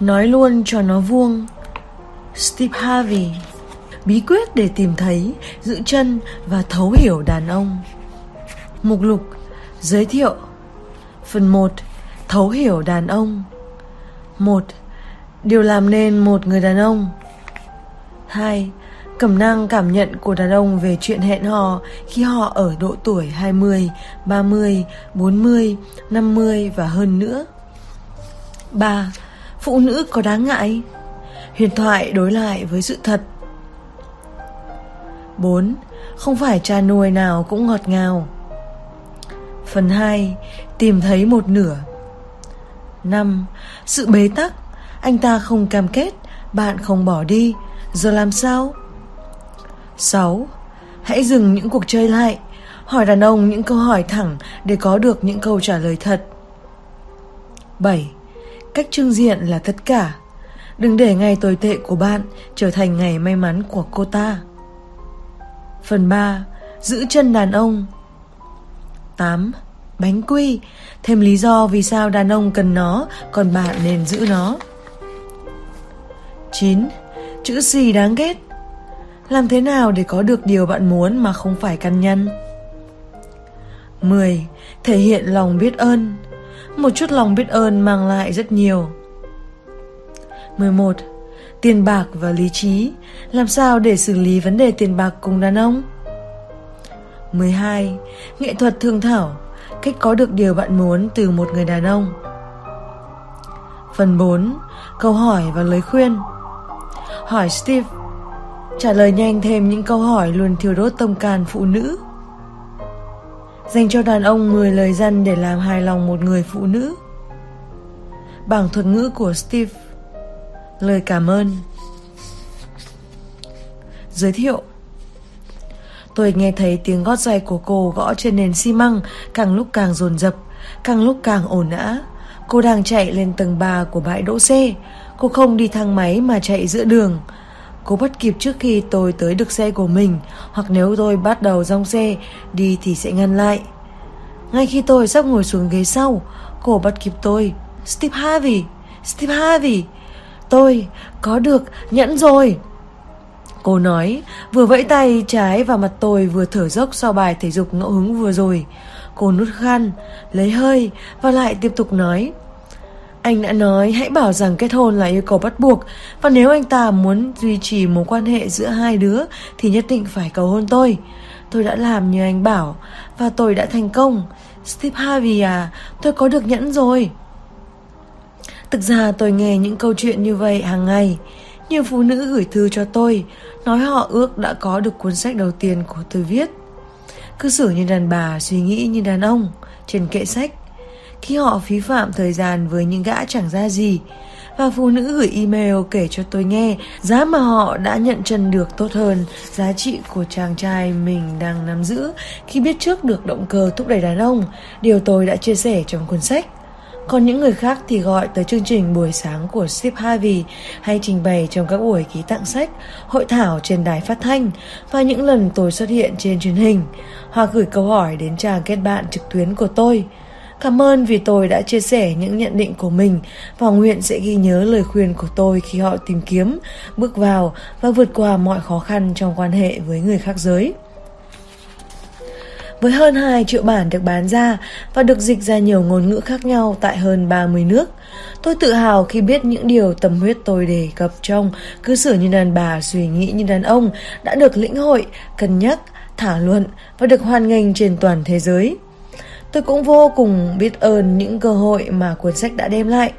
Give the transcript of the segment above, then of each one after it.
Nói luôn cho nó vuông Steve Harvey Bí quyết để tìm thấy, giữ chân và thấu hiểu đàn ông Mục lục Giới thiệu Phần 1 Thấu hiểu đàn ông 1. Điều làm nên một người đàn ông 2. Cẩm năng cảm nhận của đàn ông về chuyện hẹn hò khi họ ở độ tuổi 20, 30, 40, 50 và hơn nữa. 3. Phụ nữ có đáng ngại? Huyền thoại đối lại với sự thật. 4. Không phải cha nuôi nào cũng ngọt ngào. Phần 2. Tìm thấy một nửa. 5. Sự bế tắc, anh ta không cam kết, bạn không bỏ đi, giờ làm sao? 6. Hãy dừng những cuộc chơi lại, hỏi đàn ông những câu hỏi thẳng để có được những câu trả lời thật. 7. Cách trưng diện là tất cả. Đừng để ngày tồi tệ của bạn trở thành ngày may mắn của cô ta. Phần 3. Giữ chân đàn ông 8. Bánh quy Thêm lý do vì sao đàn ông cần nó, Còn bạn nên giữ nó 9. Chữ gì đáng ghét Làm thế nào để có được điều bạn muốn mà không phải căn nhăn 10. Thể hiện lòng biết ơn một chút lòng biết ơn mang lại rất nhiều. 11. Tiền bạc và lý trí. Làm sao để xử lý vấn đề tiền bạc cùng đàn ông? 12. Nghệ thuật thương thảo. Cách có được điều bạn muốn từ một người đàn ông. Phần 4. Câu hỏi và lời khuyên. Hỏi Steve. Trả lời nhanh thêm những câu hỏi luôn thiêu đốt tâm can phụ nữ. Dành cho đàn ông 10 lời dân để làm hài lòng một người phụ nữ Bảng thuật ngữ của Steve Lời cảm ơn Giới thiệu Tôi nghe thấy tiếng gót giày của cô gõ trên nền xi măng càng lúc càng dồn dập, càng lúc càng ồn ã. Cô đang chạy lên tầng 3 của bãi đỗ xe. Cô không đi thang máy mà chạy giữa đường. Cô bắt kịp trước khi tôi tới được xe của mình, hoặc nếu tôi bắt đầu rong xe, đi thì sẽ ngăn lại. Ngay khi tôi sắp ngồi xuống ghế sau, cô bắt kịp tôi. Steve Harvey, Steve Harvey. Tôi có được nhẫn rồi. Cô nói, vừa vẫy tay trái vào mặt tôi vừa thở dốc sau bài thể dục ngẫu hứng vừa rồi. Cô nút khăn, lấy hơi và lại tiếp tục nói. Anh đã nói hãy bảo rằng kết hôn là yêu cầu bắt buộc và nếu anh ta muốn duy trì mối quan hệ giữa hai đứa thì nhất định phải cầu hôn tôi. Tôi đã làm như anh bảo và tôi đã thành công. Steve Harvey à, tôi có được nhẫn rồi. Thực ra tôi nghe những câu chuyện như vậy hàng ngày. Nhiều phụ nữ gửi thư cho tôi, nói họ ước đã có được cuốn sách đầu tiên của tôi viết. Cứ xử như đàn bà, suy nghĩ như đàn ông, trên kệ sách. Khi họ phí phạm thời gian với những gã chẳng ra gì, và phụ nữ gửi email kể cho tôi nghe giá mà họ đã nhận chân được tốt hơn giá trị của chàng trai mình đang nắm giữ khi biết trước được động cơ thúc đẩy đàn ông, điều tôi đã chia sẻ trong cuốn sách. Còn những người khác thì gọi tới chương trình buổi sáng của Steve Harvey hay trình bày trong các buổi ký tặng sách, hội thảo trên đài phát thanh và những lần tôi xuất hiện trên truyền hình hoặc gửi câu hỏi đến trang kết bạn trực tuyến của tôi. Cảm ơn vì tôi đã chia sẻ những nhận định của mình và nguyện sẽ ghi nhớ lời khuyên của tôi khi họ tìm kiếm, bước vào và vượt qua mọi khó khăn trong quan hệ với người khác giới với hơn 2 triệu bản được bán ra và được dịch ra nhiều ngôn ngữ khác nhau tại hơn 30 nước. Tôi tự hào khi biết những điều tâm huyết tôi đề cập trong cư xử như đàn bà, suy nghĩ như đàn ông đã được lĩnh hội, cân nhắc, thảo luận và được hoan nghênh trên toàn thế giới. Tôi cũng vô cùng biết ơn những cơ hội mà cuốn sách đã đem lại.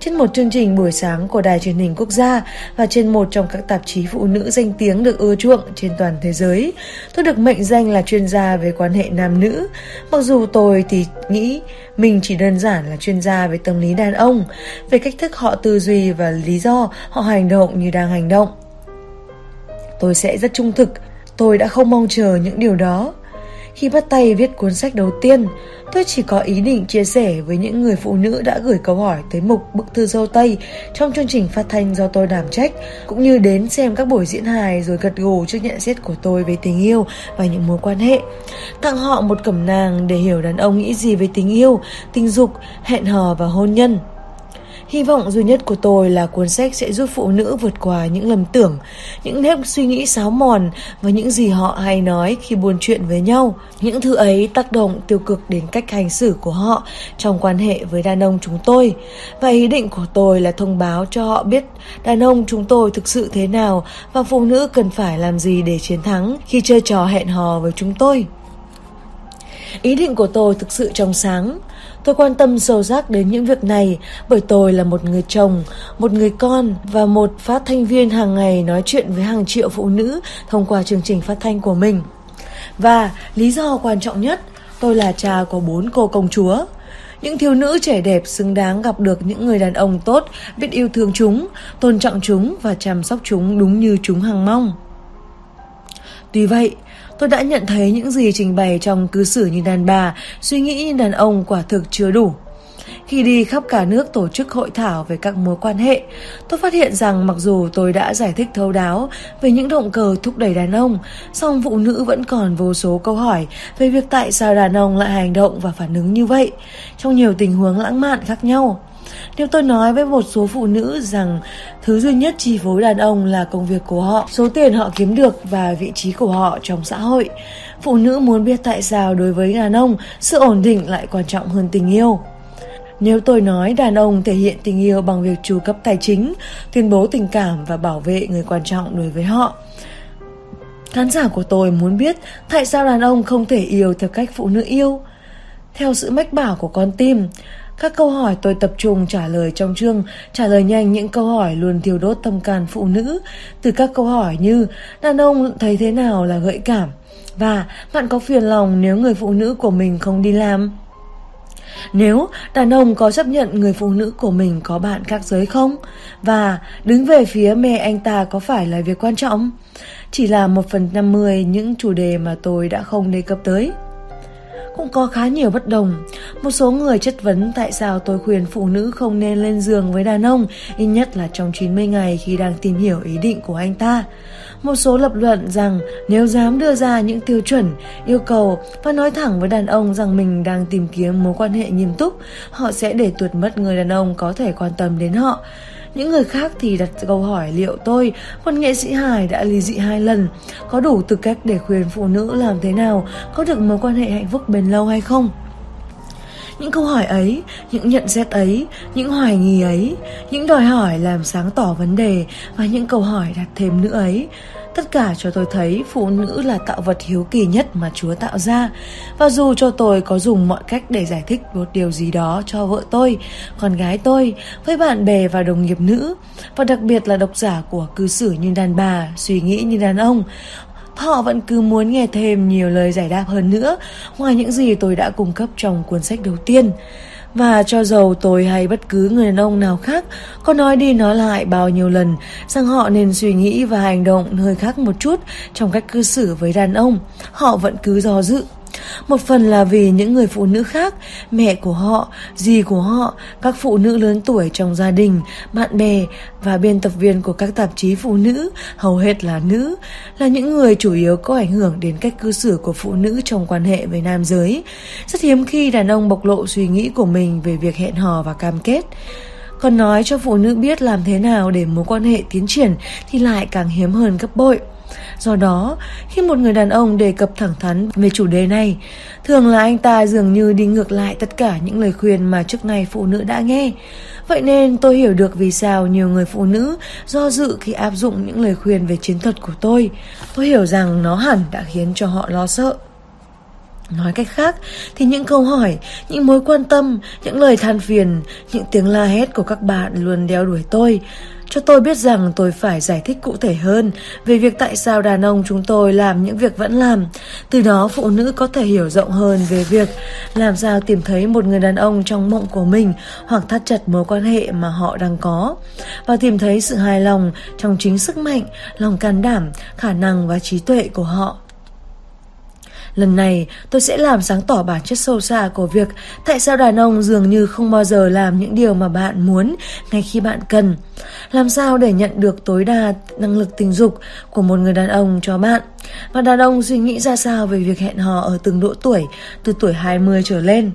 Trên một chương trình buổi sáng của Đài truyền hình quốc gia và trên một trong các tạp chí phụ nữ danh tiếng được ưa chuộng trên toàn thế giới, tôi được mệnh danh là chuyên gia về quan hệ nam nữ. Mặc dù tôi thì nghĩ mình chỉ đơn giản là chuyên gia về tâm lý đàn ông, về cách thức họ tư duy và lý do họ hành động như đang hành động. Tôi sẽ rất trung thực, tôi đã không mong chờ những điều đó. Khi bắt tay viết cuốn sách đầu tiên, tôi chỉ có ý định chia sẻ với những người phụ nữ đã gửi câu hỏi tới mục Bức thư dâu Tây trong chương trình phát thanh do tôi đảm trách, cũng như đến xem các buổi diễn hài rồi gật gù trước nhận xét của tôi về tình yêu và những mối quan hệ. Tặng họ một cẩm nàng để hiểu đàn ông nghĩ gì về tình yêu, tình dục, hẹn hò và hôn nhân. Hy vọng duy nhất của tôi là cuốn sách sẽ giúp phụ nữ vượt qua những lầm tưởng, những nếp suy nghĩ xáo mòn và những gì họ hay nói khi buôn chuyện với nhau. Những thứ ấy tác động tiêu cực đến cách hành xử của họ trong quan hệ với đàn ông chúng tôi. Và ý định của tôi là thông báo cho họ biết đàn ông chúng tôi thực sự thế nào và phụ nữ cần phải làm gì để chiến thắng khi chơi trò hẹn hò với chúng tôi. Ý định của tôi thực sự trong sáng. Tôi quan tâm sâu sắc đến những việc này bởi tôi là một người chồng, một người con và một phát thanh viên hàng ngày nói chuyện với hàng triệu phụ nữ thông qua chương trình phát thanh của mình. Và lý do quan trọng nhất, tôi là cha của bốn cô công chúa. Những thiếu nữ trẻ đẹp xứng đáng gặp được những người đàn ông tốt, biết yêu thương chúng, tôn trọng chúng và chăm sóc chúng đúng như chúng hằng mong. Tuy vậy, tôi đã nhận thấy những gì trình bày trong cư xử như đàn bà, suy nghĩ như đàn ông quả thực chưa đủ. Khi đi khắp cả nước tổ chức hội thảo về các mối quan hệ, tôi phát hiện rằng mặc dù tôi đã giải thích thấu đáo về những động cơ thúc đẩy đàn ông, song phụ nữ vẫn còn vô số câu hỏi về việc tại sao đàn ông lại hành động và phản ứng như vậy trong nhiều tình huống lãng mạn khác nhau. Nếu tôi nói với một số phụ nữ rằng thứ duy nhất chi phối đàn ông là công việc của họ, số tiền họ kiếm được và vị trí của họ trong xã hội, phụ nữ muốn biết tại sao đối với đàn ông sự ổn định lại quan trọng hơn tình yêu. Nếu tôi nói đàn ông thể hiện tình yêu bằng việc chu cấp tài chính, tuyên bố tình cảm và bảo vệ người quan trọng đối với họ, Khán giả của tôi muốn biết tại sao đàn ông không thể yêu theo cách phụ nữ yêu. Theo sự mách bảo của con tim, các câu hỏi tôi tập trung trả lời trong chương, trả lời nhanh những câu hỏi luôn thiêu đốt tâm can phụ nữ, từ các câu hỏi như đàn ông thấy thế nào là gợi cảm, và bạn có phiền lòng nếu người phụ nữ của mình không đi làm? Nếu đàn ông có chấp nhận người phụ nữ của mình có bạn khác giới không? Và đứng về phía mẹ anh ta có phải là việc quan trọng? Chỉ là một phần 50 những chủ đề mà tôi đã không đề cập tới cũng có khá nhiều bất đồng. Một số người chất vấn tại sao tôi khuyên phụ nữ không nên lên giường với đàn ông, ít nhất là trong 90 ngày khi đang tìm hiểu ý định của anh ta. Một số lập luận rằng nếu dám đưa ra những tiêu chuẩn, yêu cầu và nói thẳng với đàn ông rằng mình đang tìm kiếm mối quan hệ nghiêm túc, họ sẽ để tuột mất người đàn ông có thể quan tâm đến họ. Những người khác thì đặt câu hỏi liệu tôi, một nghệ sĩ hài đã ly dị hai lần, có đủ tư cách để khuyên phụ nữ làm thế nào có được mối quan hệ hạnh phúc bền lâu hay không? Những câu hỏi ấy, những nhận xét ấy, những hoài nghi ấy, những đòi hỏi làm sáng tỏ vấn đề và những câu hỏi đặt thêm nữa ấy Tất cả cho tôi thấy phụ nữ là tạo vật hiếu kỳ nhất mà Chúa tạo ra. Và dù cho tôi có dùng mọi cách để giải thích một điều gì đó cho vợ tôi, con gái tôi, với bạn bè và đồng nghiệp nữ, và đặc biệt là độc giả của cư xử như đàn bà, suy nghĩ như đàn ông, họ vẫn cứ muốn nghe thêm nhiều lời giải đáp hơn nữa ngoài những gì tôi đã cung cấp trong cuốn sách đầu tiên. Và cho dầu tôi hay bất cứ người đàn ông nào khác có nói đi nói lại bao nhiêu lần rằng họ nên suy nghĩ và hành động hơi khác một chút trong cách cư xử với đàn ông, họ vẫn cứ do dự. Một phần là vì những người phụ nữ khác, mẹ của họ, dì của họ, các phụ nữ lớn tuổi trong gia đình, bạn bè và biên tập viên của các tạp chí phụ nữ, hầu hết là nữ, là những người chủ yếu có ảnh hưởng đến cách cư xử của phụ nữ trong quan hệ với nam giới. Rất hiếm khi đàn ông bộc lộ suy nghĩ của mình về việc hẹn hò và cam kết còn nói cho phụ nữ biết làm thế nào để mối quan hệ tiến triển thì lại càng hiếm hơn gấp bội. Do đó, khi một người đàn ông đề cập thẳng thắn về chủ đề này, thường là anh ta dường như đi ngược lại tất cả những lời khuyên mà trước nay phụ nữ đã nghe. Vậy nên tôi hiểu được vì sao nhiều người phụ nữ do dự khi áp dụng những lời khuyên về chiến thuật của tôi. Tôi hiểu rằng nó hẳn đã khiến cho họ lo sợ. Nói cách khác thì những câu hỏi, những mối quan tâm, những lời than phiền, những tiếng la hét của các bạn luôn đeo đuổi tôi cho tôi biết rằng tôi phải giải thích cụ thể hơn về việc tại sao đàn ông chúng tôi làm những việc vẫn làm. Từ đó phụ nữ có thể hiểu rộng hơn về việc làm sao tìm thấy một người đàn ông trong mộng của mình hoặc thắt chặt mối quan hệ mà họ đang có và tìm thấy sự hài lòng trong chính sức mạnh, lòng can đảm, khả năng và trí tuệ của họ. Lần này, tôi sẽ làm sáng tỏ bản chất sâu xa của việc tại sao đàn ông dường như không bao giờ làm những điều mà bạn muốn ngay khi bạn cần. Làm sao để nhận được tối đa năng lực tình dục của một người đàn ông cho bạn. Và đàn ông suy nghĩ ra sao về việc hẹn hò ở từng độ tuổi, từ tuổi 20 trở lên.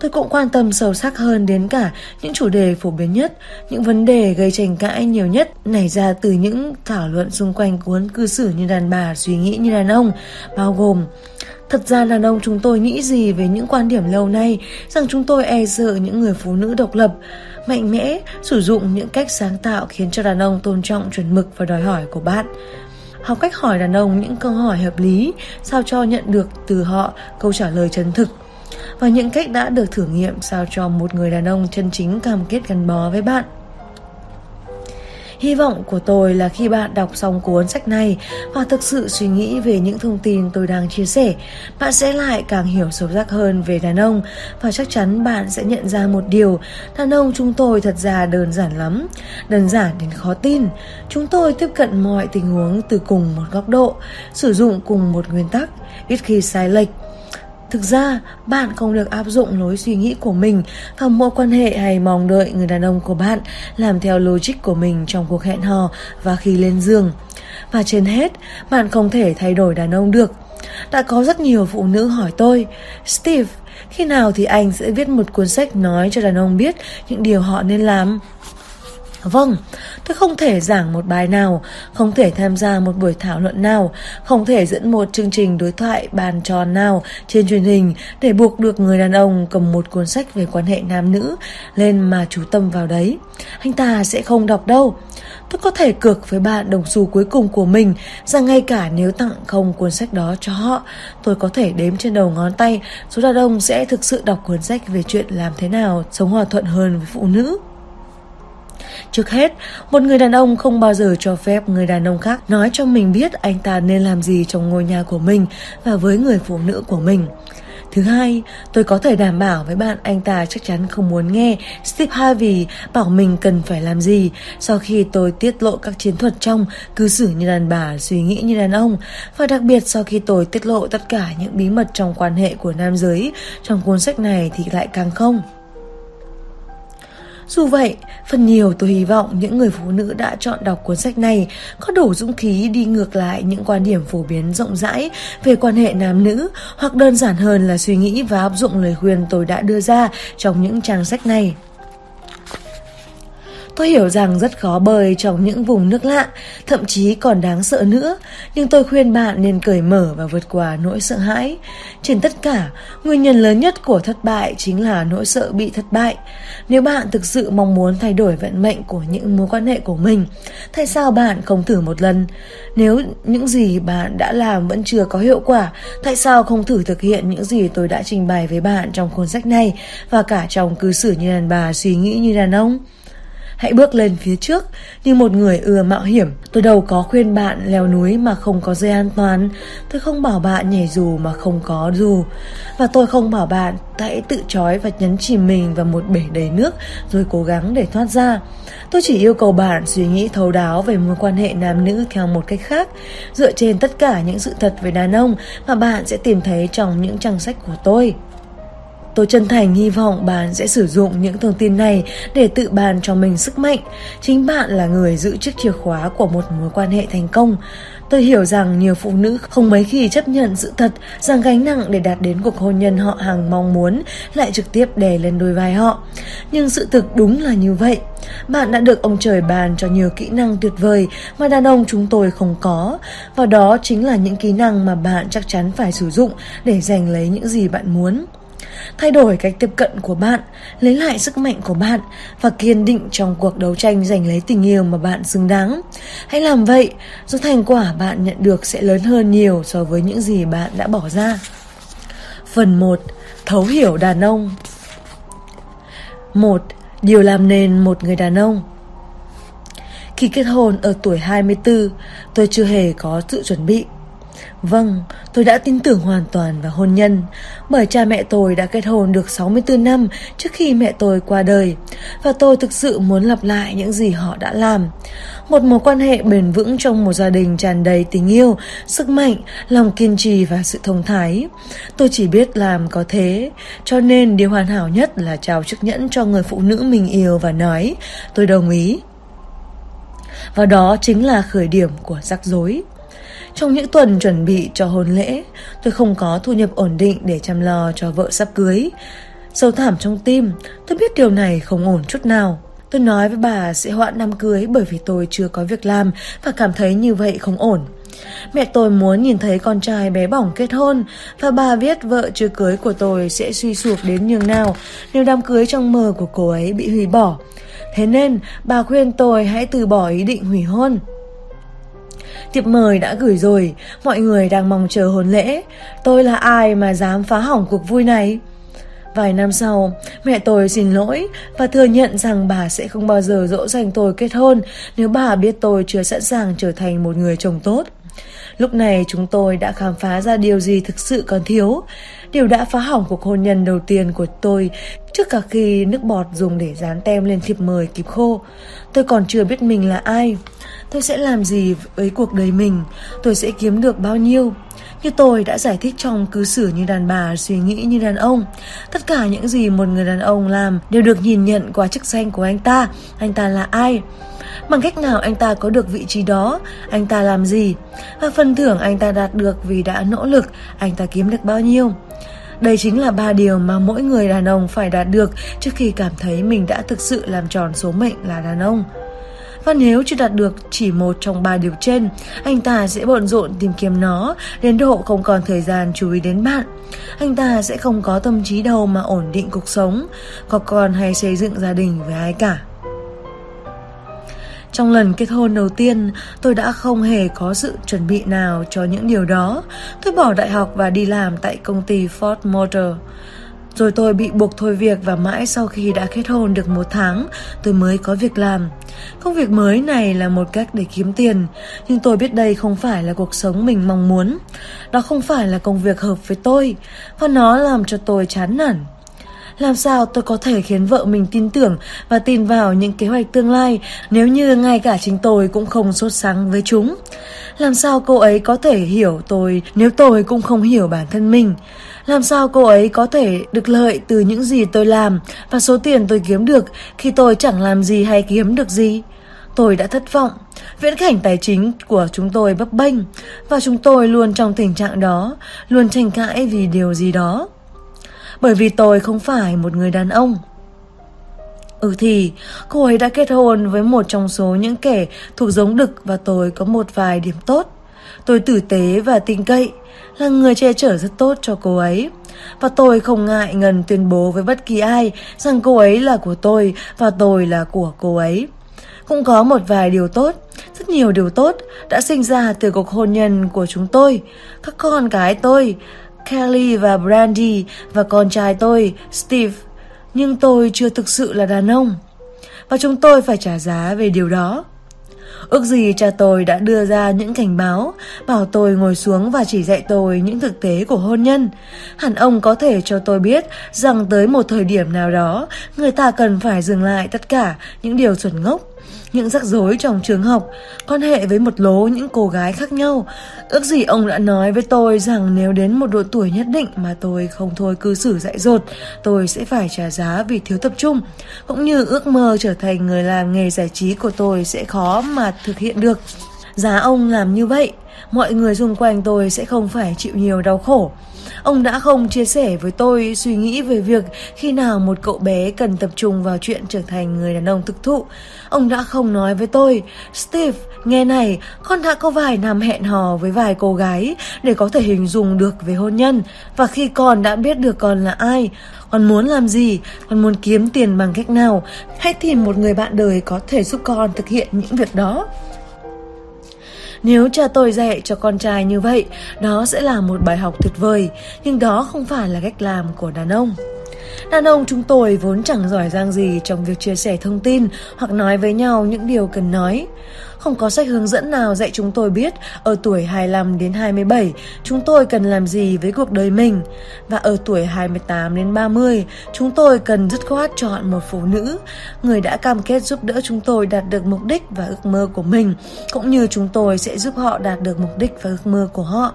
Tôi cũng quan tâm sâu sắc hơn đến cả những chủ đề phổ biến nhất, những vấn đề gây tranh cãi nhiều nhất nảy ra từ những thảo luận xung quanh cuốn cư xử như đàn bà, suy nghĩ như đàn ông, bao gồm Thật ra đàn ông chúng tôi nghĩ gì về những quan điểm lâu nay rằng chúng tôi e sợ những người phụ nữ độc lập, mạnh mẽ, sử dụng những cách sáng tạo khiến cho đàn ông tôn trọng chuẩn mực và đòi hỏi của bạn. Học cách hỏi đàn ông những câu hỏi hợp lý, sao cho nhận được từ họ câu trả lời chân thực và những cách đã được thử nghiệm sao cho một người đàn ông chân chính cam kết gắn bó với bạn. Hy vọng của tôi là khi bạn đọc xong cuốn sách này và thực sự suy nghĩ về những thông tin tôi đang chia sẻ, bạn sẽ lại càng hiểu sâu sắc hơn về đàn ông và chắc chắn bạn sẽ nhận ra một điều, đàn ông chúng tôi thật ra đơn giản lắm, đơn giản đến khó tin. Chúng tôi tiếp cận mọi tình huống từ cùng một góc độ, sử dụng cùng một nguyên tắc, ít khi sai lệch Thực ra, bạn không được áp dụng lối suy nghĩ của mình vào mối quan hệ hay mong đợi người đàn ông của bạn làm theo logic của mình trong cuộc hẹn hò và khi lên giường. Và trên hết, bạn không thể thay đổi đàn ông được. Đã có rất nhiều phụ nữ hỏi tôi, Steve, khi nào thì anh sẽ viết một cuốn sách nói cho đàn ông biết những điều họ nên làm? Vâng, tôi không thể giảng một bài nào, không thể tham gia một buổi thảo luận nào, không thể dẫn một chương trình đối thoại bàn tròn nào trên truyền hình để buộc được người đàn ông cầm một cuốn sách về quan hệ nam nữ lên mà chú tâm vào đấy. Anh ta sẽ không đọc đâu. Tôi có thể cược với bạn đồng xu cuối cùng của mình rằng ngay cả nếu tặng không cuốn sách đó cho họ, tôi có thể đếm trên đầu ngón tay số đàn ông sẽ thực sự đọc cuốn sách về chuyện làm thế nào sống hòa thuận hơn với phụ nữ. Trước hết, một người đàn ông không bao giờ cho phép người đàn ông khác nói cho mình biết anh ta nên làm gì trong ngôi nhà của mình và với người phụ nữ của mình. Thứ hai, tôi có thể đảm bảo với bạn anh ta chắc chắn không muốn nghe Steve Harvey bảo mình cần phải làm gì sau khi tôi tiết lộ các chiến thuật trong cư xử như đàn bà, suy nghĩ như đàn ông và đặc biệt sau khi tôi tiết lộ tất cả những bí mật trong quan hệ của nam giới trong cuốn sách này thì lại càng không. Dù vậy, phần nhiều tôi hy vọng những người phụ nữ đã chọn đọc cuốn sách này có đủ dũng khí đi ngược lại những quan điểm phổ biến rộng rãi về quan hệ nam nữ hoặc đơn giản hơn là suy nghĩ và áp dụng lời khuyên tôi đã đưa ra trong những trang sách này. Tôi hiểu rằng rất khó bơi trong những vùng nước lạ, thậm chí còn đáng sợ nữa, nhưng tôi khuyên bạn nên cởi mở và vượt qua nỗi sợ hãi. Trên tất cả, nguyên nhân lớn nhất của thất bại chính là nỗi sợ bị thất bại. Nếu bạn thực sự mong muốn thay đổi vận mệnh của những mối quan hệ của mình, tại sao bạn không thử một lần? Nếu những gì bạn đã làm vẫn chưa có hiệu quả, tại sao không thử thực hiện những gì tôi đã trình bày với bạn trong cuốn sách này và cả trong cư xử như đàn bà suy nghĩ như đàn ông? Hãy bước lên phía trước như một người ưa mạo hiểm. Tôi đâu có khuyên bạn leo núi mà không có dây an toàn. Tôi không bảo bạn nhảy dù mà không có dù. Và tôi không bảo bạn hãy tự trói và nhấn chìm mình vào một bể đầy nước rồi cố gắng để thoát ra. Tôi chỉ yêu cầu bạn suy nghĩ thấu đáo về mối quan hệ nam nữ theo một cách khác, dựa trên tất cả những sự thật về đàn ông mà bạn sẽ tìm thấy trong những trang sách của tôi. Tôi chân thành hy vọng bạn sẽ sử dụng những thông tin này để tự bàn cho mình sức mạnh. Chính bạn là người giữ chiếc chìa khóa của một mối quan hệ thành công. Tôi hiểu rằng nhiều phụ nữ không mấy khi chấp nhận sự thật rằng gánh nặng để đạt đến cuộc hôn nhân họ hàng mong muốn lại trực tiếp đè lên đôi vai họ. Nhưng sự thực đúng là như vậy. Bạn đã được ông trời bàn cho nhiều kỹ năng tuyệt vời mà đàn ông chúng tôi không có. Và đó chính là những kỹ năng mà bạn chắc chắn phải sử dụng để giành lấy những gì bạn muốn thay đổi cách tiếp cận của bạn, lấy lại sức mạnh của bạn và kiên định trong cuộc đấu tranh giành lấy tình yêu mà bạn xứng đáng. Hãy làm vậy, dù thành quả bạn nhận được sẽ lớn hơn nhiều so với những gì bạn đã bỏ ra. Phần 1. Thấu hiểu đàn ông 1. Điều làm nên một người đàn ông Khi kết hôn ở tuổi 24, tôi chưa hề có sự chuẩn bị. Vâng, tôi đã tin tưởng hoàn toàn vào hôn nhân, bởi cha mẹ tôi đã kết hôn được 64 năm trước khi mẹ tôi qua đời, và tôi thực sự muốn lặp lại những gì họ đã làm. Một mối quan hệ bền vững trong một gia đình tràn đầy tình yêu, sức mạnh, lòng kiên trì và sự thông thái. Tôi chỉ biết làm có thế, cho nên điều hoàn hảo nhất là trao chiếc nhẫn cho người phụ nữ mình yêu và nói, tôi đồng ý. Và đó chính là khởi điểm của rắc rối. Trong những tuần chuẩn bị cho hôn lễ, tôi không có thu nhập ổn định để chăm lo cho vợ sắp cưới. Sâu thẳm trong tim, tôi biết điều này không ổn chút nào. Tôi nói với bà sẽ hoãn đám cưới bởi vì tôi chưa có việc làm và cảm thấy như vậy không ổn. Mẹ tôi muốn nhìn thấy con trai bé bỏng kết hôn và bà biết vợ chưa cưới của tôi sẽ suy sụp đến nhường nào nếu đám cưới trong mơ của cô ấy bị hủy bỏ. Thế nên bà khuyên tôi hãy từ bỏ ý định hủy hôn. Thiệp mời đã gửi rồi, mọi người đang mong chờ hôn lễ. Tôi là ai mà dám phá hỏng cuộc vui này? Vài năm sau, mẹ tôi xin lỗi và thừa nhận rằng bà sẽ không bao giờ dỗ dành tôi kết hôn nếu bà biết tôi chưa sẵn sàng trở thành một người chồng tốt. Lúc này chúng tôi đã khám phá ra điều gì thực sự còn thiếu. Điều đã phá hỏng cuộc hôn nhân đầu tiên của tôi trước cả khi nước bọt dùng để dán tem lên thiệp mời kịp khô. Tôi còn chưa biết mình là ai. Tôi sẽ làm gì với cuộc đời mình? Tôi sẽ kiếm được bao nhiêu? Như tôi đã giải thích trong cư xử như đàn bà, suy nghĩ như đàn ông. Tất cả những gì một người đàn ông làm đều được nhìn nhận qua chức danh của anh ta. Anh ta là ai? Bằng cách nào anh ta có được vị trí đó, anh ta làm gì, và phần thưởng anh ta đạt được vì đã nỗ lực, anh ta kiếm được bao nhiêu. Đây chính là ba điều mà mỗi người đàn ông phải đạt được trước khi cảm thấy mình đã thực sự làm tròn số mệnh là đàn ông. Và nếu chưa đạt được chỉ một trong ba điều trên, anh ta sẽ bận rộn tìm kiếm nó đến độ không còn thời gian chú ý đến bạn. Anh ta sẽ không có tâm trí đâu mà ổn định cuộc sống, có con hay xây dựng gia đình với ai cả. Trong lần kết hôn đầu tiên, tôi đã không hề có sự chuẩn bị nào cho những điều đó. Tôi bỏ đại học và đi làm tại công ty Ford Motor. Rồi tôi bị buộc thôi việc và mãi sau khi đã kết hôn được một tháng, tôi mới có việc làm. Công việc mới này là một cách để kiếm tiền, nhưng tôi biết đây không phải là cuộc sống mình mong muốn. Đó không phải là công việc hợp với tôi, và nó làm cho tôi chán nản. Làm sao tôi có thể khiến vợ mình tin tưởng và tin vào những kế hoạch tương lai nếu như ngay cả chính tôi cũng không sốt sắng với chúng? Làm sao cô ấy có thể hiểu tôi nếu tôi cũng không hiểu bản thân mình? Làm sao cô ấy có thể được lợi từ những gì tôi làm và số tiền tôi kiếm được khi tôi chẳng làm gì hay kiếm được gì? Tôi đã thất vọng. Viễn cảnh tài chính của chúng tôi bấp bênh và chúng tôi luôn trong tình trạng đó, luôn tranh cãi vì điều gì đó bởi vì tôi không phải một người đàn ông. Ừ thì, cô ấy đã kết hôn với một trong số những kẻ thuộc giống đực và tôi có một vài điểm tốt. Tôi tử tế và tin cậy, là người che chở rất tốt cho cô ấy. Và tôi không ngại ngần tuyên bố với bất kỳ ai rằng cô ấy là của tôi và tôi là của cô ấy. Cũng có một vài điều tốt, rất nhiều điều tốt đã sinh ra từ cuộc hôn nhân của chúng tôi. Các con cái tôi, Kelly và Brandy và con trai tôi, Steve. Nhưng tôi chưa thực sự là đàn ông. Và chúng tôi phải trả giá về điều đó. Ước gì cha tôi đã đưa ra những cảnh báo, bảo tôi ngồi xuống và chỉ dạy tôi những thực tế của hôn nhân. Hẳn ông có thể cho tôi biết rằng tới một thời điểm nào đó, người ta cần phải dừng lại tất cả những điều chuẩn ngốc những rắc rối trong trường học, quan hệ với một lố những cô gái khác nhau. Ước gì ông đã nói với tôi rằng nếu đến một độ tuổi nhất định mà tôi không thôi cư xử dại dột, tôi sẽ phải trả giá vì thiếu tập trung. Cũng như ước mơ trở thành người làm nghề giải trí của tôi sẽ khó mà thực hiện được. Giá ông làm như vậy, mọi người xung quanh tôi sẽ không phải chịu nhiều đau khổ. Ông đã không chia sẻ với tôi suy nghĩ về việc khi nào một cậu bé cần tập trung vào chuyện trở thành người đàn ông thực thụ. Ông đã không nói với tôi, Steve, nghe này, con đã có vài năm hẹn hò với vài cô gái để có thể hình dung được về hôn nhân. Và khi con đã biết được con là ai, con muốn làm gì, con muốn kiếm tiền bằng cách nào, hãy tìm một người bạn đời có thể giúp con thực hiện những việc đó. Nếu cha tôi dạy cho con trai như vậy, đó sẽ là một bài học tuyệt vời, nhưng đó không phải là cách làm của đàn ông. Đàn ông chúng tôi vốn chẳng giỏi giang gì trong việc chia sẻ thông tin hoặc nói với nhau những điều cần nói. Không có sách hướng dẫn nào dạy chúng tôi biết ở tuổi 25 đến 27 chúng tôi cần làm gì với cuộc đời mình. Và ở tuổi 28 đến 30 chúng tôi cần dứt khoát chọn một phụ nữ, người đã cam kết giúp đỡ chúng tôi đạt được mục đích và ước mơ của mình, cũng như chúng tôi sẽ giúp họ đạt được mục đích và ước mơ của họ.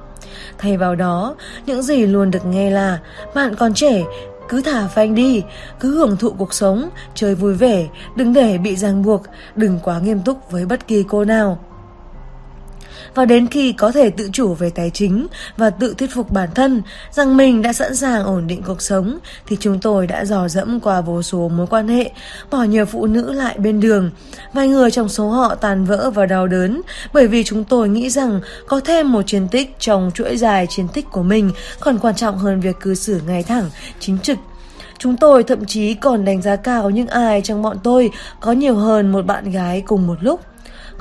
Thay vào đó, những gì luôn được nghe là bạn còn trẻ, cứ thả phanh đi, cứ hưởng thụ cuộc sống, chơi vui vẻ, đừng để bị ràng buộc, đừng quá nghiêm túc với bất kỳ cô nào và đến khi có thể tự chủ về tài chính và tự thuyết phục bản thân rằng mình đã sẵn sàng ổn định cuộc sống thì chúng tôi đã dò dẫm qua vô số mối quan hệ, bỏ nhiều phụ nữ lại bên đường. Vài người trong số họ tàn vỡ và đau đớn bởi vì chúng tôi nghĩ rằng có thêm một chiến tích trong chuỗi dài chiến tích của mình còn quan trọng hơn việc cư xử ngay thẳng, chính trực Chúng tôi thậm chí còn đánh giá cao những ai trong bọn tôi có nhiều hơn một bạn gái cùng một lúc.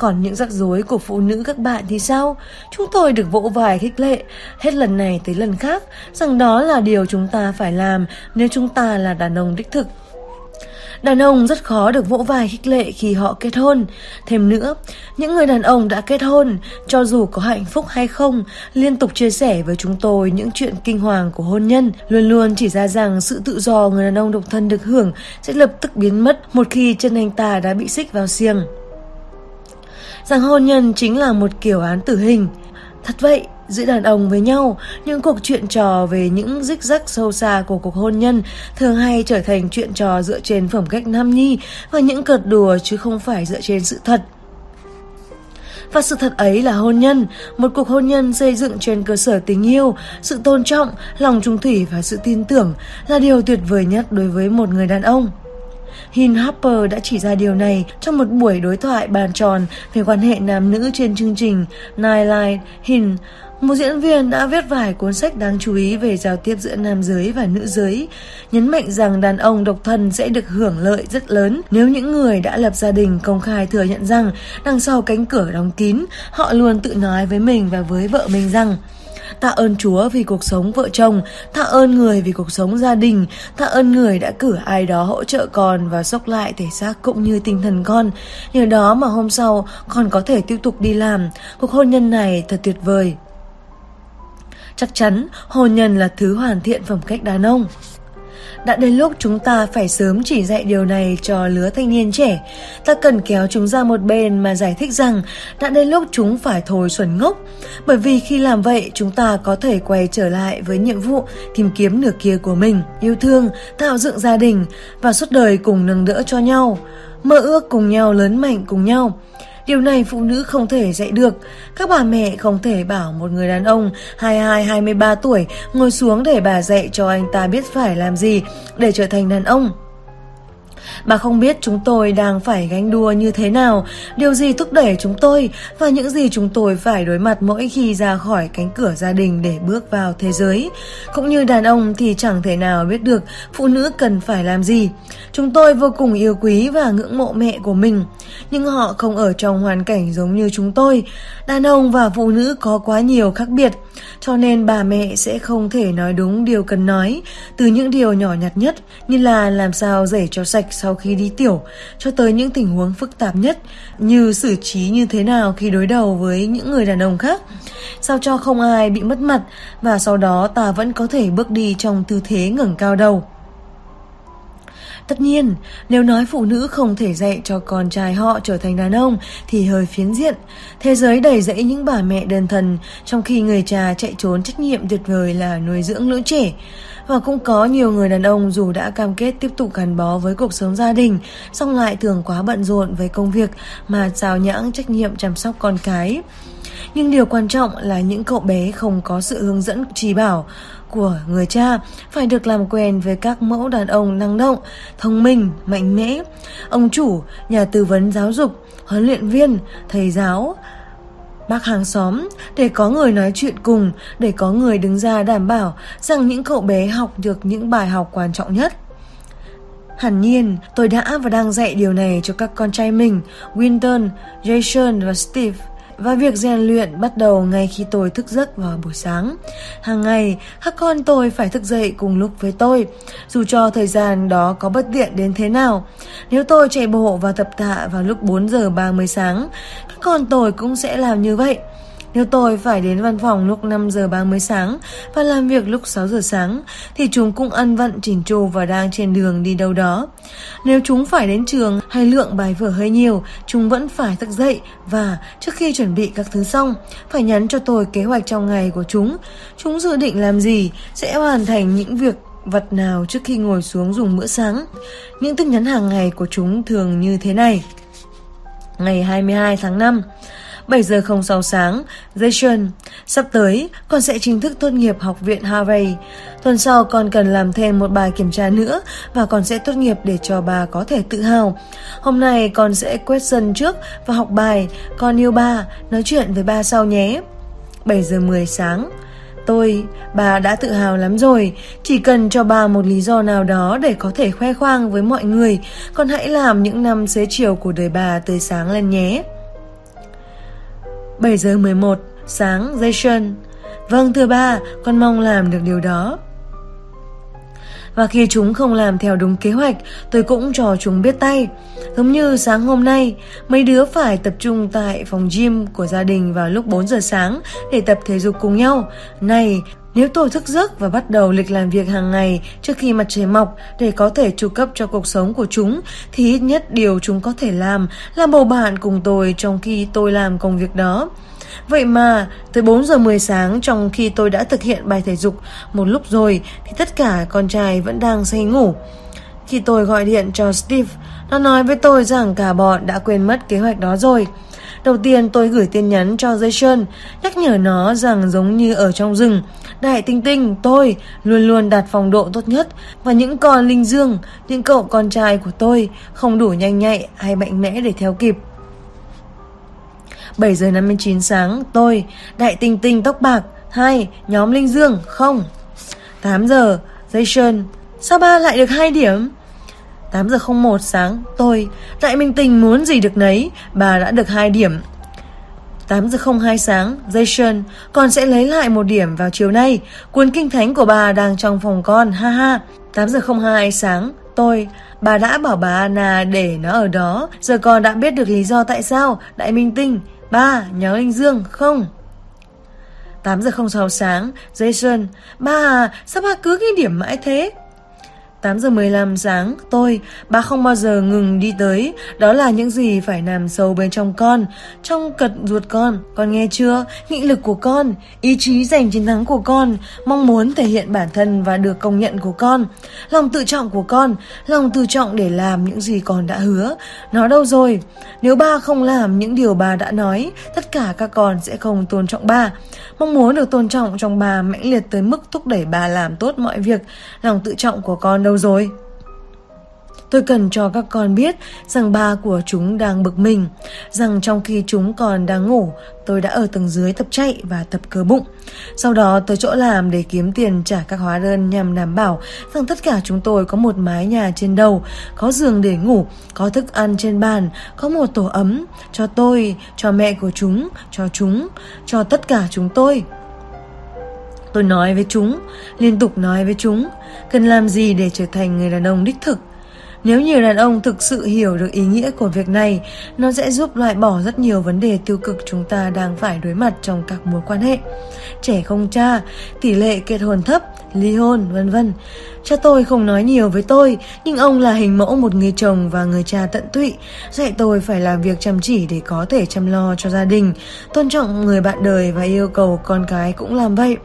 Còn những rắc rối của phụ nữ các bạn thì sao? Chúng tôi được vỗ vài khích lệ, hết lần này tới lần khác, rằng đó là điều chúng ta phải làm nếu chúng ta là đàn ông đích thực. Đàn ông rất khó được vỗ vai khích lệ khi họ kết hôn. Thêm nữa, những người đàn ông đã kết hôn, cho dù có hạnh phúc hay không, liên tục chia sẻ với chúng tôi những chuyện kinh hoàng của hôn nhân, luôn luôn chỉ ra rằng sự tự do người đàn ông độc thân được hưởng sẽ lập tức biến mất một khi chân anh ta đã bị xích vào xiềng rằng hôn nhân chính là một kiểu án tử hình. Thật vậy, giữa đàn ông với nhau, những cuộc chuyện trò về những rích rắc sâu xa của cuộc hôn nhân thường hay trở thành chuyện trò dựa trên phẩm cách nam nhi và những cợt đùa chứ không phải dựa trên sự thật. Và sự thật ấy là hôn nhân, một cuộc hôn nhân xây dựng trên cơ sở tình yêu, sự tôn trọng, lòng trung thủy và sự tin tưởng là điều tuyệt vời nhất đối với một người đàn ông. Hin Harper đã chỉ ra điều này trong một buổi đối thoại bàn tròn về quan hệ nam nữ trên chương trình Nightline Hin một diễn viên đã viết vài cuốn sách đáng chú ý về giao tiếp giữa nam giới và nữ giới, nhấn mạnh rằng đàn ông độc thân sẽ được hưởng lợi rất lớn nếu những người đã lập gia đình công khai thừa nhận rằng đằng sau cánh cửa đóng kín, họ luôn tự nói với mình và với vợ mình rằng Tạ ơn Chúa vì cuộc sống vợ chồng, tạ ơn người vì cuộc sống gia đình, tạ ơn người đã cử ai đó hỗ trợ con và sốc lại thể xác cũng như tinh thần con. Nhờ đó mà hôm sau con có thể tiếp tục đi làm. Cuộc hôn nhân này thật tuyệt vời. Chắc chắn hôn nhân là thứ hoàn thiện phẩm cách đàn ông. Đã đến lúc chúng ta phải sớm chỉ dạy điều này cho lứa thanh niên trẻ. Ta cần kéo chúng ra một bên mà giải thích rằng đã đến lúc chúng phải thôi xuẩn ngốc. Bởi vì khi làm vậy chúng ta có thể quay trở lại với nhiệm vụ tìm kiếm nửa kia của mình, yêu thương, tạo dựng gia đình và suốt đời cùng nâng đỡ cho nhau. Mơ ước cùng nhau lớn mạnh cùng nhau. Điều này phụ nữ không thể dạy được. Các bà mẹ không thể bảo một người đàn ông 22-23 tuổi ngồi xuống để bà dạy cho anh ta biết phải làm gì để trở thành đàn ông. Bà không biết chúng tôi đang phải gánh đua như thế nào, điều gì thúc đẩy chúng tôi và những gì chúng tôi phải đối mặt mỗi khi ra khỏi cánh cửa gia đình để bước vào thế giới. Cũng như đàn ông thì chẳng thể nào biết được phụ nữ cần phải làm gì. Chúng tôi vô cùng yêu quý và ngưỡng mộ mẹ của mình, nhưng họ không ở trong hoàn cảnh giống như chúng tôi. Đàn ông và phụ nữ có quá nhiều khác biệt, cho nên bà mẹ sẽ không thể nói đúng điều cần nói, từ những điều nhỏ nhặt nhất như là làm sao rể cho sạch sau khi đi tiểu, cho tới những tình huống phức tạp nhất như xử trí như thế nào khi đối đầu với những người đàn ông khác. Sao cho không ai bị mất mặt và sau đó ta vẫn có thể bước đi trong tư thế ngẩng cao đầu. Tất nhiên, nếu nói phụ nữ không thể dạy cho con trai họ trở thành đàn ông thì hơi phiến diện. Thế giới đầy dẫy những bà mẹ đơn thần, trong khi người cha chạy trốn trách nhiệm tuyệt vời là nuôi dưỡng lũ trẻ. Và cũng có nhiều người đàn ông dù đã cam kết tiếp tục gắn bó với cuộc sống gia đình, song lại thường quá bận rộn với công việc mà rào nhãng trách nhiệm chăm sóc con cái. Nhưng điều quan trọng là những cậu bé không có sự hướng dẫn chỉ bảo của người cha phải được làm quen với các mẫu đàn ông năng động, thông minh, mạnh mẽ. Ông chủ, nhà tư vấn giáo dục, huấn luyện viên, thầy giáo, bác hàng xóm để có người nói chuyện cùng, để có người đứng ra đảm bảo rằng những cậu bé học được những bài học quan trọng nhất. Hẳn nhiên, tôi đã và đang dạy điều này cho các con trai mình, Winton, Jason và Steve và việc rèn luyện bắt đầu ngay khi tôi thức giấc vào buổi sáng. Hàng ngày, các con tôi phải thức dậy cùng lúc với tôi, dù cho thời gian đó có bất tiện đến thế nào. Nếu tôi chạy bộ và tập tạ vào lúc 4 giờ 30 sáng, các con tôi cũng sẽ làm như vậy. Nếu tôi phải đến văn phòng lúc 5 giờ 30 sáng và làm việc lúc 6 giờ sáng thì chúng cũng ăn vận chỉnh chu và đang trên đường đi đâu đó. Nếu chúng phải đến trường hay lượng bài vở hơi nhiều, chúng vẫn phải thức dậy và trước khi chuẩn bị các thứ xong, phải nhắn cho tôi kế hoạch trong ngày của chúng. Chúng dự định làm gì, sẽ hoàn thành những việc vật nào trước khi ngồi xuống dùng bữa sáng. Những tin nhắn hàng ngày của chúng thường như thế này. Ngày 22 tháng 5 7 giờ 06 sáng, Jason, sắp tới con sẽ chính thức tốt nghiệp học viện Harvard. Tuần sau con cần làm thêm một bài kiểm tra nữa và con sẽ tốt nghiệp để cho bà có thể tự hào. Hôm nay con sẽ quét sân trước và học bài. Con yêu ba, nói chuyện với ba sau nhé. 7 giờ 10 sáng. Tôi, bà đã tự hào lắm rồi, chỉ cần cho bà một lý do nào đó để có thể khoe khoang với mọi người, con hãy làm những năm xế chiều của đời bà tươi sáng lên nhé. 7 giờ 11 sáng Jason. Vâng thưa ba, con mong làm được điều đó. Và khi chúng không làm theo đúng kế hoạch, tôi cũng cho chúng biết tay. Giống như sáng hôm nay, mấy đứa phải tập trung tại phòng gym của gia đình vào lúc 4 giờ sáng để tập thể dục cùng nhau. Này, nếu tôi thức giấc và bắt đầu lịch làm việc hàng ngày trước khi mặt trời mọc để có thể tru cấp cho cuộc sống của chúng, thì ít nhất điều chúng có thể làm là bầu bạn cùng tôi trong khi tôi làm công việc đó. Vậy mà, tới 4 giờ 10 sáng trong khi tôi đã thực hiện bài thể dục một lúc rồi thì tất cả con trai vẫn đang say ngủ. Khi tôi gọi điện cho Steve, nó nói với tôi rằng cả bọn đã quên mất kế hoạch đó rồi. Đầu tiên tôi gửi tin nhắn cho Jason, nhắc nhở nó rằng giống như ở trong rừng, Đại Tinh Tinh, tôi luôn luôn đạt phong độ tốt nhất và những con linh dương, những cậu con trai của tôi không đủ nhanh nhạy hay mạnh mẽ để theo kịp. 7 giờ 59 sáng, tôi, Đại Tinh Tinh tóc bạc, hai nhóm Linh Dương, không. 8 giờ, Jason, sao ba lại được hai điểm? 8 giờ 01 sáng, tôi, Đại Minh tình muốn gì được nấy, bà đã được 2 điểm. 8 giờ 02 sáng, Jason, còn sẽ lấy lại một điểm vào chiều nay. Cuốn kinh thánh của bà đang trong phòng con, ha ha. 8 giờ 02 sáng, tôi, bà đã bảo bà Anna để nó ở đó. Giờ con đã biết được lý do tại sao, Đại Minh Tinh. Ba, nhớ Linh Dương, không? 8 giờ 06 sáng, Jason, ba sao ba cứ ghi điểm mãi thế? 8 giờ 15 sáng, tôi, bà không bao giờ ngừng đi tới. Đó là những gì phải nằm sâu bên trong con, trong cật ruột con. Con nghe chưa? Nghị lực của con, ý chí giành chiến thắng của con, mong muốn thể hiện bản thân và được công nhận của con. Lòng tự trọng của con, lòng tự trọng để làm những gì con đã hứa. Nó đâu rồi? Nếu ba không làm những điều bà đã nói, tất cả các con sẽ không tôn trọng ba. Mong muốn được tôn trọng trong bà mãnh liệt tới mức thúc đẩy bà làm tốt mọi việc. Lòng tự trọng của con đâu đâu rồi? Tôi cần cho các con biết rằng ba của chúng đang bực mình, rằng trong khi chúng còn đang ngủ, tôi đã ở tầng dưới tập chạy và tập cơ bụng. Sau đó tới chỗ làm để kiếm tiền trả các hóa đơn nhằm đảm bảo rằng tất cả chúng tôi có một mái nhà trên đầu, có giường để ngủ, có thức ăn trên bàn, có một tổ ấm cho tôi, cho mẹ của chúng, cho chúng, cho tất cả chúng tôi. Tôi nói với chúng, liên tục nói với chúng, cần làm gì để trở thành người đàn ông đích thực. Nếu nhiều đàn ông thực sự hiểu được ý nghĩa của việc này, nó sẽ giúp loại bỏ rất nhiều vấn đề tiêu cực chúng ta đang phải đối mặt trong các mối quan hệ. Trẻ không cha, tỷ lệ kết hôn thấp, ly hôn, vân vân. Cha tôi không nói nhiều với tôi, nhưng ông là hình mẫu một người chồng và người cha tận tụy, dạy tôi phải làm việc chăm chỉ để có thể chăm lo cho gia đình, tôn trọng người bạn đời và yêu cầu con cái cũng làm vậy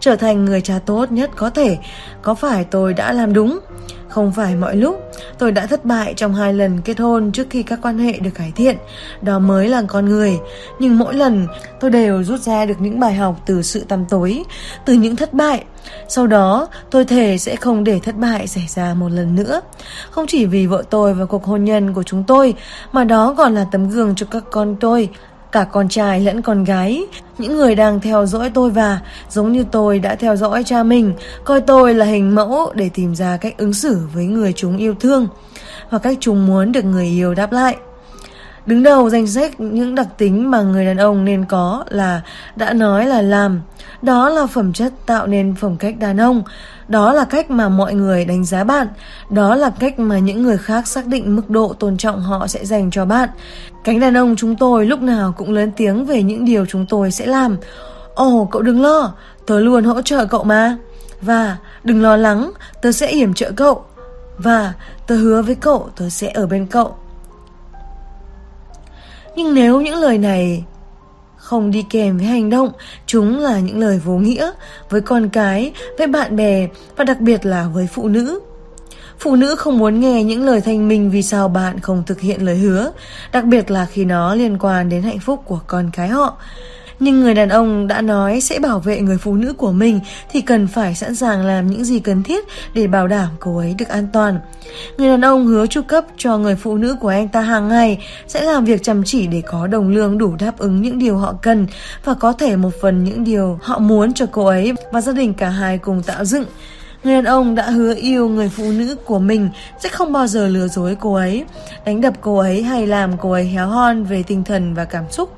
trở thành người cha tốt nhất có thể. Có phải tôi đã làm đúng? Không phải mọi lúc, tôi đã thất bại trong hai lần kết hôn trước khi các quan hệ được cải thiện. Đó mới là con người. Nhưng mỗi lần tôi đều rút ra được những bài học từ sự tăm tối, từ những thất bại. Sau đó, tôi thề sẽ không để thất bại xảy ra một lần nữa. Không chỉ vì vợ tôi và cuộc hôn nhân của chúng tôi, mà đó còn là tấm gương cho các con tôi cả con trai lẫn con gái, những người đang theo dõi tôi và giống như tôi đã theo dõi cha mình, coi tôi là hình mẫu để tìm ra cách ứng xử với người chúng yêu thương và cách chúng muốn được người yêu đáp lại. Đứng đầu danh sách những đặc tính mà người đàn ông nên có là đã nói là làm. Đó là phẩm chất tạo nên phẩm cách đàn ông. Đó là cách mà mọi người đánh giá bạn. Đó là cách mà những người khác xác định mức độ tôn trọng họ sẽ dành cho bạn. Cánh đàn ông chúng tôi lúc nào cũng lớn tiếng về những điều chúng tôi sẽ làm. Ồ, cậu đừng lo, tớ luôn hỗ trợ cậu mà. Và đừng lo lắng, tớ sẽ yểm trợ cậu. Và tớ hứa với cậu tớ sẽ ở bên cậu. Nhưng nếu những lời này không đi kèm với hành động, chúng là những lời vô nghĩa với con cái, với bạn bè và đặc biệt là với phụ nữ. Phụ nữ không muốn nghe những lời thanh minh vì sao bạn không thực hiện lời hứa, đặc biệt là khi nó liên quan đến hạnh phúc của con cái họ. Nhưng người đàn ông đã nói sẽ bảo vệ người phụ nữ của mình thì cần phải sẵn sàng làm những gì cần thiết để bảo đảm cô ấy được an toàn. Người đàn ông hứa chu cấp cho người phụ nữ của anh ta hàng ngày sẽ làm việc chăm chỉ để có đồng lương đủ đáp ứng những điều họ cần và có thể một phần những điều họ muốn cho cô ấy và gia đình cả hai cùng tạo dựng. Người đàn ông đã hứa yêu người phụ nữ của mình sẽ không bao giờ lừa dối cô ấy, đánh đập cô ấy hay làm cô ấy héo hon về tinh thần và cảm xúc.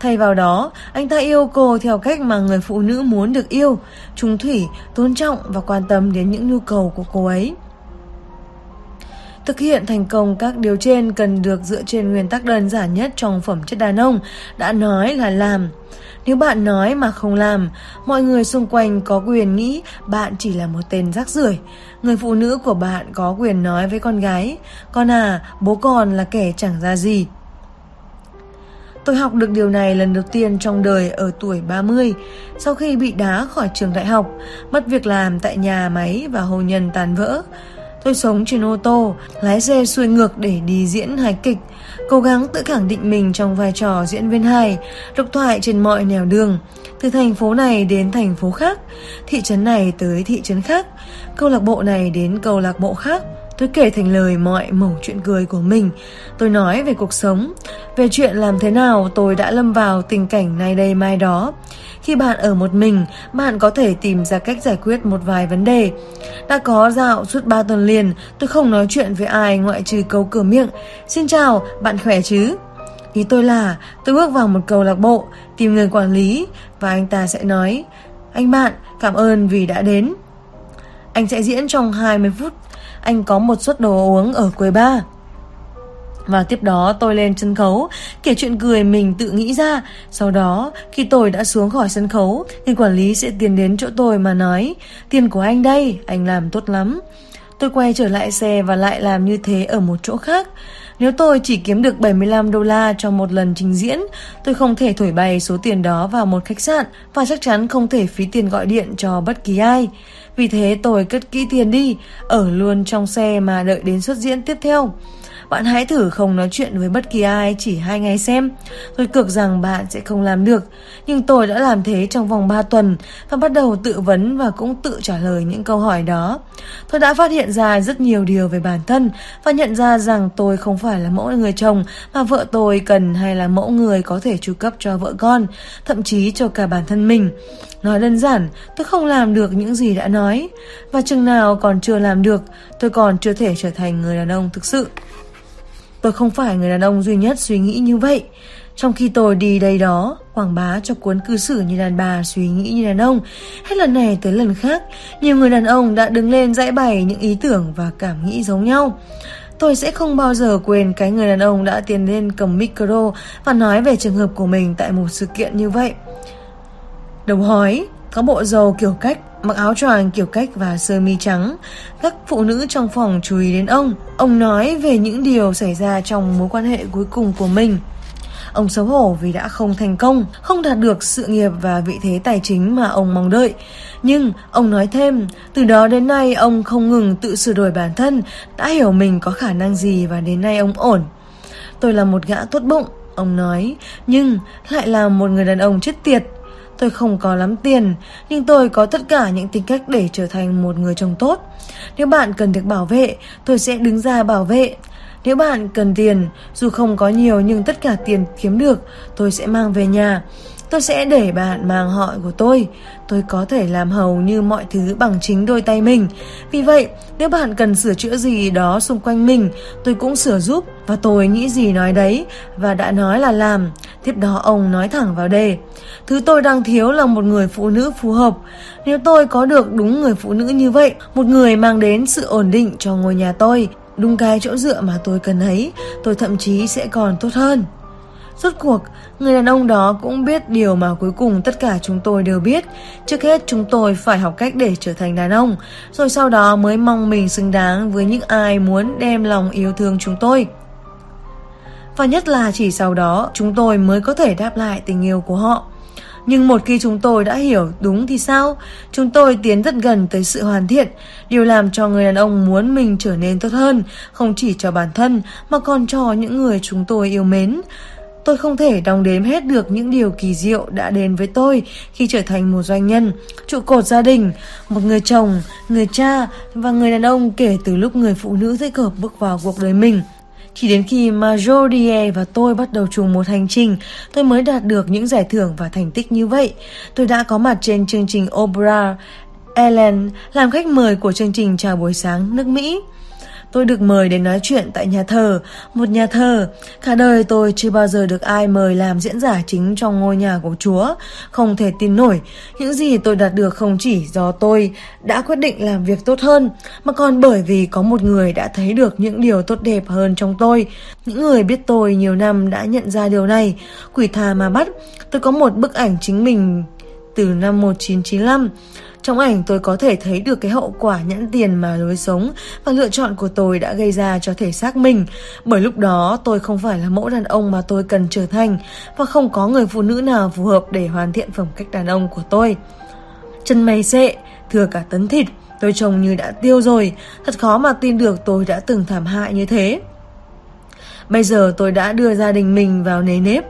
Thay vào đó, anh ta yêu cô theo cách mà người phụ nữ muốn được yêu, trung thủy, tôn trọng và quan tâm đến những nhu cầu của cô ấy. Thực hiện thành công các điều trên cần được dựa trên nguyên tắc đơn giản nhất trong phẩm chất đàn ông, đã nói là làm. Nếu bạn nói mà không làm, mọi người xung quanh có quyền nghĩ bạn chỉ là một tên rác rưởi. Người phụ nữ của bạn có quyền nói với con gái, con à, bố con là kẻ chẳng ra gì. Tôi học được điều này lần đầu tiên trong đời ở tuổi 30, sau khi bị đá khỏi trường đại học, mất việc làm tại nhà máy và hôn nhân tàn vỡ. Tôi sống trên ô tô, lái xe xuôi ngược để đi diễn hài kịch, cố gắng tự khẳng định mình trong vai trò diễn viên hài, độc thoại trên mọi nẻo đường, từ thành phố này đến thành phố khác, thị trấn này tới thị trấn khác, câu lạc bộ này đến câu lạc bộ khác. Tôi kể thành lời mọi mẩu chuyện cười của mình. Tôi nói về cuộc sống, về chuyện làm thế nào tôi đã lâm vào tình cảnh này đây mai đó. Khi bạn ở một mình, bạn có thể tìm ra cách giải quyết một vài vấn đề. Đã có dạo suốt 3 tuần liền, tôi không nói chuyện với ai ngoại trừ câu cửa miệng. Xin chào, bạn khỏe chứ? Ý tôi là tôi bước vào một câu lạc bộ, tìm người quản lý và anh ta sẽ nói Anh bạn, cảm ơn vì đã đến. Anh sẽ diễn trong 20 phút anh có một suất đồ uống ở quầy ba. Và tiếp đó tôi lên sân khấu, kể chuyện cười mình tự nghĩ ra. Sau đó, khi tôi đã xuống khỏi sân khấu, thì quản lý sẽ tiến đến chỗ tôi mà nói, tiền của anh đây, anh làm tốt lắm. Tôi quay trở lại xe và lại làm như thế ở một chỗ khác. Nếu tôi chỉ kiếm được 75 đô la trong một lần trình diễn, tôi không thể thổi bay số tiền đó vào một khách sạn và chắc chắn không thể phí tiền gọi điện cho bất kỳ ai. Vì thế tôi cất kỹ tiền đi, ở luôn trong xe mà đợi đến xuất diễn tiếp theo. Bạn hãy thử không nói chuyện với bất kỳ ai chỉ hai ngày xem. Tôi cược rằng bạn sẽ không làm được. Nhưng tôi đã làm thế trong vòng 3 tuần và bắt đầu tự vấn và cũng tự trả lời những câu hỏi đó. Tôi đã phát hiện ra rất nhiều điều về bản thân và nhận ra rằng tôi không phải là mẫu người chồng mà vợ tôi cần hay là mẫu người có thể chu cấp cho vợ con, thậm chí cho cả bản thân mình. Nói đơn giản, tôi không làm được những gì đã nói. Và chừng nào còn chưa làm được, tôi còn chưa thể trở thành người đàn ông thực sự. Tôi không phải người đàn ông duy nhất suy nghĩ như vậy. Trong khi tôi đi đây đó, quảng bá cho cuốn cư xử như đàn bà suy nghĩ như đàn ông, hết lần này tới lần khác, nhiều người đàn ông đã đứng lên giải bày những ý tưởng và cảm nghĩ giống nhau. Tôi sẽ không bao giờ quên cái người đàn ông đã tiến lên cầm micro và nói về trường hợp của mình tại một sự kiện như vậy. Đầu hói, có bộ dầu kiểu cách, mặc áo choàng kiểu cách và sơ mi trắng. Các phụ nữ trong phòng chú ý đến ông. Ông nói về những điều xảy ra trong mối quan hệ cuối cùng của mình. Ông xấu hổ vì đã không thành công, không đạt được sự nghiệp và vị thế tài chính mà ông mong đợi. Nhưng ông nói thêm, từ đó đến nay ông không ngừng tự sửa đổi bản thân, đã hiểu mình có khả năng gì và đến nay ông ổn. Tôi là một gã tốt bụng, ông nói, nhưng lại là một người đàn ông chết tiệt. Tôi không có lắm tiền, nhưng tôi có tất cả những tính cách để trở thành một người chồng tốt. Nếu bạn cần được bảo vệ, tôi sẽ đứng ra bảo vệ. Nếu bạn cần tiền, dù không có nhiều nhưng tất cả tiền kiếm được, tôi sẽ mang về nhà. Tôi sẽ để bạn mang họ của tôi. Tôi có thể làm hầu như mọi thứ bằng chính đôi tay mình. Vì vậy, nếu bạn cần sửa chữa gì đó xung quanh mình, tôi cũng sửa giúp. Và tôi nghĩ gì nói đấy, và đã nói là làm. Tiếp đó ông nói thẳng vào đề. Thứ tôi đang thiếu là một người phụ nữ phù hợp. Nếu tôi có được đúng người phụ nữ như vậy, một người mang đến sự ổn định cho ngôi nhà tôi, đúng cái chỗ dựa mà tôi cần ấy, tôi thậm chí sẽ còn tốt hơn. Rốt cuộc, người đàn ông đó cũng biết điều mà cuối cùng tất cả chúng tôi đều biết. Trước hết chúng tôi phải học cách để trở thành đàn ông, rồi sau đó mới mong mình xứng đáng với những ai muốn đem lòng yêu thương chúng tôi. Và nhất là chỉ sau đó chúng tôi mới có thể đáp lại tình yêu của họ. Nhưng một khi chúng tôi đã hiểu đúng thì sao? Chúng tôi tiến rất gần tới sự hoàn thiện, điều làm cho người đàn ông muốn mình trở nên tốt hơn, không chỉ cho bản thân mà còn cho những người chúng tôi yêu mến. Tôi không thể đong đếm hết được những điều kỳ diệu đã đến với tôi khi trở thành một doanh nhân, trụ cột gia đình, một người chồng, người cha và người đàn ông kể từ lúc người phụ nữ thích hợp bước vào cuộc đời mình. Chỉ đến khi mà Jodie và tôi bắt đầu chung một hành trình, tôi mới đạt được những giải thưởng và thành tích như vậy. Tôi đã có mặt trên chương trình Oprah Ellen làm khách mời của chương trình chào buổi sáng nước Mỹ. Tôi được mời đến nói chuyện tại nhà thờ, một nhà thờ. Cả đời tôi chưa bao giờ được ai mời làm diễn giả chính trong ngôi nhà của Chúa. Không thể tin nổi, những gì tôi đạt được không chỉ do tôi đã quyết định làm việc tốt hơn, mà còn bởi vì có một người đã thấy được những điều tốt đẹp hơn trong tôi. Những người biết tôi nhiều năm đã nhận ra điều này. Quỷ thà mà bắt, tôi có một bức ảnh chính mình từ năm 1995. Trong ảnh tôi có thể thấy được cái hậu quả nhãn tiền mà lối sống và lựa chọn của tôi đã gây ra cho thể xác mình. Bởi lúc đó tôi không phải là mẫu đàn ông mà tôi cần trở thành và không có người phụ nữ nào phù hợp để hoàn thiện phẩm cách đàn ông của tôi. Chân mày xệ, thừa cả tấn thịt, tôi trông như đã tiêu rồi, thật khó mà tin được tôi đã từng thảm hại như thế. Bây giờ tôi đã đưa gia đình mình vào nề nếp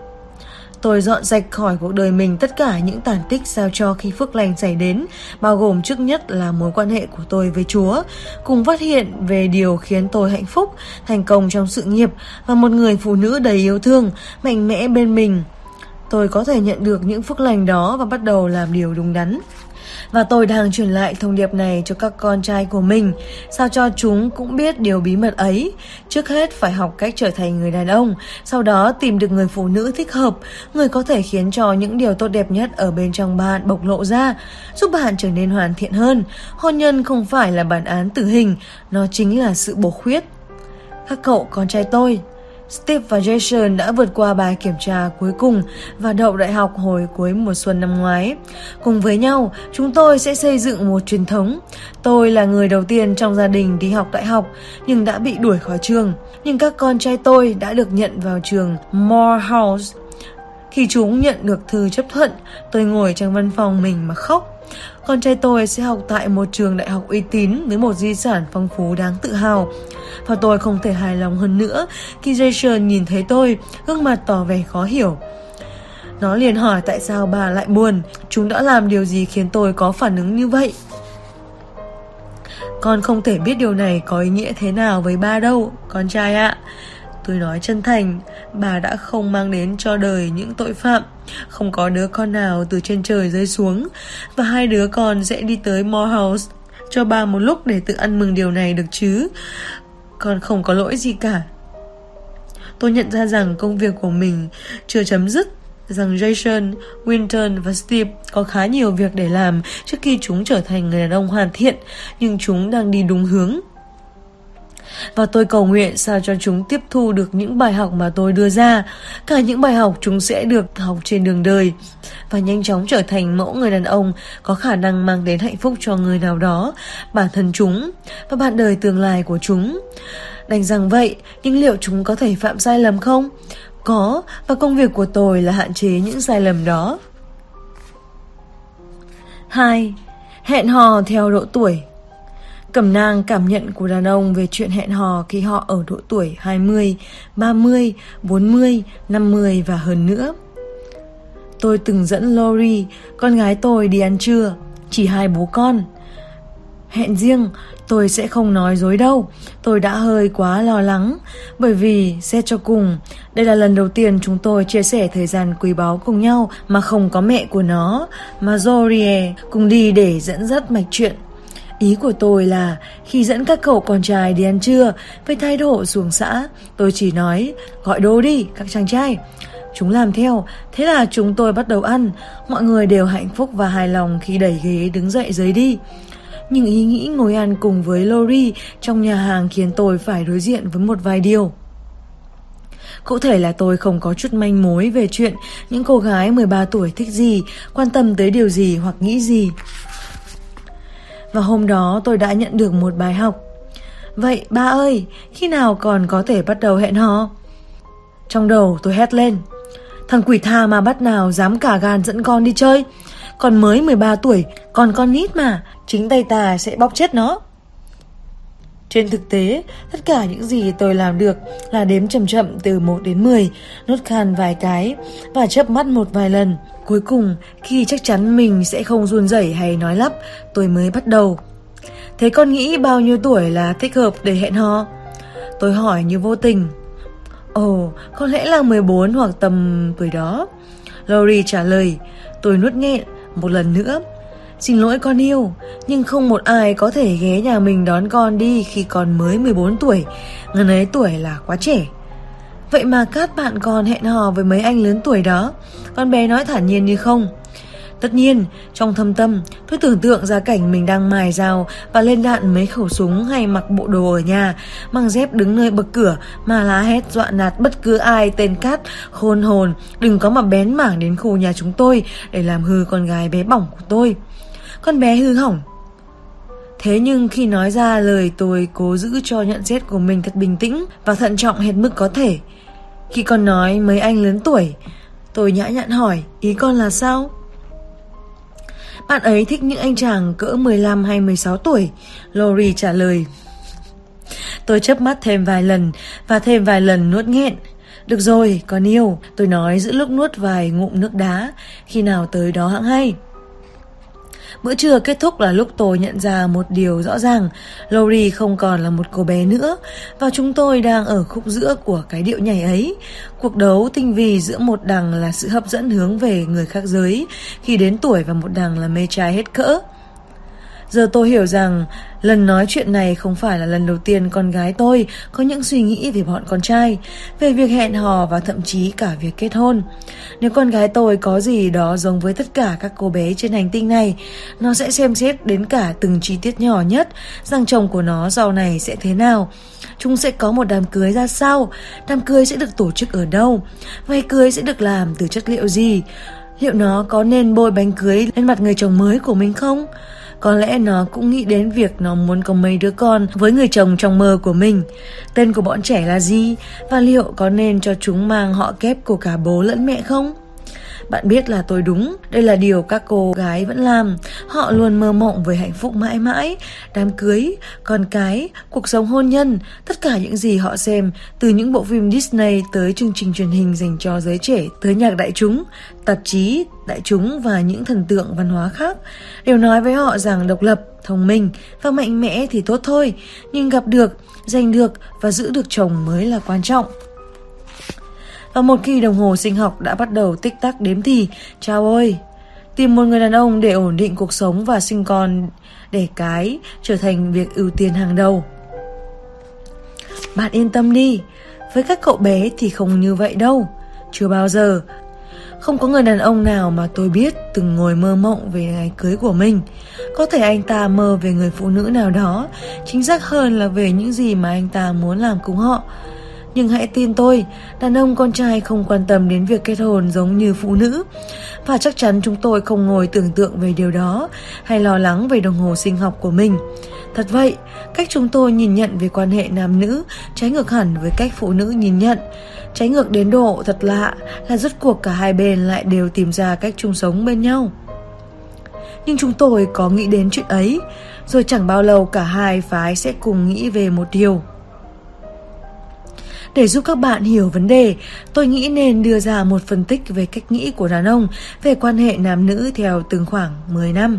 Tôi dọn dẹp khỏi cuộc đời mình tất cả những tàn tích sao cho khi phước lành xảy đến, bao gồm trước nhất là mối quan hệ của tôi với Chúa, cùng phát hiện về điều khiến tôi hạnh phúc, thành công trong sự nghiệp và một người phụ nữ đầy yêu thương, mạnh mẽ bên mình. Tôi có thể nhận được những phước lành đó và bắt đầu làm điều đúng đắn. Và tôi đang truyền lại thông điệp này cho các con trai của mình, sao cho chúng cũng biết điều bí mật ấy. Trước hết phải học cách trở thành người đàn ông, sau đó tìm được người phụ nữ thích hợp, người có thể khiến cho những điều tốt đẹp nhất ở bên trong bạn bộc lộ ra, giúp bạn trở nên hoàn thiện hơn. Hôn nhân không phải là bản án tử hình, nó chính là sự bổ khuyết. Các cậu con trai tôi, Steve và Jason đã vượt qua bài kiểm tra cuối cùng và đậu đại học hồi cuối mùa xuân năm ngoái. Cùng với nhau, chúng tôi sẽ xây dựng một truyền thống. Tôi là người đầu tiên trong gia đình đi học đại học nhưng đã bị đuổi khỏi trường. Nhưng các con trai tôi đã được nhận vào trường Morehouse. Khi chúng nhận được thư chấp thuận, tôi ngồi trong văn phòng mình mà khóc. Con trai tôi sẽ học tại một trường đại học uy tín với một di sản phong phú đáng tự hào. Và tôi không thể hài lòng hơn nữa khi Jason nhìn thấy tôi, gương mặt tỏ vẻ khó hiểu. Nó liền hỏi tại sao bà lại buồn, chúng đã làm điều gì khiến tôi có phản ứng như vậy. Con không thể biết điều này có ý nghĩa thế nào với ba đâu, con trai ạ. Tôi nói chân thành, bà đã không mang đến cho đời những tội phạm, không có đứa con nào từ trên trời rơi xuống, và hai đứa con sẽ đi tới Morehouse cho bà một lúc để tự ăn mừng điều này được chứ. Con không có lỗi gì cả. Tôi nhận ra rằng công việc của mình chưa chấm dứt rằng Jason, Winton và Steve có khá nhiều việc để làm trước khi chúng trở thành người đàn ông hoàn thiện, nhưng chúng đang đi đúng hướng. Và tôi cầu nguyện sao cho chúng tiếp thu được những bài học mà tôi đưa ra, cả những bài học chúng sẽ được học trên đường đời và nhanh chóng trở thành mẫu người đàn ông có khả năng mang đến hạnh phúc cho người nào đó, bản thân chúng và bạn đời tương lai của chúng. Đành rằng vậy, nhưng liệu chúng có thể phạm sai lầm không? Có, và công việc của tôi là hạn chế những sai lầm đó. 2. Hẹn hò theo độ tuổi Cẩm nang cảm nhận của đàn ông về chuyện hẹn hò khi họ ở độ tuổi 20, 30, 40, 50 và hơn nữa. Tôi từng dẫn Lori, con gái tôi đi ăn trưa, chỉ hai bố con. Hẹn riêng, tôi sẽ không nói dối đâu, tôi đã hơi quá lo lắng, bởi vì, xét cho cùng, đây là lần đầu tiên chúng tôi chia sẻ thời gian quý báu cùng nhau mà không có mẹ của nó, mà Zorie cùng đi để dẫn dắt mạch chuyện. Ý của tôi là khi dẫn các cậu con trai đi ăn trưa với thái độ xuống xã, tôi chỉ nói gọi đồ đi các chàng trai. Chúng làm theo, thế là chúng tôi bắt đầu ăn, mọi người đều hạnh phúc và hài lòng khi đẩy ghế đứng dậy rời đi. Nhưng ý nghĩ ngồi ăn cùng với Lori trong nhà hàng khiến tôi phải đối diện với một vài điều. Cụ thể là tôi không có chút manh mối về chuyện những cô gái 13 tuổi thích gì, quan tâm tới điều gì hoặc nghĩ gì. Và hôm đó tôi đã nhận được một bài học. Vậy ba ơi, khi nào còn có thể bắt đầu hẹn hò? Trong đầu tôi hét lên. Thằng quỷ tha mà bắt nào dám cả gan dẫn con đi chơi Còn mới 13 tuổi Còn con nít mà Chính tay ta sẽ bóc chết nó trên thực tế, tất cả những gì tôi làm được là đếm chậm chậm từ 1 đến 10, nốt khan vài cái và chớp mắt một vài lần. Cuối cùng, khi chắc chắn mình sẽ không run rẩy hay nói lắp, tôi mới bắt đầu. Thế con nghĩ bao nhiêu tuổi là thích hợp để hẹn hò? Tôi hỏi như vô tình. Ồ, có lẽ là 14 hoặc tầm tuổi đó. Lori trả lời, tôi nuốt nghẹn một lần nữa. Xin lỗi con yêu, nhưng không một ai có thể ghé nhà mình đón con đi khi còn mới 14 tuổi, ngần ấy tuổi là quá trẻ. Vậy mà các bạn còn hẹn hò với mấy anh lớn tuổi đó, con bé nói thản nhiên như không. Tất nhiên, trong thâm tâm, tôi tưởng tượng ra cảnh mình đang mài dao và lên đạn mấy khẩu súng hay mặc bộ đồ ở nhà, mang dép đứng nơi bậc cửa mà lá hét dọa nạt bất cứ ai tên cát, khôn hồn, đừng có mà bén mảng đến khu nhà chúng tôi để làm hư con gái bé bỏng của tôi con bé hư hỏng. Thế nhưng khi nói ra lời tôi cố giữ cho nhận xét của mình thật bình tĩnh và thận trọng hết mức có thể. Khi con nói mấy anh lớn tuổi, tôi nhã nhặn hỏi ý con là sao? Bạn ấy thích những anh chàng cỡ 15 hay 16 tuổi, Lori trả lời. Tôi chớp mắt thêm vài lần và thêm vài lần nuốt nghẹn. Được rồi, con yêu, tôi nói giữa lúc nuốt vài ngụm nước đá, khi nào tới đó hãng hay. Bữa trưa kết thúc là lúc tôi nhận ra một điều rõ ràng, Lori không còn là một cô bé nữa và chúng tôi đang ở khúc giữa của cái điệu nhảy ấy. Cuộc đấu tinh vi giữa một đằng là sự hấp dẫn hướng về người khác giới khi đến tuổi và một đằng là mê trai hết cỡ. Giờ tôi hiểu rằng lần nói chuyện này không phải là lần đầu tiên con gái tôi có những suy nghĩ về bọn con trai, về việc hẹn hò và thậm chí cả việc kết hôn. Nếu con gái tôi có gì đó giống với tất cả các cô bé trên hành tinh này, nó sẽ xem xét đến cả từng chi tiết nhỏ nhất rằng chồng của nó sau này sẽ thế nào. Chúng sẽ có một đám cưới ra sao, đám cưới sẽ được tổ chức ở đâu, váy cưới sẽ được làm từ chất liệu gì, liệu nó có nên bôi bánh cưới lên mặt người chồng mới của mình không? Có lẽ nó cũng nghĩ đến việc nó muốn có mấy đứa con với người chồng trong mơ của mình. Tên của bọn trẻ là gì? Và liệu có nên cho chúng mang họ kép của cả bố lẫn mẹ không? Bạn biết là tôi đúng, đây là điều các cô gái vẫn làm. Họ luôn mơ mộng về hạnh phúc mãi mãi, đám cưới, con cái, cuộc sống hôn nhân, tất cả những gì họ xem, từ những bộ phim Disney tới chương trình truyền hình dành cho giới trẻ, tới nhạc đại chúng, tạp chí, đại chúng và những thần tượng văn hóa khác, đều nói với họ rằng độc lập, thông minh và mạnh mẽ thì tốt thôi, nhưng gặp được, giành được và giữ được chồng mới là quan trọng. Và một khi đồng hồ sinh học đã bắt đầu tích tắc đếm thì, chào ơi, tìm một người đàn ông để ổn định cuộc sống và sinh con để cái trở thành việc ưu tiên hàng đầu. Bạn yên tâm đi, với các cậu bé thì không như vậy đâu. Chưa bao giờ, không có người đàn ông nào mà tôi biết từng ngồi mơ mộng về ngày cưới của mình. Có thể anh ta mơ về người phụ nữ nào đó, chính xác hơn là về những gì mà anh ta muốn làm cùng họ. Nhưng hãy tin tôi, đàn ông con trai không quan tâm đến việc kết hôn giống như phụ nữ. Và chắc chắn chúng tôi không ngồi tưởng tượng về điều đó hay lo lắng về đồng hồ sinh học của mình. Thật vậy, cách chúng tôi nhìn nhận về quan hệ nam nữ trái ngược hẳn với cách phụ nữ nhìn nhận. Trái ngược đến độ thật lạ là rốt cuộc cả hai bên lại đều tìm ra cách chung sống bên nhau. Nhưng chúng tôi có nghĩ đến chuyện ấy, rồi chẳng bao lâu cả hai phái sẽ cùng nghĩ về một điều. Để giúp các bạn hiểu vấn đề, tôi nghĩ nên đưa ra một phân tích về cách nghĩ của đàn ông về quan hệ nam nữ theo từng khoảng 10 năm.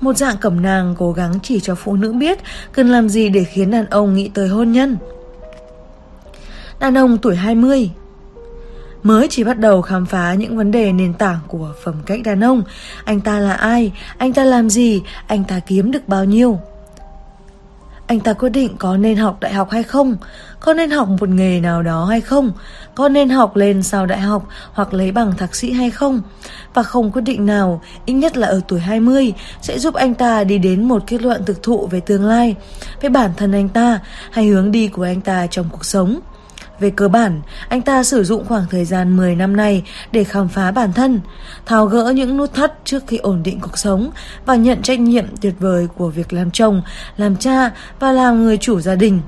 Một dạng cẩm nang cố gắng chỉ cho phụ nữ biết cần làm gì để khiến đàn ông nghĩ tới hôn nhân. Đàn ông tuổi 20 Mới chỉ bắt đầu khám phá những vấn đề nền tảng của phẩm cách đàn ông Anh ta là ai? Anh ta làm gì? Anh ta kiếm được bao nhiêu? Anh ta quyết định có nên học đại học hay không? Có nên học một nghề nào đó hay không? Có nên học lên sau đại học hoặc lấy bằng thạc sĩ hay không? Và không quyết định nào, ít nhất là ở tuổi 20, sẽ giúp anh ta đi đến một kết luận thực thụ về tương lai, về bản thân anh ta hay hướng đi của anh ta trong cuộc sống. Về cơ bản, anh ta sử dụng khoảng thời gian 10 năm này để khám phá bản thân, tháo gỡ những nút thắt trước khi ổn định cuộc sống và nhận trách nhiệm tuyệt vời của việc làm chồng, làm cha và làm người chủ gia đình.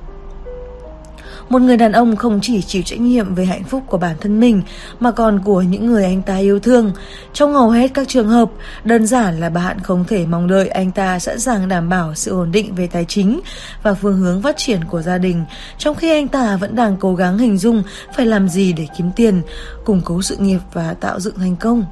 Một người đàn ông không chỉ chịu trách nhiệm về hạnh phúc của bản thân mình mà còn của những người anh ta yêu thương. Trong hầu hết các trường hợp, đơn giản là bạn không thể mong đợi anh ta sẵn sàng đảm bảo sự ổn định về tài chính và phương hướng phát triển của gia đình, trong khi anh ta vẫn đang cố gắng hình dung phải làm gì để kiếm tiền, củng cố sự nghiệp và tạo dựng thành công.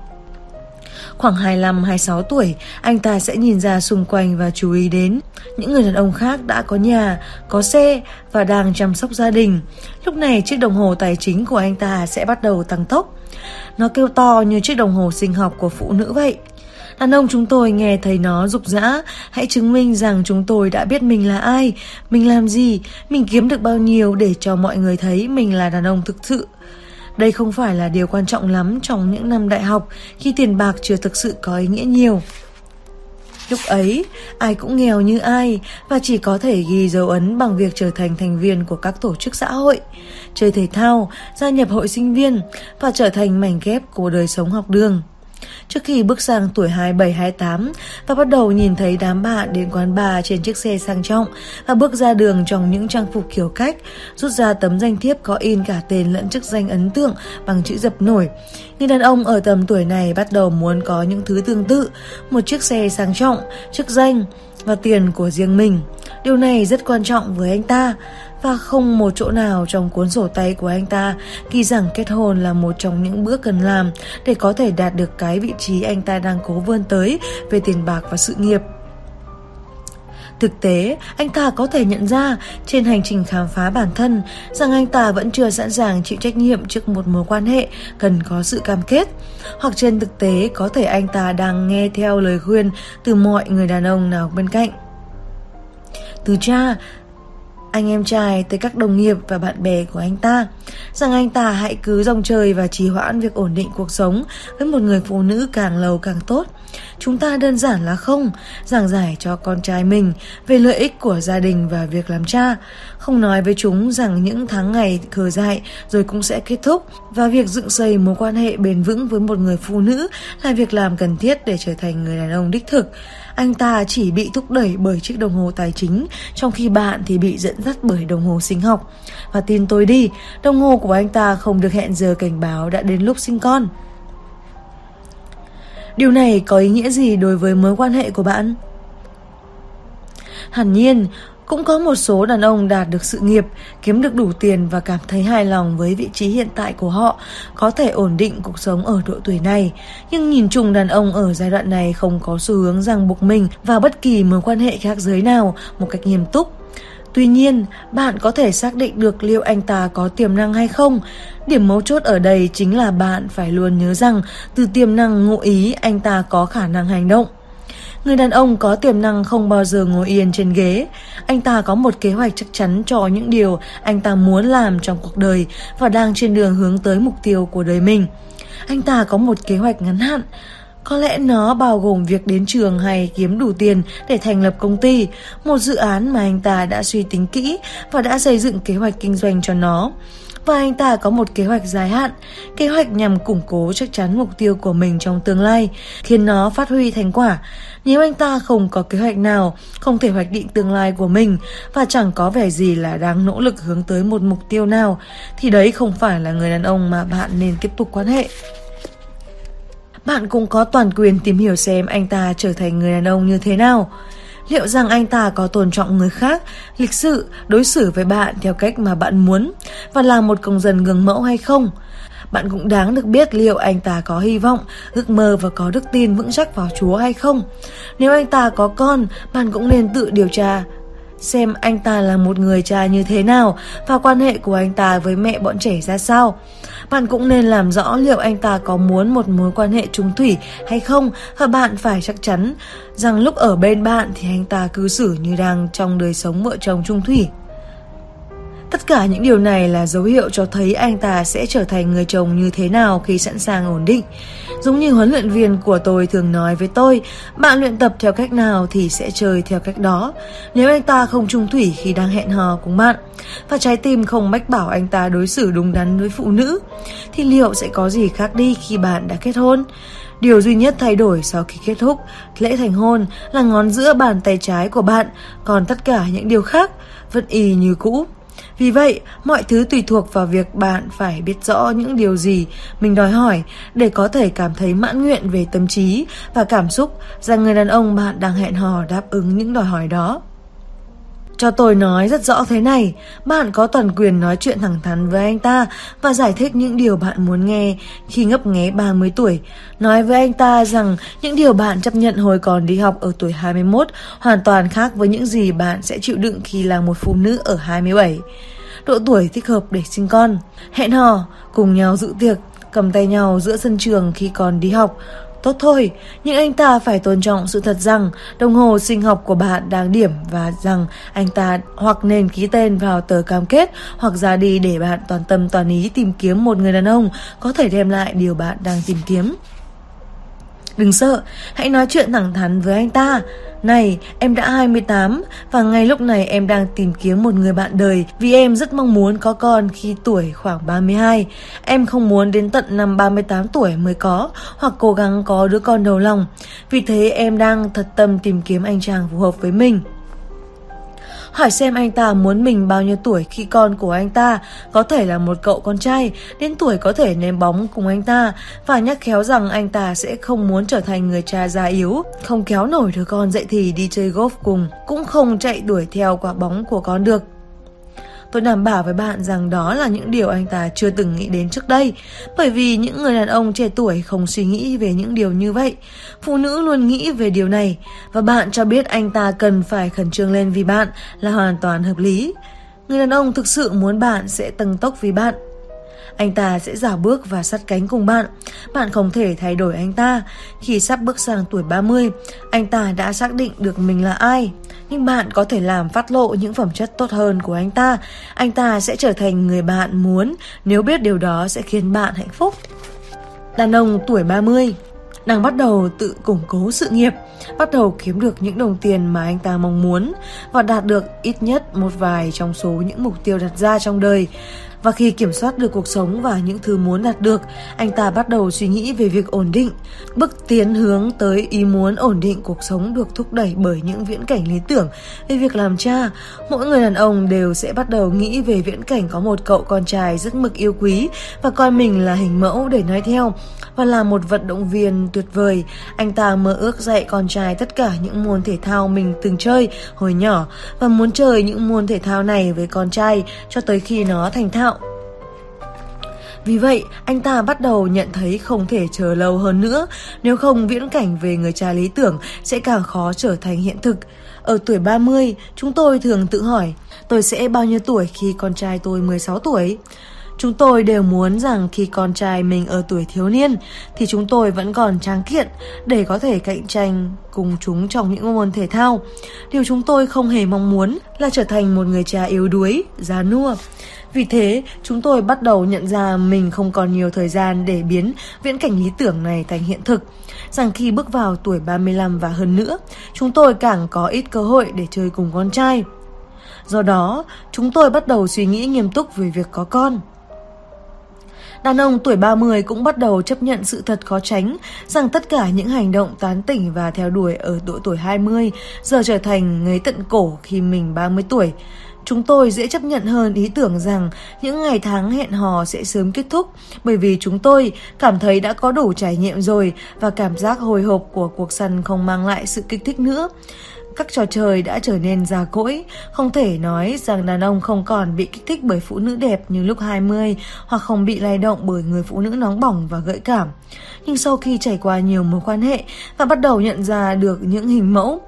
Khoảng 25-26 tuổi, anh ta sẽ nhìn ra xung quanh và chú ý đến những người đàn ông khác đã có nhà, có xe và đang chăm sóc gia đình. Lúc này chiếc đồng hồ tài chính của anh ta sẽ bắt đầu tăng tốc. Nó kêu to như chiếc đồng hồ sinh học của phụ nữ vậy. Đàn ông chúng tôi nghe thấy nó rục rã, hãy chứng minh rằng chúng tôi đã biết mình là ai, mình làm gì, mình kiếm được bao nhiêu để cho mọi người thấy mình là đàn ông thực sự. Đây không phải là điều quan trọng lắm trong những năm đại học khi tiền bạc chưa thực sự có ý nghĩa nhiều. Lúc ấy, ai cũng nghèo như ai và chỉ có thể ghi dấu ấn bằng việc trở thành thành viên của các tổ chức xã hội, chơi thể thao, gia nhập hội sinh viên và trở thành mảnh ghép của đời sống học đường trước khi bước sang tuổi 27-28 và bắt đầu nhìn thấy đám bạn đến quán bar trên chiếc xe sang trọng và bước ra đường trong những trang phục kiểu cách, rút ra tấm danh thiếp có in cả tên lẫn chức danh ấn tượng bằng chữ dập nổi. Người đàn ông ở tầm tuổi này bắt đầu muốn có những thứ tương tự, một chiếc xe sang trọng, chức danh và tiền của riêng mình. Điều này rất quan trọng với anh ta và không một chỗ nào trong cuốn sổ tay của anh ta ghi rằng kết hôn là một trong những bước cần làm để có thể đạt được cái vị trí anh ta đang cố vươn tới về tiền bạc và sự nghiệp. Thực tế, anh ta có thể nhận ra trên hành trình khám phá bản thân rằng anh ta vẫn chưa sẵn sàng chịu trách nhiệm trước một mối quan hệ cần có sự cam kết. Hoặc trên thực tế, có thể anh ta đang nghe theo lời khuyên từ mọi người đàn ông nào bên cạnh. Từ cha, anh em trai tới các đồng nghiệp và bạn bè của anh ta. Rằng anh ta hãy cứ dòng trời và trì hoãn việc ổn định cuộc sống với một người phụ nữ càng lâu càng tốt. Chúng ta đơn giản là không giảng giải cho con trai mình về lợi ích của gia đình và việc làm cha, không nói với chúng rằng những tháng ngày khờ dại rồi cũng sẽ kết thúc và việc dựng xây mối quan hệ bền vững với một người phụ nữ là việc làm cần thiết để trở thành người đàn ông đích thực anh ta chỉ bị thúc đẩy bởi chiếc đồng hồ tài chính, trong khi bạn thì bị dẫn dắt bởi đồng hồ sinh học. Và tin tôi đi, đồng hồ của anh ta không được hẹn giờ cảnh báo đã đến lúc sinh con. Điều này có ý nghĩa gì đối với mối quan hệ của bạn? Hẳn nhiên, cũng có một số đàn ông đạt được sự nghiệp, kiếm được đủ tiền và cảm thấy hài lòng với vị trí hiện tại của họ, có thể ổn định cuộc sống ở độ tuổi này. Nhưng nhìn chung đàn ông ở giai đoạn này không có xu hướng ràng buộc mình vào bất kỳ mối quan hệ khác giới nào một cách nghiêm túc. Tuy nhiên, bạn có thể xác định được liệu anh ta có tiềm năng hay không. Điểm mấu chốt ở đây chính là bạn phải luôn nhớ rằng từ tiềm năng ngụ ý anh ta có khả năng hành động. Người đàn ông có tiềm năng không bao giờ ngồi yên trên ghế. Anh ta có một kế hoạch chắc chắn cho những điều anh ta muốn làm trong cuộc đời và đang trên đường hướng tới mục tiêu của đời mình. Anh ta có một kế hoạch ngắn hạn. Có lẽ nó bao gồm việc đến trường hay kiếm đủ tiền để thành lập công ty, một dự án mà anh ta đã suy tính kỹ và đã xây dựng kế hoạch kinh doanh cho nó và anh ta có một kế hoạch dài hạn, kế hoạch nhằm củng cố chắc chắn mục tiêu của mình trong tương lai, khiến nó phát huy thành quả. Nếu anh ta không có kế hoạch nào, không thể hoạch định tương lai của mình và chẳng có vẻ gì là đang nỗ lực hướng tới một mục tiêu nào, thì đấy không phải là người đàn ông mà bạn nên tiếp tục quan hệ. Bạn cũng có toàn quyền tìm hiểu xem anh ta trở thành người đàn ông như thế nào liệu rằng anh ta có tôn trọng người khác, lịch sự, đối xử với bạn theo cách mà bạn muốn và là một công dân gương mẫu hay không. Bạn cũng đáng được biết liệu anh ta có hy vọng, ước mơ và có đức tin vững chắc vào Chúa hay không. Nếu anh ta có con, bạn cũng nên tự điều tra xem anh ta là một người cha như thế nào và quan hệ của anh ta với mẹ bọn trẻ ra sao. Bạn cũng nên làm rõ liệu anh ta có muốn một mối quan hệ trung thủy hay không và bạn phải chắc chắn rằng lúc ở bên bạn thì anh ta cư xử như đang trong đời sống vợ chồng trung thủy. Tất cả những điều này là dấu hiệu cho thấy anh ta sẽ trở thành người chồng như thế nào khi sẵn sàng ổn định. Giống như huấn luyện viên của tôi thường nói với tôi, bạn luyện tập theo cách nào thì sẽ chơi theo cách đó. Nếu anh ta không trung thủy khi đang hẹn hò cùng bạn, và trái tim không mách bảo anh ta đối xử đúng đắn với phụ nữ, thì liệu sẽ có gì khác đi khi bạn đã kết hôn? Điều duy nhất thay đổi sau khi kết thúc lễ thành hôn là ngón giữa bàn tay trái của bạn, còn tất cả những điều khác vẫn y như cũ. Vì vậy, mọi thứ tùy thuộc vào việc bạn phải biết rõ những điều gì mình đòi hỏi để có thể cảm thấy mãn nguyện về tâm trí và cảm xúc rằng người đàn ông bạn đang hẹn hò đáp ứng những đòi hỏi đó. Cho tôi nói rất rõ thế này, bạn có toàn quyền nói chuyện thẳng thắn với anh ta và giải thích những điều bạn muốn nghe khi ngấp nghé 30 tuổi. Nói với anh ta rằng những điều bạn chấp nhận hồi còn đi học ở tuổi 21 hoàn toàn khác với những gì bạn sẽ chịu đựng khi là một phụ nữ ở 27. Độ tuổi thích hợp để sinh con, hẹn hò, cùng nhau dự tiệc, cầm tay nhau giữa sân trường khi còn đi học, Tốt thôi, nhưng anh ta phải tôn trọng sự thật rằng đồng hồ sinh học của bạn đang điểm và rằng anh ta hoặc nên ký tên vào tờ cam kết hoặc ra đi để bạn toàn tâm toàn ý tìm kiếm một người đàn ông có thể đem lại điều bạn đang tìm kiếm. Đừng sợ, hãy nói chuyện thẳng thắn với anh ta. Này, em đã 28 và ngay lúc này em đang tìm kiếm một người bạn đời vì em rất mong muốn có con khi tuổi khoảng 32. Em không muốn đến tận năm 38 tuổi mới có hoặc cố gắng có đứa con đầu lòng. Vì thế em đang thật tâm tìm kiếm anh chàng phù hợp với mình hỏi xem anh ta muốn mình bao nhiêu tuổi khi con của anh ta có thể là một cậu con trai, đến tuổi có thể ném bóng cùng anh ta và nhắc khéo rằng anh ta sẽ không muốn trở thành người cha già yếu, không kéo nổi đứa con dậy thì đi chơi golf cùng, cũng không chạy đuổi theo quả bóng của con được. Tôi đảm bảo với bạn rằng đó là những điều anh ta chưa từng nghĩ đến trước đây. Bởi vì những người đàn ông trẻ tuổi không suy nghĩ về những điều như vậy. Phụ nữ luôn nghĩ về điều này. Và bạn cho biết anh ta cần phải khẩn trương lên vì bạn là hoàn toàn hợp lý. Người đàn ông thực sự muốn bạn sẽ tăng tốc vì bạn. Anh ta sẽ giả bước và sát cánh cùng bạn. Bạn không thể thay đổi anh ta. Khi sắp bước sang tuổi 30, anh ta đã xác định được mình là ai. Nhưng bạn có thể làm phát lộ những phẩm chất tốt hơn của anh ta. Anh ta sẽ trở thành người bạn muốn nếu biết điều đó sẽ khiến bạn hạnh phúc. Đàn ông tuổi 30 đang bắt đầu tự củng cố sự nghiệp, bắt đầu kiếm được những đồng tiền mà anh ta mong muốn và đạt được ít nhất một vài trong số những mục tiêu đặt ra trong đời. Và khi kiểm soát được cuộc sống và những thứ muốn đạt được, anh ta bắt đầu suy nghĩ về việc ổn định. Bước tiến hướng tới ý muốn ổn định cuộc sống được thúc đẩy bởi những viễn cảnh lý tưởng về việc làm cha. Mỗi người đàn ông đều sẽ bắt đầu nghĩ về viễn cảnh có một cậu con trai rất mực yêu quý và coi mình là hình mẫu để nói theo và là một vận động viên tuyệt vời. Anh ta mơ ước dạy con trai tất cả những môn thể thao mình từng chơi hồi nhỏ và muốn chơi những môn thể thao này với con trai cho tới khi nó thành thạo. Vì vậy, anh ta bắt đầu nhận thấy không thể chờ lâu hơn nữa, nếu không viễn cảnh về người cha lý tưởng sẽ càng khó trở thành hiện thực. Ở tuổi 30, chúng tôi thường tự hỏi, tôi sẽ bao nhiêu tuổi khi con trai tôi 16 tuổi? Chúng tôi đều muốn rằng khi con trai mình ở tuổi thiếu niên thì chúng tôi vẫn còn tráng kiện để có thể cạnh tranh cùng chúng trong những môn thể thao. Điều chúng tôi không hề mong muốn là trở thành một người cha yếu đuối, già nua. Vì thế, chúng tôi bắt đầu nhận ra mình không còn nhiều thời gian để biến viễn cảnh lý tưởng này thành hiện thực. Rằng khi bước vào tuổi 35 và hơn nữa, chúng tôi càng có ít cơ hội để chơi cùng con trai. Do đó, chúng tôi bắt đầu suy nghĩ nghiêm túc về việc có con. Đàn ông tuổi 30 cũng bắt đầu chấp nhận sự thật khó tránh rằng tất cả những hành động tán tỉnh và theo đuổi ở độ tuổi 20 giờ trở thành ngấy tận cổ khi mình 30 tuổi. Chúng tôi dễ chấp nhận hơn ý tưởng rằng những ngày tháng hẹn hò sẽ sớm kết thúc, bởi vì chúng tôi cảm thấy đã có đủ trải nghiệm rồi và cảm giác hồi hộp của cuộc săn không mang lại sự kích thích nữa. Các trò chơi đã trở nên già cỗi, không thể nói rằng đàn ông không còn bị kích thích bởi phụ nữ đẹp như lúc 20 hoặc không bị lay động bởi người phụ nữ nóng bỏng và gợi cảm. Nhưng sau khi trải qua nhiều mối quan hệ và bắt đầu nhận ra được những hình mẫu,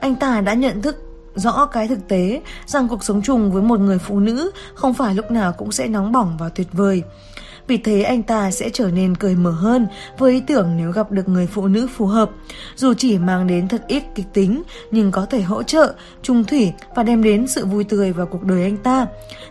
anh ta đã nhận thức rõ cái thực tế rằng cuộc sống chung với một người phụ nữ không phải lúc nào cũng sẽ nóng bỏng và tuyệt vời. Vì thế anh ta sẽ trở nên cởi mở hơn với ý tưởng nếu gặp được người phụ nữ phù hợp. Dù chỉ mang đến thật ít kịch tính nhưng có thể hỗ trợ, trung thủy và đem đến sự vui tươi vào cuộc đời anh ta,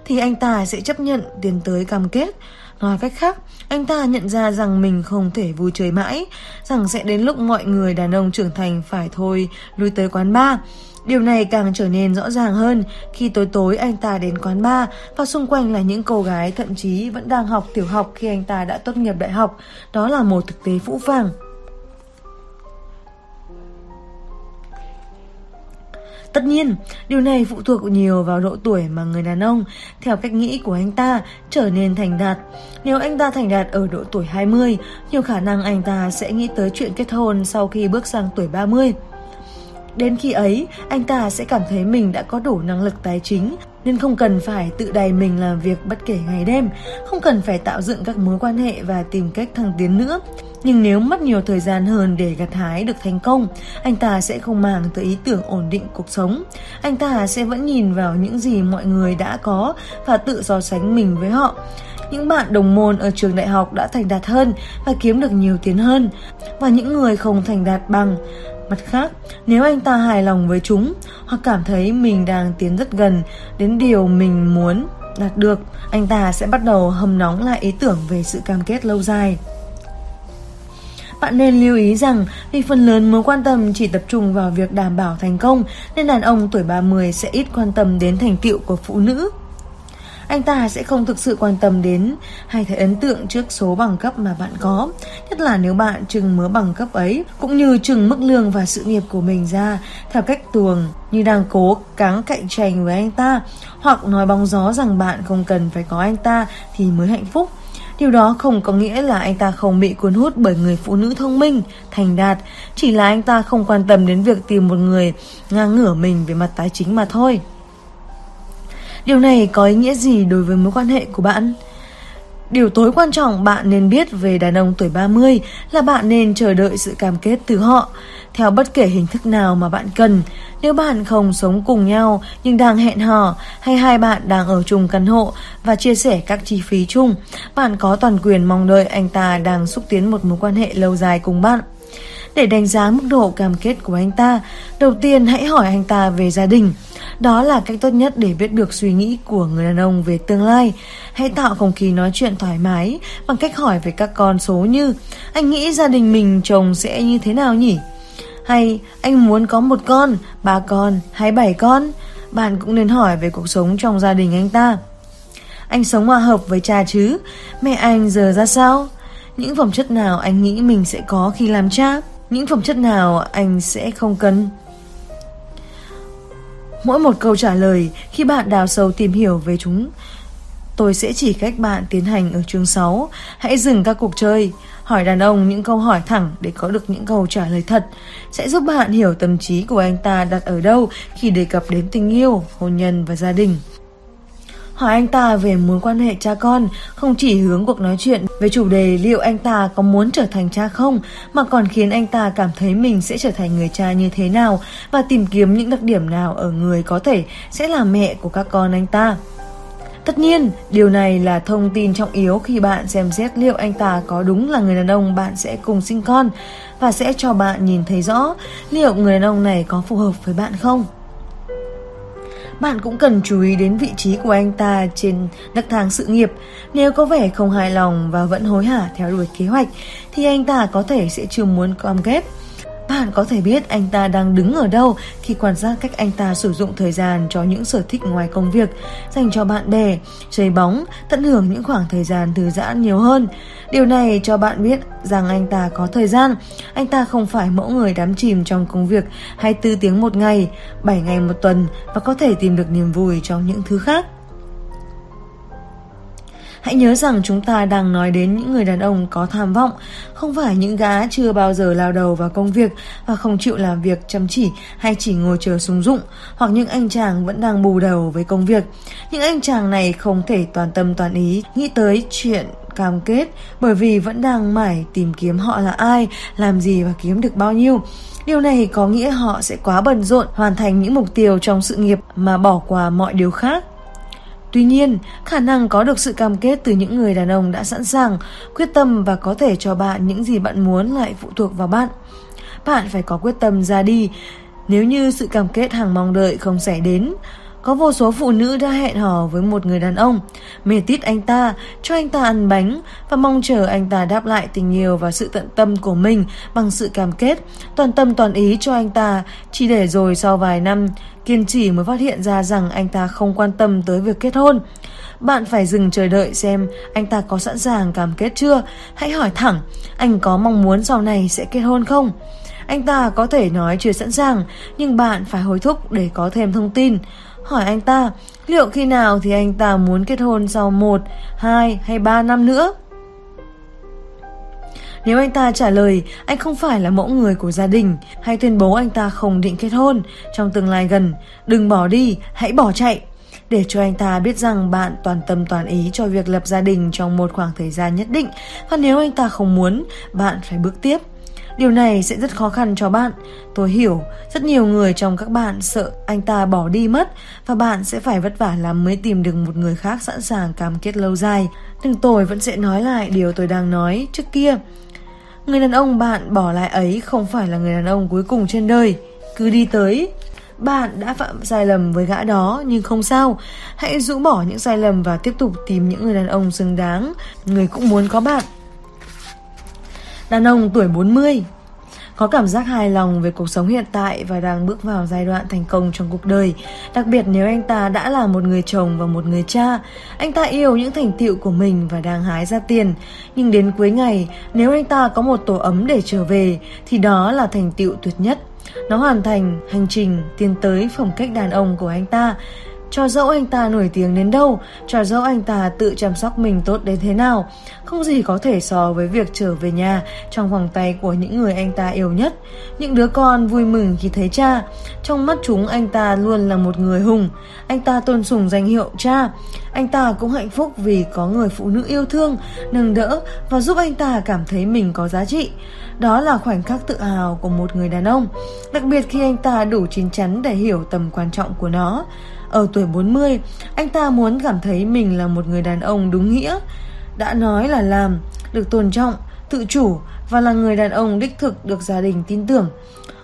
thì anh ta sẽ chấp nhận tiến tới cam kết. Nói cách khác, anh ta nhận ra rằng mình không thể vui chơi mãi, rằng sẽ đến lúc mọi người đàn ông trưởng thành phải thôi lui tới quán bar. Điều này càng trở nên rõ ràng hơn khi tối tối anh ta đến quán bar và xung quanh là những cô gái thậm chí vẫn đang học tiểu học khi anh ta đã tốt nghiệp đại học. Đó là một thực tế phũ phàng. Tất nhiên, điều này phụ thuộc nhiều vào độ tuổi mà người đàn ông, theo cách nghĩ của anh ta, trở nên thành đạt. Nếu anh ta thành đạt ở độ tuổi 20, nhiều khả năng anh ta sẽ nghĩ tới chuyện kết hôn sau khi bước sang tuổi 30. Đến khi ấy, anh ta sẽ cảm thấy mình đã có đủ năng lực tài chính nên không cần phải tự đầy mình làm việc bất kể ngày đêm, không cần phải tạo dựng các mối quan hệ và tìm cách thăng tiến nữa. Nhưng nếu mất nhiều thời gian hơn để gặt hái được thành công, anh ta sẽ không màng tới ý tưởng ổn định cuộc sống. Anh ta sẽ vẫn nhìn vào những gì mọi người đã có và tự so sánh mình với họ. Những bạn đồng môn ở trường đại học đã thành đạt hơn và kiếm được nhiều tiền hơn, và những người không thành đạt bằng Mặt khác, nếu anh ta hài lòng với chúng hoặc cảm thấy mình đang tiến rất gần đến điều mình muốn đạt được, anh ta sẽ bắt đầu hầm nóng lại ý tưởng về sự cam kết lâu dài. Bạn nên lưu ý rằng vì phần lớn mối quan tâm chỉ tập trung vào việc đảm bảo thành công nên đàn ông tuổi 30 sẽ ít quan tâm đến thành tựu của phụ nữ anh ta sẽ không thực sự quan tâm đến hay thấy ấn tượng trước số bằng cấp mà bạn có, nhất là nếu bạn trừng mớ bằng cấp ấy, cũng như trừng mức lương và sự nghiệp của mình ra theo cách tuồng như đang cố gắng cạnh tranh với anh ta, hoặc nói bóng gió rằng bạn không cần phải có anh ta thì mới hạnh phúc. Điều đó không có nghĩa là anh ta không bị cuốn hút bởi người phụ nữ thông minh, thành đạt, chỉ là anh ta không quan tâm đến việc tìm một người ngang ngửa mình về mặt tài chính mà thôi. Điều này có ý nghĩa gì đối với mối quan hệ của bạn? Điều tối quan trọng bạn nên biết về đàn ông tuổi 30 là bạn nên chờ đợi sự cam kết từ họ, theo bất kể hình thức nào mà bạn cần. Nếu bạn không sống cùng nhau nhưng đang hẹn hò hay hai bạn đang ở chung căn hộ và chia sẻ các chi phí chung, bạn có toàn quyền mong đợi anh ta đang xúc tiến một mối quan hệ lâu dài cùng bạn. Để đánh giá mức độ cam kết của anh ta, đầu tiên hãy hỏi anh ta về gia đình. Đó là cách tốt nhất để biết được suy nghĩ của người đàn ông về tương lai. Hãy tạo không khí nói chuyện thoải mái bằng cách hỏi về các con số như Anh nghĩ gia đình mình chồng sẽ như thế nào nhỉ? Hay anh muốn có một con, ba con hay bảy con? Bạn cũng nên hỏi về cuộc sống trong gia đình anh ta. Anh sống hòa hợp với cha chứ? Mẹ anh giờ ra sao? Những phẩm chất nào anh nghĩ mình sẽ có khi làm cha? Những phẩm chất nào anh sẽ không cần? Mỗi một câu trả lời khi bạn đào sâu tìm hiểu về chúng Tôi sẽ chỉ cách bạn tiến hành ở chương 6 Hãy dừng các cuộc chơi. Hỏi đàn ông những câu hỏi thẳng để có được những câu trả lời thật. Sẽ giúp bạn hiểu tâm trí của anh ta đặt ở đâu khi đề cập đến tình yêu, hôn nhân và gia đình hỏi anh ta về mối quan hệ cha con, không chỉ hướng cuộc nói chuyện về chủ đề liệu anh ta có muốn trở thành cha không, mà còn khiến anh ta cảm thấy mình sẽ trở thành người cha như thế nào và tìm kiếm những đặc điểm nào ở người có thể sẽ là mẹ của các con anh ta. Tất nhiên, điều này là thông tin trọng yếu khi bạn xem xét liệu anh ta có đúng là người đàn ông bạn sẽ cùng sinh con và sẽ cho bạn nhìn thấy rõ liệu người đàn ông này có phù hợp với bạn không bạn cũng cần chú ý đến vị trí của anh ta trên nấc thang sự nghiệp. Nếu có vẻ không hài lòng và vẫn hối hả theo đuổi kế hoạch, thì anh ta có thể sẽ chưa muốn cam kết. Bạn có thể biết anh ta đang đứng ở đâu khi quan sát cách anh ta sử dụng thời gian cho những sở thích ngoài công việc, dành cho bạn bè, chơi bóng, tận hưởng những khoảng thời gian thư giãn nhiều hơn. Điều này cho bạn biết rằng anh ta có thời gian, anh ta không phải mẫu người đắm chìm trong công việc 24 tiếng một ngày, 7 ngày một tuần và có thể tìm được niềm vui trong những thứ khác. Hãy nhớ rằng chúng ta đang nói đến những người đàn ông có tham vọng, không phải những gã chưa bao giờ lao đầu vào công việc và không chịu làm việc chăm chỉ hay chỉ ngồi chờ sung dụng, hoặc những anh chàng vẫn đang bù đầu với công việc. Những anh chàng này không thể toàn tâm toàn ý nghĩ tới chuyện cam kết bởi vì vẫn đang mải tìm kiếm họ là ai, làm gì và kiếm được bao nhiêu. Điều này có nghĩa họ sẽ quá bận rộn hoàn thành những mục tiêu trong sự nghiệp mà bỏ qua mọi điều khác. Tuy nhiên, khả năng có được sự cam kết từ những người đàn ông đã sẵn sàng, quyết tâm và có thể cho bạn những gì bạn muốn lại phụ thuộc vào bạn. Bạn phải có quyết tâm ra đi. Nếu như sự cam kết hàng mong đợi không xảy đến, có vô số phụ nữ đã hẹn hò với một người đàn ông, mê tít anh ta, cho anh ta ăn bánh và mong chờ anh ta đáp lại tình yêu và sự tận tâm của mình bằng sự cam kết, toàn tâm toàn ý cho anh ta, chỉ để rồi sau vài năm kiên trì mới phát hiện ra rằng anh ta không quan tâm tới việc kết hôn. Bạn phải dừng chờ đợi xem anh ta có sẵn sàng cam kết chưa. Hãy hỏi thẳng, anh có mong muốn sau này sẽ kết hôn không? Anh ta có thể nói chưa sẵn sàng, nhưng bạn phải hối thúc để có thêm thông tin. Hỏi anh ta, liệu khi nào thì anh ta muốn kết hôn sau 1, 2 hay 3 năm nữa? Nếu anh ta trả lời anh không phải là mẫu người của gia đình hay tuyên bố anh ta không định kết hôn trong tương lai gần, đừng bỏ đi, hãy bỏ chạy để cho anh ta biết rằng bạn toàn tâm toàn ý cho việc lập gia đình trong một khoảng thời gian nhất định và nếu anh ta không muốn, bạn phải bước tiếp. Điều này sẽ rất khó khăn cho bạn. Tôi hiểu, rất nhiều người trong các bạn sợ anh ta bỏ đi mất và bạn sẽ phải vất vả lắm mới tìm được một người khác sẵn sàng cam kết lâu dài. Nhưng tôi vẫn sẽ nói lại điều tôi đang nói trước kia. Người đàn ông bạn bỏ lại ấy không phải là người đàn ông cuối cùng trên đời. Cứ đi tới, bạn đã phạm sai lầm với gã đó nhưng không sao. Hãy rũ bỏ những sai lầm và tiếp tục tìm những người đàn ông xứng đáng, người cũng muốn có bạn. Đàn ông tuổi 40 có cảm giác hài lòng về cuộc sống hiện tại và đang bước vào giai đoạn thành công trong cuộc đời. Đặc biệt nếu anh ta đã là một người chồng và một người cha, anh ta yêu những thành tựu của mình và đang hái ra tiền. Nhưng đến cuối ngày, nếu anh ta có một tổ ấm để trở về, thì đó là thành tựu tuyệt nhất. Nó hoàn thành hành trình tiến tới phong cách đàn ông của anh ta. Cho dẫu anh ta nổi tiếng đến đâu, cho dẫu anh ta tự chăm sóc mình tốt đến thế nào, không gì có thể so với việc trở về nhà trong vòng tay của những người anh ta yêu nhất. Những đứa con vui mừng khi thấy cha, trong mắt chúng anh ta luôn là một người hùng. Anh ta tôn sùng danh hiệu cha. Anh ta cũng hạnh phúc vì có người phụ nữ yêu thương, nâng đỡ và giúp anh ta cảm thấy mình có giá trị. Đó là khoảnh khắc tự hào của một người đàn ông, đặc biệt khi anh ta đủ chín chắn để hiểu tầm quan trọng của nó. Ở tuổi 40, anh ta muốn cảm thấy mình là một người đàn ông đúng nghĩa. Đã nói là làm, được tôn trọng, tự chủ và là người đàn ông đích thực được gia đình tin tưởng.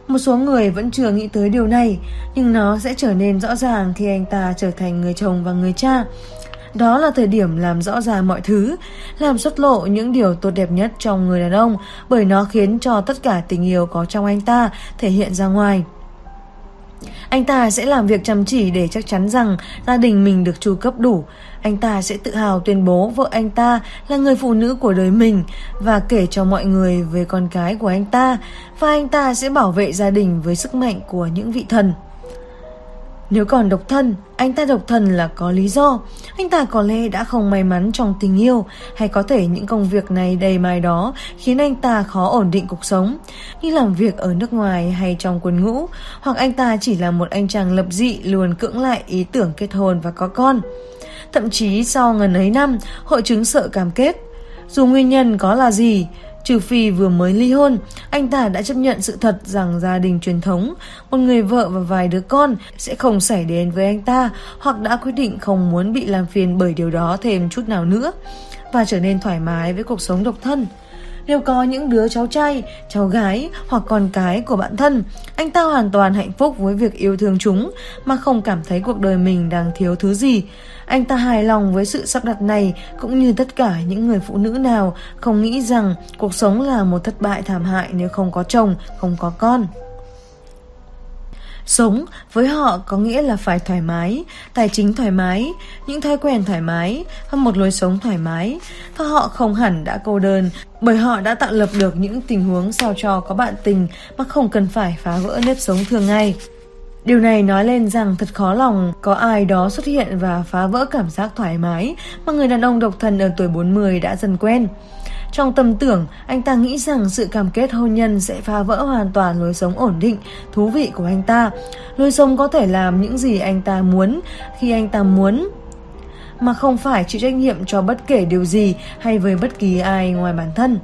Một số người vẫn chưa nghĩ tới điều này, nhưng nó sẽ trở nên rõ ràng khi anh ta trở thành người chồng và người cha. Đó là thời điểm làm rõ ràng mọi thứ, làm xuất lộ những điều tốt đẹp nhất trong người đàn ông bởi nó khiến cho tất cả tình yêu có trong anh ta thể hiện ra ngoài. Anh ta sẽ làm việc chăm chỉ để chắc chắn rằng gia đình mình được chu cấp đủ. Anh ta sẽ tự hào tuyên bố vợ anh ta là người phụ nữ của đời mình và kể cho mọi người về con cái của anh ta, và anh ta sẽ bảo vệ gia đình với sức mạnh của những vị thần. Nếu còn độc thân, anh ta độc thân là có lý do. Anh ta có lẽ đã không may mắn trong tình yêu, hay có thể những công việc này đầy mai đó khiến anh ta khó ổn định cuộc sống, như làm việc ở nước ngoài hay trong quân ngũ, hoặc anh ta chỉ là một anh chàng lập dị luôn cưỡng lại ý tưởng kết hôn và có con. Thậm chí sau ngần ấy năm, hội chứng sợ cam kết. Dù nguyên nhân có là gì, Trừ phi vừa mới ly hôn, anh ta đã chấp nhận sự thật rằng gia đình truyền thống, một người vợ và vài đứa con sẽ không xảy đến với anh ta hoặc đã quyết định không muốn bị làm phiền bởi điều đó thêm chút nào nữa và trở nên thoải mái với cuộc sống độc thân. Nếu có những đứa cháu trai, cháu gái hoặc con cái của bạn thân, anh ta hoàn toàn hạnh phúc với việc yêu thương chúng mà không cảm thấy cuộc đời mình đang thiếu thứ gì. Anh ta hài lòng với sự sắp đặt này cũng như tất cả những người phụ nữ nào không nghĩ rằng cuộc sống là một thất bại thảm hại nếu không có chồng, không có con. Sống với họ có nghĩa là phải thoải mái, tài chính thoải mái, những thói quen thoải mái và một lối sống thoải mái. Và họ không hẳn đã cô đơn bởi họ đã tạo lập được những tình huống sao cho có bạn tình mà không cần phải phá vỡ nếp sống thường ngày. Điều này nói lên rằng thật khó lòng có ai đó xuất hiện và phá vỡ cảm giác thoải mái mà người đàn ông độc thân ở tuổi 40 đã dần quen. Trong tâm tưởng, anh ta nghĩ rằng sự cam kết hôn nhân sẽ phá vỡ hoàn toàn lối sống ổn định, thú vị của anh ta. Lối sống có thể làm những gì anh ta muốn khi anh ta muốn mà không phải chịu trách nhiệm cho bất kể điều gì hay với bất kỳ ai ngoài bản thân.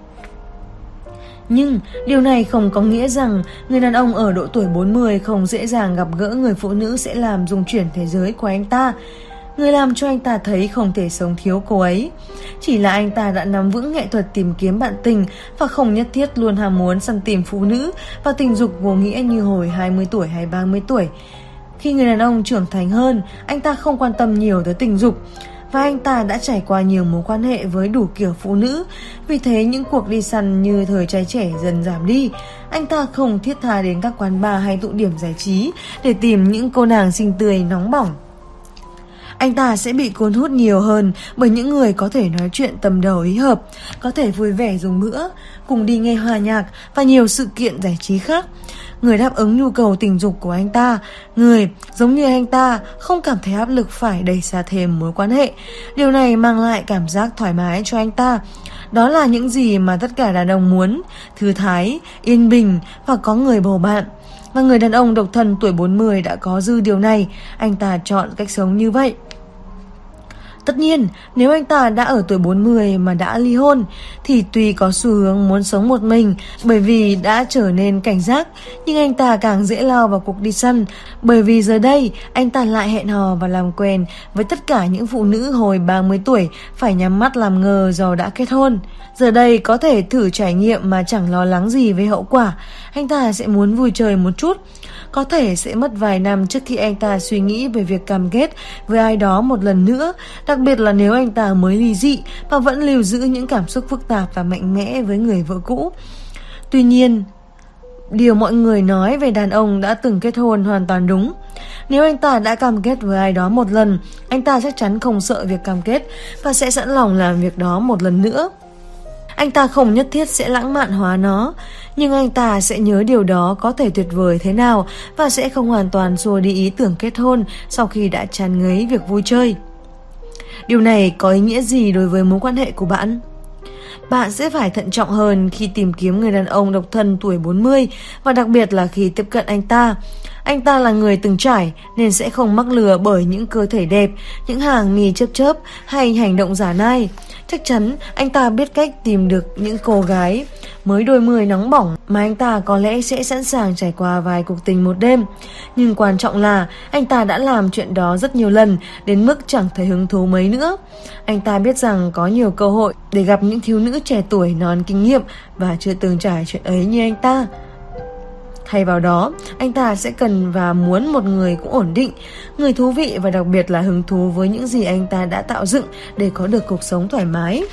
Nhưng điều này không có nghĩa rằng người đàn ông ở độ tuổi 40 không dễ dàng gặp gỡ người phụ nữ sẽ làm dung chuyển thế giới của anh ta. Người làm cho anh ta thấy không thể sống thiếu cô ấy. Chỉ là anh ta đã nắm vững nghệ thuật tìm kiếm bạn tình và không nhất thiết luôn ham muốn săn tìm phụ nữ và tình dục vô nghĩa như hồi 20 tuổi hay 30 tuổi. Khi người đàn ông trưởng thành hơn, anh ta không quan tâm nhiều tới tình dục và anh ta đã trải qua nhiều mối quan hệ với đủ kiểu phụ nữ. Vì thế những cuộc đi săn như thời trai trẻ dần giảm đi. Anh ta không thiết tha đến các quán bar hay tụ điểm giải trí để tìm những cô nàng xinh tươi nóng bỏng. anh ta sẽ bị cuốn hút nhiều hơn bởi những người có thể nói chuyện tầm đầu ý hợp, có thể vui vẻ dùng bữa, cùng đi nghe hòa nhạc và nhiều sự kiện giải trí khác. Người đáp ứng nhu cầu tình dục của anh ta, người giống như anh ta không cảm thấy áp lực phải đẩy xa thêm mối quan hệ. Điều này mang lại cảm giác thoải mái cho anh ta. Đó là những gì mà tất cả đàn ông muốn, thư thái, yên bình và có người bầu bạn. Và người đàn ông độc thân tuổi 40 đã có dư điều này, anh ta chọn cách sống như vậy. Tất nhiên, nếu anh ta đã ở tuổi 40 mà đã ly hôn thì tuy có xu hướng muốn sống một mình bởi vì đã trở nên cảnh giác, nhưng anh ta càng dễ lao vào cuộc đi săn bởi vì giờ đây anh ta lại hẹn hò và làm quen với tất cả những phụ nữ hồi 30 tuổi phải nhắm mắt làm ngờ do đã kết hôn. Giờ đây có thể thử trải nghiệm mà chẳng lo lắng gì về hậu quả, anh ta sẽ muốn vui chơi một chút có thể sẽ mất vài năm trước khi anh ta suy nghĩ về việc cam kết với ai đó một lần nữa, đặc biệt là nếu anh ta mới ly dị và vẫn lưu giữ những cảm xúc phức tạp và mạnh mẽ với người vợ cũ. Tuy nhiên, điều mọi người nói về đàn ông đã từng kết hôn hoàn toàn đúng. Nếu anh ta đã cam kết với ai đó một lần, anh ta chắc chắn không sợ việc cam kết và sẽ sẵn lòng làm việc đó một lần nữa. Anh ta không nhất thiết sẽ lãng mạn hóa nó, nhưng anh ta sẽ nhớ điều đó có thể tuyệt vời thế nào và sẽ không hoàn toàn xua đi ý tưởng kết hôn sau khi đã chán ngấy việc vui chơi. Điều này có ý nghĩa gì đối với mối quan hệ của bạn? Bạn sẽ phải thận trọng hơn khi tìm kiếm người đàn ông độc thân tuổi 40 và đặc biệt là khi tiếp cận anh ta. Anh ta là người từng trải nên sẽ không mắc lừa bởi những cơ thể đẹp, những hàng mì chớp chớp hay hành động giả nai. Chắc chắn anh ta biết cách tìm được những cô gái mới đôi mươi nóng bỏng mà anh ta có lẽ sẽ sẵn sàng trải qua vài cuộc tình một đêm. Nhưng quan trọng là anh ta đã làm chuyện đó rất nhiều lần đến mức chẳng thấy hứng thú mấy nữa. Anh ta biết rằng có nhiều cơ hội để gặp những thiếu nữ trẻ tuổi non kinh nghiệm và chưa từng trải chuyện ấy như anh ta. Thay vào đó, anh ta sẽ cần và muốn một người cũng ổn định, người thú vị và đặc biệt là hứng thú với những gì anh ta đã tạo dựng để có được cuộc sống thoải mái.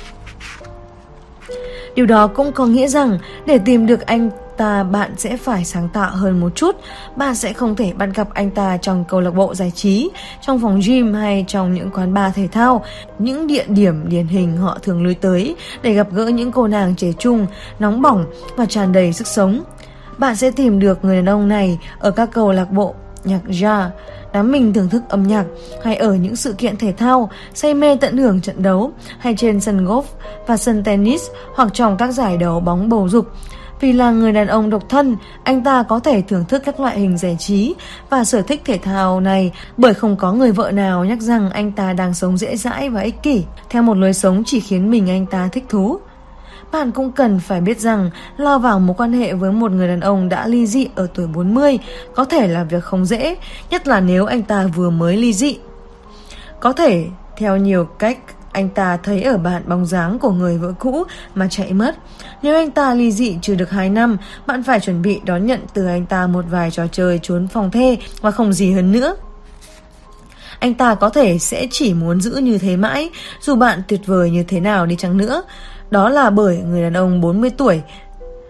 Điều đó cũng có nghĩa rằng để tìm được anh ta bạn sẽ phải sáng tạo hơn một chút. Bạn sẽ không thể bắt gặp anh ta trong câu lạc bộ giải trí, trong phòng gym hay trong những quán bar thể thao, những địa điểm điển hình họ thường lui tới để gặp gỡ những cô nàng trẻ trung, nóng bỏng và tràn đầy sức sống. Bạn sẽ tìm được người đàn ông này ở các câu lạc bộ nhạc jazz, đám mình thưởng thức âm nhạc hay ở những sự kiện thể thao, say mê tận hưởng trận đấu hay trên sân golf và sân tennis hoặc trong các giải đấu bóng bầu dục. Vì là người đàn ông độc thân, anh ta có thể thưởng thức các loại hình giải trí và sở thích thể thao này bởi không có người vợ nào nhắc rằng anh ta đang sống dễ dãi và ích kỷ, theo một lối sống chỉ khiến mình anh ta thích thú. Bạn cũng cần phải biết rằng lao vào mối quan hệ với một người đàn ông đã ly dị ở tuổi 40 có thể là việc không dễ, nhất là nếu anh ta vừa mới ly dị. Có thể, theo nhiều cách, anh ta thấy ở bạn bóng dáng của người vợ cũ mà chạy mất. Nếu anh ta ly dị chưa được 2 năm, bạn phải chuẩn bị đón nhận từ anh ta một vài trò chơi trốn phòng thê và không gì hơn nữa. Anh ta có thể sẽ chỉ muốn giữ như thế mãi, dù bạn tuyệt vời như thế nào đi chăng nữa. Đó là bởi người đàn ông 40 tuổi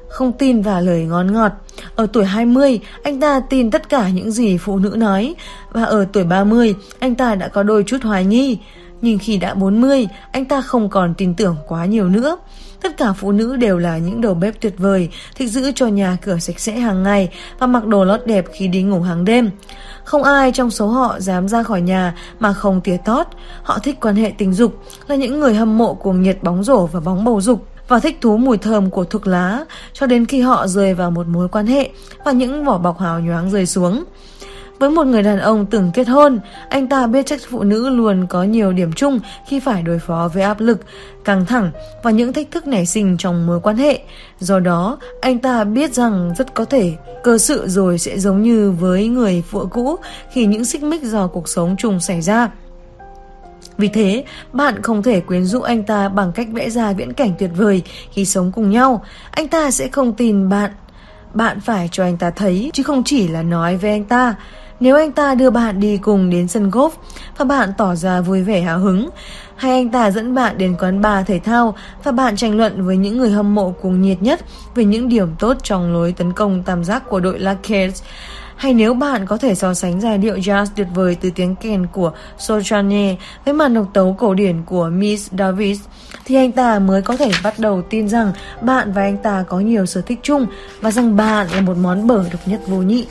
không tin vào lời ngon ngọt. Ở tuổi 20, anh ta tin tất cả những gì phụ nữ nói. Và ở tuổi 30, anh ta đã có đôi chút hoài nghi. Nhưng khi đã 40, anh ta không còn tin tưởng quá nhiều nữa. Tất cả phụ nữ đều là những đầu bếp tuyệt vời, thích giữ cho nhà cửa sạch sẽ hàng ngày và mặc đồ lót đẹp khi đi ngủ hàng đêm. Không ai trong số họ dám ra khỏi nhà mà không tía tót. Họ thích quan hệ tình dục, là những người hâm mộ cuồng nhiệt bóng rổ và bóng bầu dục và thích thú mùi thơm của thuốc lá cho đến khi họ rơi vào một mối quan hệ và những vỏ bọc hào nhoáng rơi xuống. Với một người đàn ông từng kết hôn, anh ta biết chắc phụ nữ luôn có nhiều điểm chung khi phải đối phó với áp lực, căng thẳng và những thách thức nảy sinh trong mối quan hệ. Do đó, anh ta biết rằng rất có thể cơ sự rồi sẽ giống như với người phụ cũ khi những xích mích do cuộc sống chung xảy ra. Vì thế, bạn không thể quyến rũ anh ta bằng cách vẽ ra viễn cảnh tuyệt vời khi sống cùng nhau. Anh ta sẽ không tin bạn. Bạn phải cho anh ta thấy, chứ không chỉ là nói với anh ta. Nếu anh ta đưa bạn đi cùng đến sân golf và bạn tỏ ra vui vẻ hào hứng, hay anh ta dẫn bạn đến quán bar thể thao và bạn tranh luận với những người hâm mộ cuồng nhiệt nhất về những điểm tốt trong lối tấn công tam giác của đội Lakers, hay nếu bạn có thể so sánh giai điệu jazz tuyệt vời từ tiếng kèn của Soprano với màn độc tấu cổ điển của Miss Davis, thì anh ta mới có thể bắt đầu tin rằng bạn và anh ta có nhiều sở thích chung và rằng bạn là một món bở độc nhất vô nhị.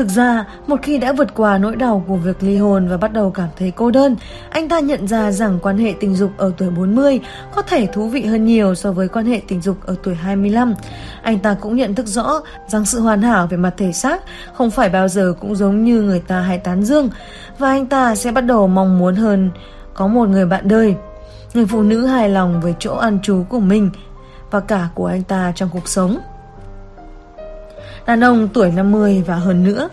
Thực ra, một khi đã vượt qua nỗi đau của việc ly hôn và bắt đầu cảm thấy cô đơn, anh ta nhận ra rằng quan hệ tình dục ở tuổi 40 có thể thú vị hơn nhiều so với quan hệ tình dục ở tuổi 25. Anh ta cũng nhận thức rõ rằng sự hoàn hảo về mặt thể xác không phải bao giờ cũng giống như người ta hay tán dương và anh ta sẽ bắt đầu mong muốn hơn có một người bạn đời, người phụ nữ hài lòng với chỗ ăn trú của mình và cả của anh ta trong cuộc sống đàn ông tuổi 50 và hơn nữa.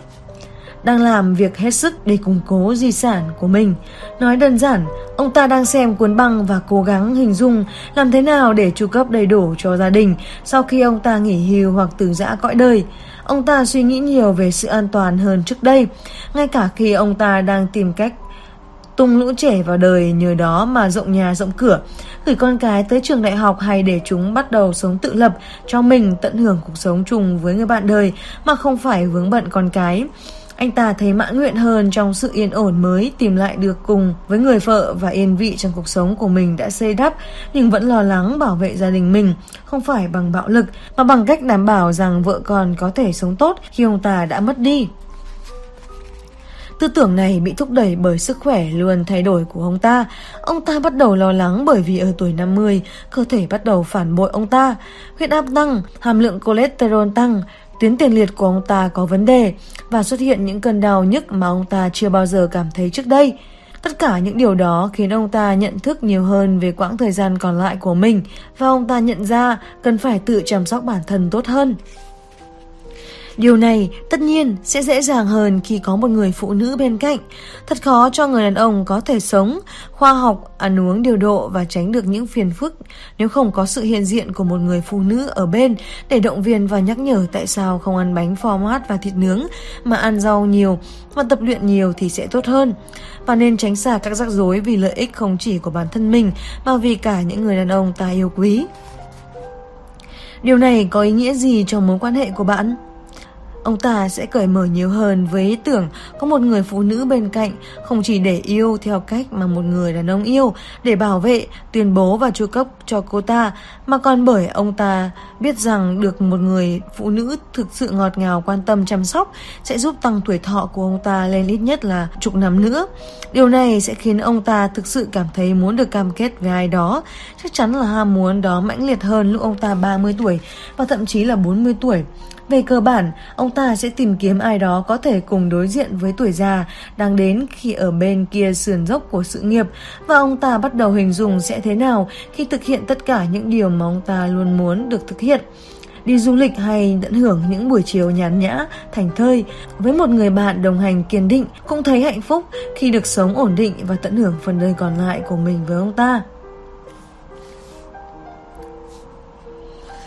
Đang làm việc hết sức để củng cố di sản của mình. Nói đơn giản, ông ta đang xem cuốn băng và cố gắng hình dung làm thế nào để chu cấp đầy đủ cho gia đình sau khi ông ta nghỉ hưu hoặc từ giã cõi đời. Ông ta suy nghĩ nhiều về sự an toàn hơn trước đây, ngay cả khi ông ta đang tìm cách tung lũ trẻ vào đời nhờ đó mà rộng nhà rộng cửa, gửi con cái tới trường đại học hay để chúng bắt đầu sống tự lập cho mình tận hưởng cuộc sống chung với người bạn đời mà không phải vướng bận con cái. Anh ta thấy mãn nguyện hơn trong sự yên ổn mới tìm lại được cùng với người vợ và yên vị trong cuộc sống của mình đã xây đắp nhưng vẫn lo lắng bảo vệ gia đình mình, không phải bằng bạo lực mà bằng cách đảm bảo rằng vợ con có thể sống tốt khi ông ta đã mất đi. Tư tưởng này bị thúc đẩy bởi sức khỏe luôn thay đổi của ông ta. Ông ta bắt đầu lo lắng bởi vì ở tuổi 50, cơ thể bắt đầu phản bội ông ta. Huyết áp tăng, hàm lượng cholesterol tăng, tuyến tiền liệt của ông ta có vấn đề và xuất hiện những cơn đau nhức mà ông ta chưa bao giờ cảm thấy trước đây. Tất cả những điều đó khiến ông ta nhận thức nhiều hơn về quãng thời gian còn lại của mình và ông ta nhận ra cần phải tự chăm sóc bản thân tốt hơn. Điều này tất nhiên sẽ dễ dàng hơn khi có một người phụ nữ bên cạnh. Thật khó cho người đàn ông có thể sống, khoa học, ăn uống điều độ và tránh được những phiền phức nếu không có sự hiện diện của một người phụ nữ ở bên để động viên và nhắc nhở tại sao không ăn bánh format và thịt nướng mà ăn rau nhiều và tập luyện nhiều thì sẽ tốt hơn. Và nên tránh xa các rắc rối vì lợi ích không chỉ của bản thân mình mà vì cả những người đàn ông ta yêu quý. Điều này có ý nghĩa gì trong mối quan hệ của bạn? Ông ta sẽ cởi mở nhiều hơn với ý tưởng có một người phụ nữ bên cạnh không chỉ để yêu theo cách mà một người đàn ông yêu để bảo vệ, tuyên bố và chu cấp cho cô ta mà còn bởi ông ta biết rằng được một người phụ nữ thực sự ngọt ngào quan tâm chăm sóc sẽ giúp tăng tuổi thọ của ông ta lên ít nhất là chục năm nữa. Điều này sẽ khiến ông ta thực sự cảm thấy muốn được cam kết với ai đó. Chắc chắn là ham muốn đó mãnh liệt hơn lúc ông ta 30 tuổi và thậm chí là 40 tuổi. Về cơ bản, ông ta sẽ tìm kiếm ai đó có thể cùng đối diện với tuổi già đang đến khi ở bên kia sườn dốc của sự nghiệp và ông ta bắt đầu hình dung sẽ thế nào khi thực hiện tất cả những điều mà ông ta luôn muốn được thực hiện đi du lịch hay tận hưởng những buổi chiều nhàn nhã, thành thơi với một người bạn đồng hành kiên định cũng thấy hạnh phúc khi được sống ổn định và tận hưởng phần đời còn lại của mình với ông ta.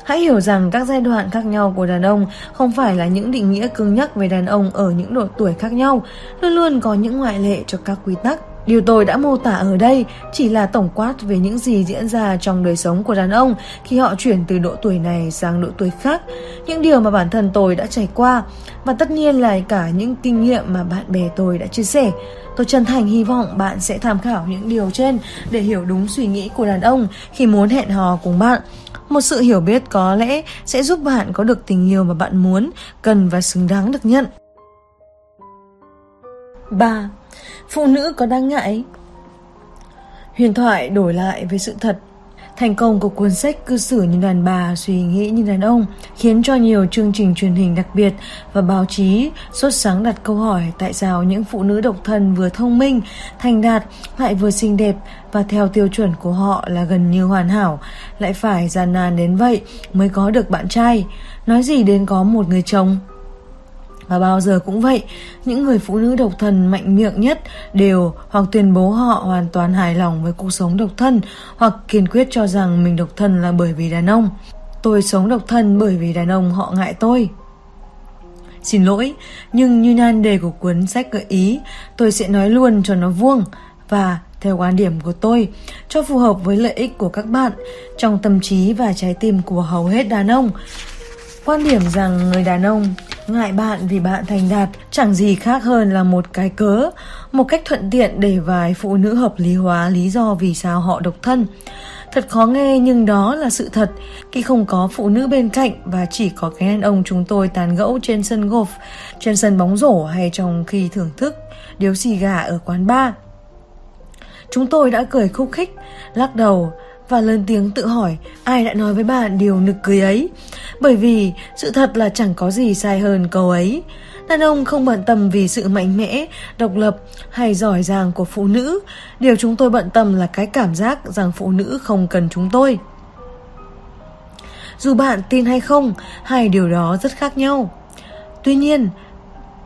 Hãy hiểu rằng các giai đoạn khác nhau của đàn ông không phải là những định nghĩa cứng nhắc về đàn ông ở những độ tuổi khác nhau, luôn luôn có những ngoại lệ cho các quy tắc. Điều tôi đã mô tả ở đây chỉ là tổng quát về những gì diễn ra trong đời sống của đàn ông khi họ chuyển từ độ tuổi này sang độ tuổi khác, những điều mà bản thân tôi đã trải qua và tất nhiên là cả những kinh nghiệm mà bạn bè tôi đã chia sẻ. Tôi chân thành hy vọng bạn sẽ tham khảo những điều trên để hiểu đúng suy nghĩ của đàn ông khi muốn hẹn hò cùng bạn một sự hiểu biết có lẽ sẽ giúp bạn có được tình yêu mà bạn muốn, cần và xứng đáng được nhận. 3. Phụ nữ có đáng ngại? Huyền thoại đổi lại với sự thật Thành công của cuốn sách cư xử như đàn bà, suy nghĩ như đàn ông khiến cho nhiều chương trình truyền hình đặc biệt và báo chí sốt sáng đặt câu hỏi tại sao những phụ nữ độc thân vừa thông minh, thành đạt lại vừa xinh đẹp và theo tiêu chuẩn của họ là gần như hoàn hảo lại phải gian nan đến vậy mới có được bạn trai. Nói gì đến có một người chồng và bao giờ cũng vậy, những người phụ nữ độc thân mạnh miệng nhất đều hoặc tuyên bố họ hoàn toàn hài lòng với cuộc sống độc thân hoặc kiên quyết cho rằng mình độc thân là bởi vì đàn ông. Tôi sống độc thân bởi vì đàn ông họ ngại tôi. Xin lỗi, nhưng như nan đề của cuốn sách gợi ý, tôi sẽ nói luôn cho nó vuông và theo quan điểm của tôi, cho phù hợp với lợi ích của các bạn trong tâm trí và trái tim của hầu hết đàn ông. Quan điểm rằng người đàn ông ngại bạn vì bạn thành đạt chẳng gì khác hơn là một cái cớ, một cách thuận tiện để vài phụ nữ hợp lý hóa lý do vì sao họ độc thân. Thật khó nghe nhưng đó là sự thật Khi không có phụ nữ bên cạnh Và chỉ có cái đàn ông chúng tôi tán gẫu trên sân golf Trên sân bóng rổ hay trong khi thưởng thức Điếu xì gà ở quán bar Chúng tôi đã cười khúc khích Lắc đầu và lớn tiếng tự hỏi ai đã nói với bạn điều nực cười ấy. Bởi vì sự thật là chẳng có gì sai hơn câu ấy. Đàn ông không bận tâm vì sự mạnh mẽ, độc lập hay giỏi giang của phụ nữ. Điều chúng tôi bận tâm là cái cảm giác rằng phụ nữ không cần chúng tôi. Dù bạn tin hay không, hai điều đó rất khác nhau. Tuy nhiên,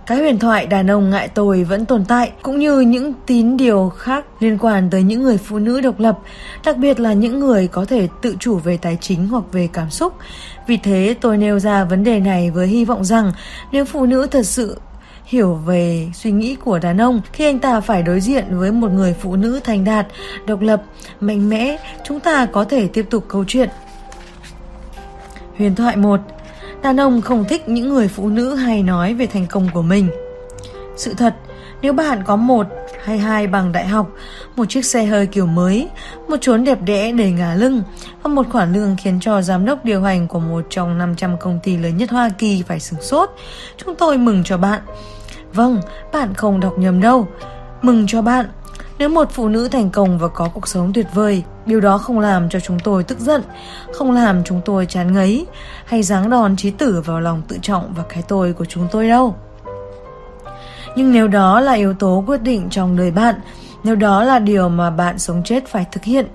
cái huyền thoại đàn ông ngại tồi vẫn tồn tại, cũng như những tín điều khác liên quan tới những người phụ nữ độc lập, đặc biệt là những người có thể tự chủ về tài chính hoặc về cảm xúc. Vì thế tôi nêu ra vấn đề này với hy vọng rằng nếu phụ nữ thật sự hiểu về suy nghĩ của đàn ông khi anh ta phải đối diện với một người phụ nữ thành đạt, độc lập, mạnh mẽ, chúng ta có thể tiếp tục câu chuyện. Huyền thoại 1 Đàn ông không thích những người phụ nữ hay nói về thành công của mình. Sự thật, nếu bạn có một hay hai bằng đại học, một chiếc xe hơi kiểu mới, một chốn đẹp đẽ đầy ngả lưng và một khoản lương khiến cho giám đốc điều hành của một trong 500 công ty lớn nhất Hoa Kỳ phải sửng sốt, chúng tôi mừng cho bạn. Vâng, bạn không đọc nhầm đâu. Mừng cho bạn, nếu một phụ nữ thành công và có cuộc sống tuyệt vời, điều đó không làm cho chúng tôi tức giận, không làm chúng tôi chán ngấy, hay giáng đòn trí tử vào lòng tự trọng và cái tôi của chúng tôi đâu. Nhưng nếu đó là yếu tố quyết định trong đời bạn, nếu đó là điều mà bạn sống chết phải thực hiện,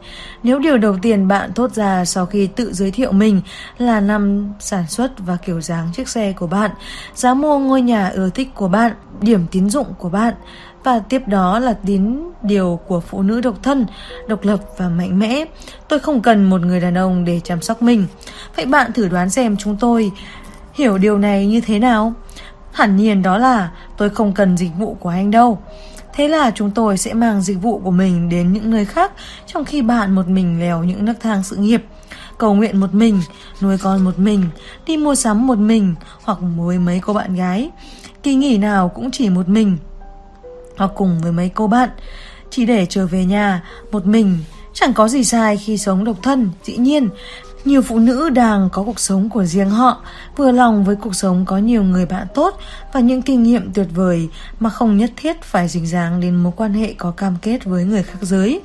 nếu điều đầu tiên bạn thốt ra sau khi tự giới thiệu mình là năm sản xuất và kiểu dáng chiếc xe của bạn, giá mua ngôi nhà ưa thích của bạn, điểm tín dụng của bạn, và tiếp đó là tín điều của phụ nữ độc thân, độc lập và mạnh mẽ. Tôi không cần một người đàn ông để chăm sóc mình. Vậy bạn thử đoán xem chúng tôi hiểu điều này như thế nào? Hẳn nhiên đó là tôi không cần dịch vụ của anh đâu. Thế là chúng tôi sẽ mang dịch vụ của mình đến những nơi khác trong khi bạn một mình leo những nấc thang sự nghiệp. Cầu nguyện một mình, nuôi con một mình, đi mua sắm một mình hoặc với mấy cô bạn gái. Kỳ nghỉ nào cũng chỉ một mình hoặc cùng với mấy cô bạn. Chỉ để trở về nhà một mình, chẳng có gì sai khi sống độc thân, dĩ nhiên. Nhiều phụ nữ đang có cuộc sống của riêng họ, vừa lòng với cuộc sống có nhiều người bạn tốt và những kinh nghiệm tuyệt vời mà không nhất thiết phải dính dáng đến mối quan hệ có cam kết với người khác giới.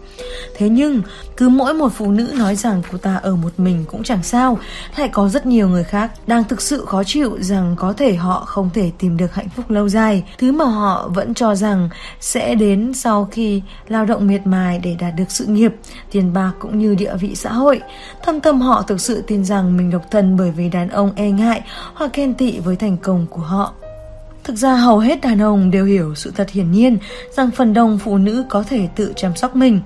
Thế nhưng, cứ mỗi một phụ nữ nói rằng cô ta ở một mình cũng chẳng sao, lại có rất nhiều người khác đang thực sự khó chịu rằng có thể họ không thể tìm được hạnh phúc lâu dài, thứ mà họ vẫn cho rằng sẽ đến sau khi lao động miệt mài để đạt được sự nghiệp, tiền bạc cũng như địa vị xã hội. Thâm tâm họ thực sự tin rằng mình độc thân bởi vì đàn ông e ngại hoặc ghen tị với thành công của họ. Thực ra hầu hết đàn ông đều hiểu sự thật hiển nhiên rằng phần đông phụ nữ có thể tự chăm sóc mình.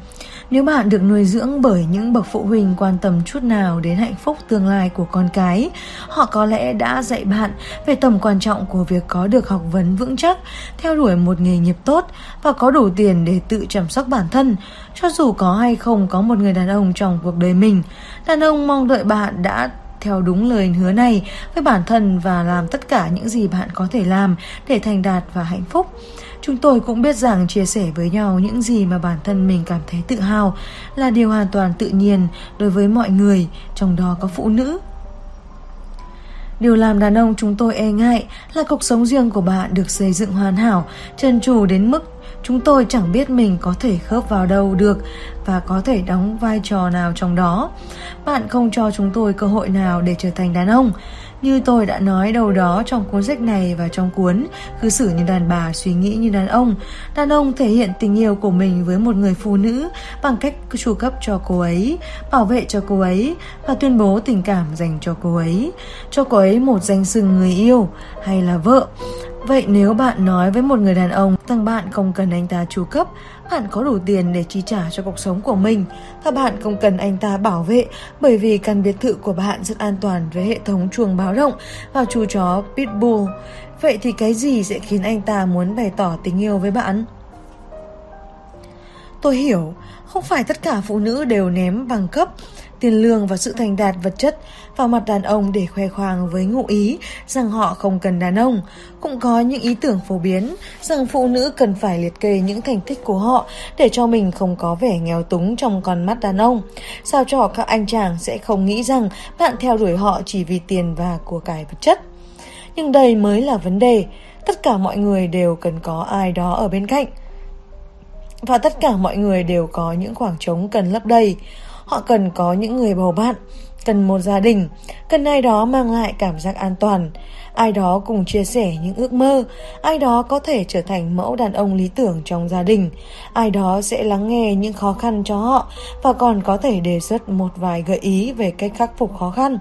Nếu bạn được nuôi dưỡng bởi những bậc phụ huynh quan tâm chút nào đến hạnh phúc tương lai của con cái, họ có lẽ đã dạy bạn về tầm quan trọng của việc có được học vấn vững chắc, theo đuổi một nghề nghiệp tốt và có đủ tiền để tự chăm sóc bản thân, cho dù có hay không có một người đàn ông trong cuộc đời mình. Đàn ông mong đợi bạn đã theo đúng lời hứa này với bản thân và làm tất cả những gì bạn có thể làm để thành đạt và hạnh phúc. Chúng tôi cũng biết rằng chia sẻ với nhau những gì mà bản thân mình cảm thấy tự hào là điều hoàn toàn tự nhiên đối với mọi người, trong đó có phụ nữ. Điều làm đàn ông chúng tôi e ngại là cuộc sống riêng của bạn được xây dựng hoàn hảo, trần trù đến mức chúng tôi chẳng biết mình có thể khớp vào đâu được và có thể đóng vai trò nào trong đó. Bạn không cho chúng tôi cơ hội nào để trở thành đàn ông. Như tôi đã nói đâu đó trong cuốn sách này và trong cuốn Cư xử như đàn bà suy nghĩ như đàn ông Đàn ông thể hiện tình yêu của mình với một người phụ nữ Bằng cách chu cấp cho cô ấy, bảo vệ cho cô ấy Và tuyên bố tình cảm dành cho cô ấy. Cho cô ấy một danh xưng người yêu hay là vợ. Vậy nếu bạn nói với một người đàn ông rằng bạn không cần anh ta chu cấp, bạn có đủ tiền để chi trả cho cuộc sống của mình và bạn không cần anh ta bảo vệ bởi vì căn biệt thự của bạn rất an toàn với hệ thống chuồng báo động và chú chó Pitbull. Vậy thì cái gì sẽ khiến anh ta muốn bày tỏ tình yêu với bạn? Tôi hiểu, không phải tất cả phụ nữ đều ném bằng cấp, tiền lương và sự thành đạt vật chất vào mặt đàn ông để khoe khoang với ngụ ý rằng họ không cần đàn ông. Cũng có những ý tưởng phổ biến rằng phụ nữ cần phải liệt kê những thành tích của họ để cho mình không có vẻ nghèo túng trong con mắt đàn ông. Sao cho các anh chàng sẽ không nghĩ rằng bạn theo đuổi họ chỉ vì tiền và của cải vật chất. Nhưng đây mới là vấn đề. Tất cả mọi người đều cần có ai đó ở bên cạnh và tất cả mọi người đều có những khoảng trống cần lấp đầy. Họ cần có những người bầu bạn, cần một gia đình, cần ai đó mang lại cảm giác an toàn, ai đó cùng chia sẻ những ước mơ, ai đó có thể trở thành mẫu đàn ông lý tưởng trong gia đình, ai đó sẽ lắng nghe những khó khăn cho họ và còn có thể đề xuất một vài gợi ý về cách khắc phục khó khăn.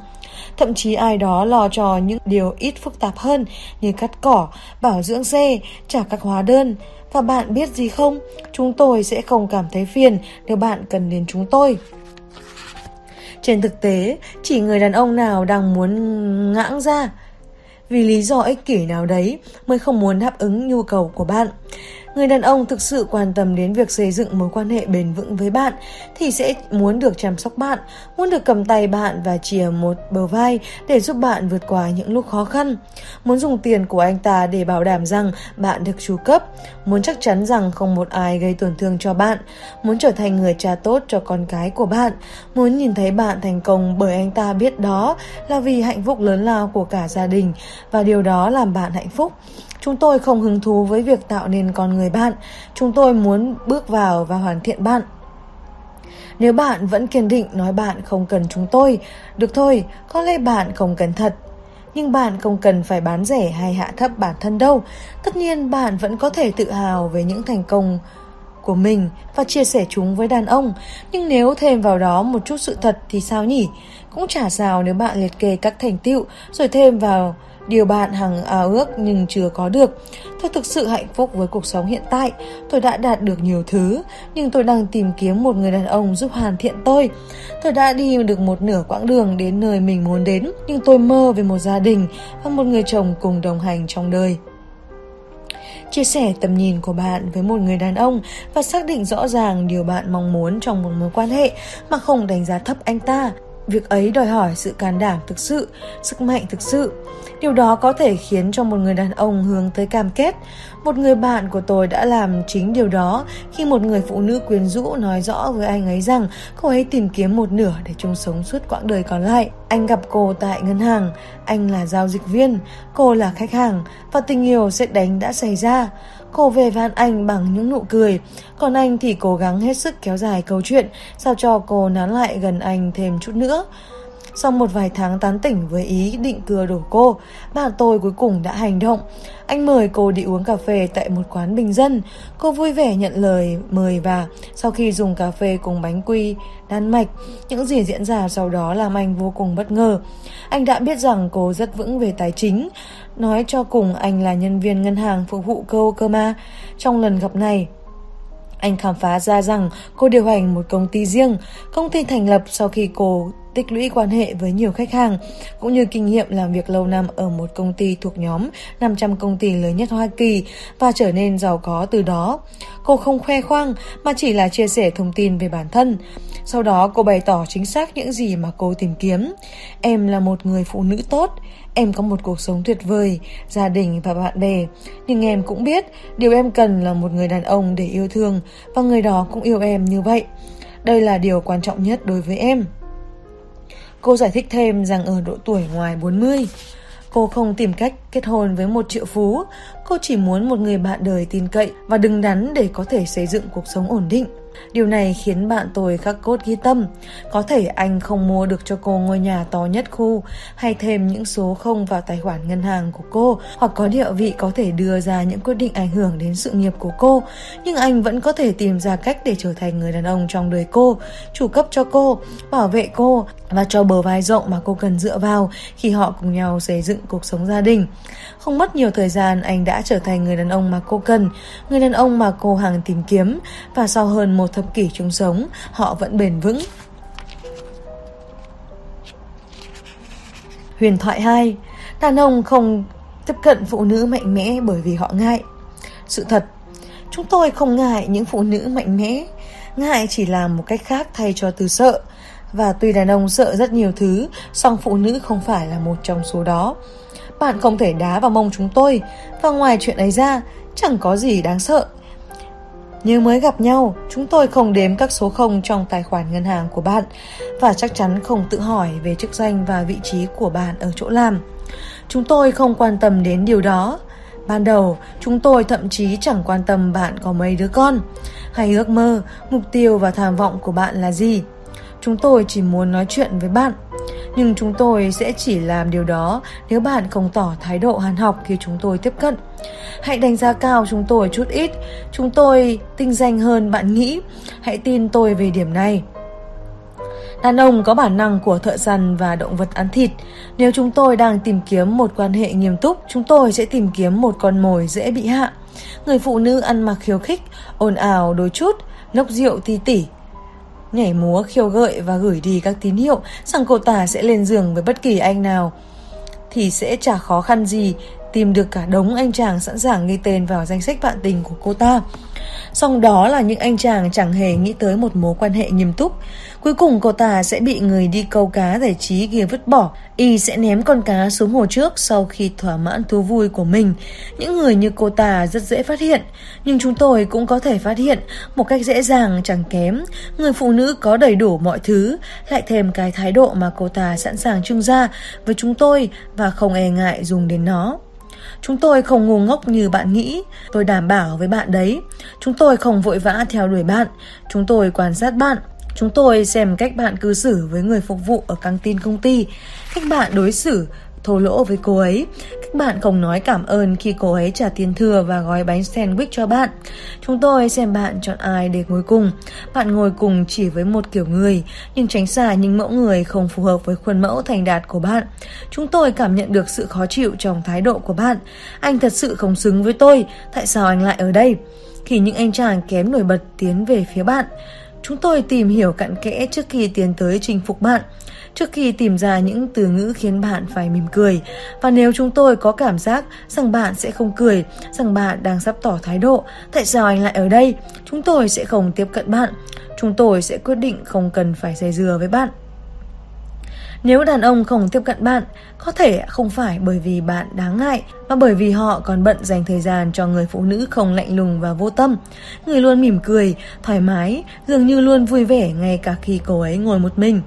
Thậm chí ai đó lo cho những điều ít phức tạp hơn như cắt cỏ, bảo dưỡng xe, trả các hóa đơn. Và bạn biết gì không? Chúng tôi sẽ không cảm thấy phiền nếu bạn cần đến chúng tôi. Trên thực tế, chỉ người đàn ông nào đang muốn ngãng ra vì lý do ích kỷ nào đấy mới không muốn đáp ứng nhu cầu của bạn. Người đàn ông thực sự quan tâm đến việc xây dựng mối quan hệ bền vững với bạn thì sẽ muốn được chăm sóc bạn, muốn được cầm tay bạn và chìa một bờ vai để giúp bạn vượt qua những lúc khó khăn. Muốn dùng tiền của anh ta để bảo đảm rằng bạn được chu cấp, muốn chắc chắn rằng không một ai gây tổn thương cho bạn, muốn trở thành người cha tốt cho con cái của bạn, muốn nhìn thấy bạn thành công bởi anh ta biết đó là vì hạnh phúc lớn lao của cả gia đình và điều đó làm bạn hạnh phúc. Chúng tôi không hứng thú với việc tạo nên con người bạn, chúng tôi muốn bước vào và hoàn thiện bạn. Nếu bạn vẫn kiên định nói bạn không cần chúng tôi, được thôi, có lẽ bạn không cần thật. Nhưng bạn không cần phải bán rẻ hay hạ thấp bản thân đâu. Tất nhiên bạn vẫn có thể tự hào về những thành công của mình và chia sẻ chúng với đàn ông. Nhưng nếu thêm vào đó một chút sự thật thì sao nhỉ? Cũng chả sao nếu bạn liệt kê các thành tựu rồi thêm vào điều bạn hằng ao ước nhưng chưa có được. Tôi thực sự hạnh phúc với cuộc sống hiện tại. Tôi đã đạt được nhiều thứ, nhưng tôi đang tìm kiếm một người đàn ông giúp hoàn thiện tôi. Tôi đã đi được một nửa quãng đường đến nơi mình muốn đến, nhưng tôi mơ về một gia đình và một người chồng cùng đồng hành trong đời chia sẻ tầm nhìn của bạn với một người đàn ông và xác định rõ ràng điều bạn mong muốn trong một mối quan hệ mà không đánh giá thấp anh ta Việc ấy đòi hỏi sự can đảm thực sự, sức mạnh thực sự. Điều đó có thể khiến cho một người đàn ông hướng tới cam kết. Một người bạn của tôi đã làm chính điều đó khi một người phụ nữ quyến rũ nói rõ với anh ấy rằng cô ấy tìm kiếm một nửa để chung sống suốt quãng đời còn lại. Anh gặp cô tại ngân hàng, anh là giao dịch viên, cô là khách hàng và tình yêu sẽ đánh đã xảy ra. Cô về van anh bằng những nụ cười, còn anh thì cố gắng hết sức kéo dài câu chuyện, sao cho cô nán lại gần anh thêm chút nữa. Sau một vài tháng tán tỉnh với ý định cưa đổ cô, bạn tôi cuối cùng đã hành động. Anh mời cô đi uống cà phê tại một quán bình dân. Cô vui vẻ nhận lời mời và sau khi dùng cà phê cùng bánh quy, đan mạch, những gì diễn ra sau đó làm anh vô cùng bất ngờ. Anh đã biết rằng cô rất vững về tài chính. Nói cho cùng anh là nhân viên ngân hàng phục vụ cô cơ mà. Trong lần gặp này, anh khám phá ra rằng cô điều hành một công ty riêng. Công ty thành lập sau khi cô tích lũy quan hệ với nhiều khách hàng, cũng như kinh nghiệm làm việc lâu năm ở một công ty thuộc nhóm 500 công ty lớn nhất Hoa Kỳ và trở nên giàu có từ đó. Cô không khoe khoang mà chỉ là chia sẻ thông tin về bản thân. Sau đó cô bày tỏ chính xác những gì mà cô tìm kiếm. Em là một người phụ nữ tốt, em có một cuộc sống tuyệt vời, gia đình và bạn bè. Nhưng em cũng biết điều em cần là một người đàn ông để yêu thương và người đó cũng yêu em như vậy. Đây là điều quan trọng nhất đối với em. Cô giải thích thêm rằng ở độ tuổi ngoài 40, cô không tìm cách kết hôn với một triệu phú, cô chỉ muốn một người bạn đời tin cậy và đứng đắn để có thể xây dựng cuộc sống ổn định. Điều này khiến bạn tôi khắc cốt ghi tâm. Có thể anh không mua được cho cô ngôi nhà to nhất khu, hay thêm những số không vào tài khoản ngân hàng của cô, hoặc có địa vị có thể đưa ra những quyết định ảnh hưởng đến sự nghiệp của cô. Nhưng anh vẫn có thể tìm ra cách để trở thành người đàn ông trong đời cô, chủ cấp cho cô, bảo vệ cô và cho bờ vai rộng mà cô cần dựa vào khi họ cùng nhau xây dựng cuộc sống gia đình. Không mất nhiều thời gian anh đã trở thành người đàn ông mà cô cần, người đàn ông mà cô hàng tìm kiếm và sau hơn một thập kỷ chung sống, họ vẫn bền vững. Huyền thoại 2 Đàn ông không tiếp cận phụ nữ mạnh mẽ bởi vì họ ngại. Sự thật, chúng tôi không ngại những phụ nữ mạnh mẽ. Ngại chỉ là một cách khác thay cho từ sợ. Và tuy đàn ông sợ rất nhiều thứ, song phụ nữ không phải là một trong số đó. Bạn không thể đá vào mông chúng tôi, và ngoài chuyện ấy ra, chẳng có gì đáng sợ. Như mới gặp nhau, chúng tôi không đếm các số không trong tài khoản ngân hàng của bạn và chắc chắn không tự hỏi về chức danh và vị trí của bạn ở chỗ làm. Chúng tôi không quan tâm đến điều đó. Ban đầu, chúng tôi thậm chí chẳng quan tâm bạn có mấy đứa con, hay ước mơ, mục tiêu và tham vọng của bạn là gì. Chúng tôi chỉ muốn nói chuyện với bạn. Nhưng chúng tôi sẽ chỉ làm điều đó nếu bạn không tỏ thái độ hàn học khi chúng tôi tiếp cận. Hãy đánh giá cao chúng tôi chút ít. Chúng tôi tinh danh hơn bạn nghĩ. Hãy tin tôi về điểm này. Đàn ông có bản năng của thợ săn và động vật ăn thịt. Nếu chúng tôi đang tìm kiếm một quan hệ nghiêm túc, chúng tôi sẽ tìm kiếm một con mồi dễ bị hạ. Người phụ nữ ăn mặc khiêu khích, ồn ào đôi chút, nốc rượu ti tỉ, nhảy múa, khiêu gợi và gửi đi các tín hiệu, rằng cô ta sẽ lên giường với bất kỳ anh nào thì sẽ chả khó khăn gì tìm được cả đống anh chàng sẵn sàng ghi tên vào danh sách bạn tình của cô ta. Song đó là những anh chàng chẳng hề nghĩ tới một mối quan hệ nghiêm túc. Cuối cùng cô ta sẽ bị người đi câu cá giải trí kia vứt bỏ. Y sẽ ném con cá xuống hồ trước sau khi thỏa mãn thú vui của mình. Những người như cô ta rất dễ phát hiện. Nhưng chúng tôi cũng có thể phát hiện một cách dễ dàng chẳng kém. Người phụ nữ có đầy đủ mọi thứ, lại thêm cái thái độ mà cô ta sẵn sàng trưng ra với chúng tôi và không e ngại dùng đến nó. Chúng tôi không ngu ngốc như bạn nghĩ, tôi đảm bảo với bạn đấy. Chúng tôi không vội vã theo đuổi bạn, chúng tôi quan sát bạn. Chúng tôi xem cách bạn cư xử với người phục vụ ở căng tin công ty, cách bạn đối xử thô lỗ với cô ấy. Các bạn không nói cảm ơn khi cô ấy trả tiền thừa và gói bánh sandwich cho bạn. Chúng tôi xem bạn chọn ai để ngồi cùng. Bạn ngồi cùng chỉ với một kiểu người, nhưng tránh xa những mẫu người không phù hợp với khuôn mẫu thành đạt của bạn. Chúng tôi cảm nhận được sự khó chịu trong thái độ của bạn. Anh thật sự không xứng với tôi, tại sao anh lại ở đây? Khi những anh chàng kém nổi bật tiến về phía bạn, chúng tôi tìm hiểu cặn kẽ trước khi tiến tới chinh phục bạn trước khi tìm ra những từ ngữ khiến bạn phải mỉm cười. Và nếu chúng tôi có cảm giác rằng bạn sẽ không cười, rằng bạn đang sắp tỏ thái độ, tại sao anh lại ở đây? Chúng tôi sẽ không tiếp cận bạn. Chúng tôi sẽ quyết định không cần phải dây dừa với bạn. Nếu đàn ông không tiếp cận bạn, có thể không phải bởi vì bạn đáng ngại, mà bởi vì họ còn bận dành thời gian cho người phụ nữ không lạnh lùng và vô tâm. Người luôn mỉm cười, thoải mái, dường như luôn vui vẻ ngay cả khi cô ấy ngồi một mình.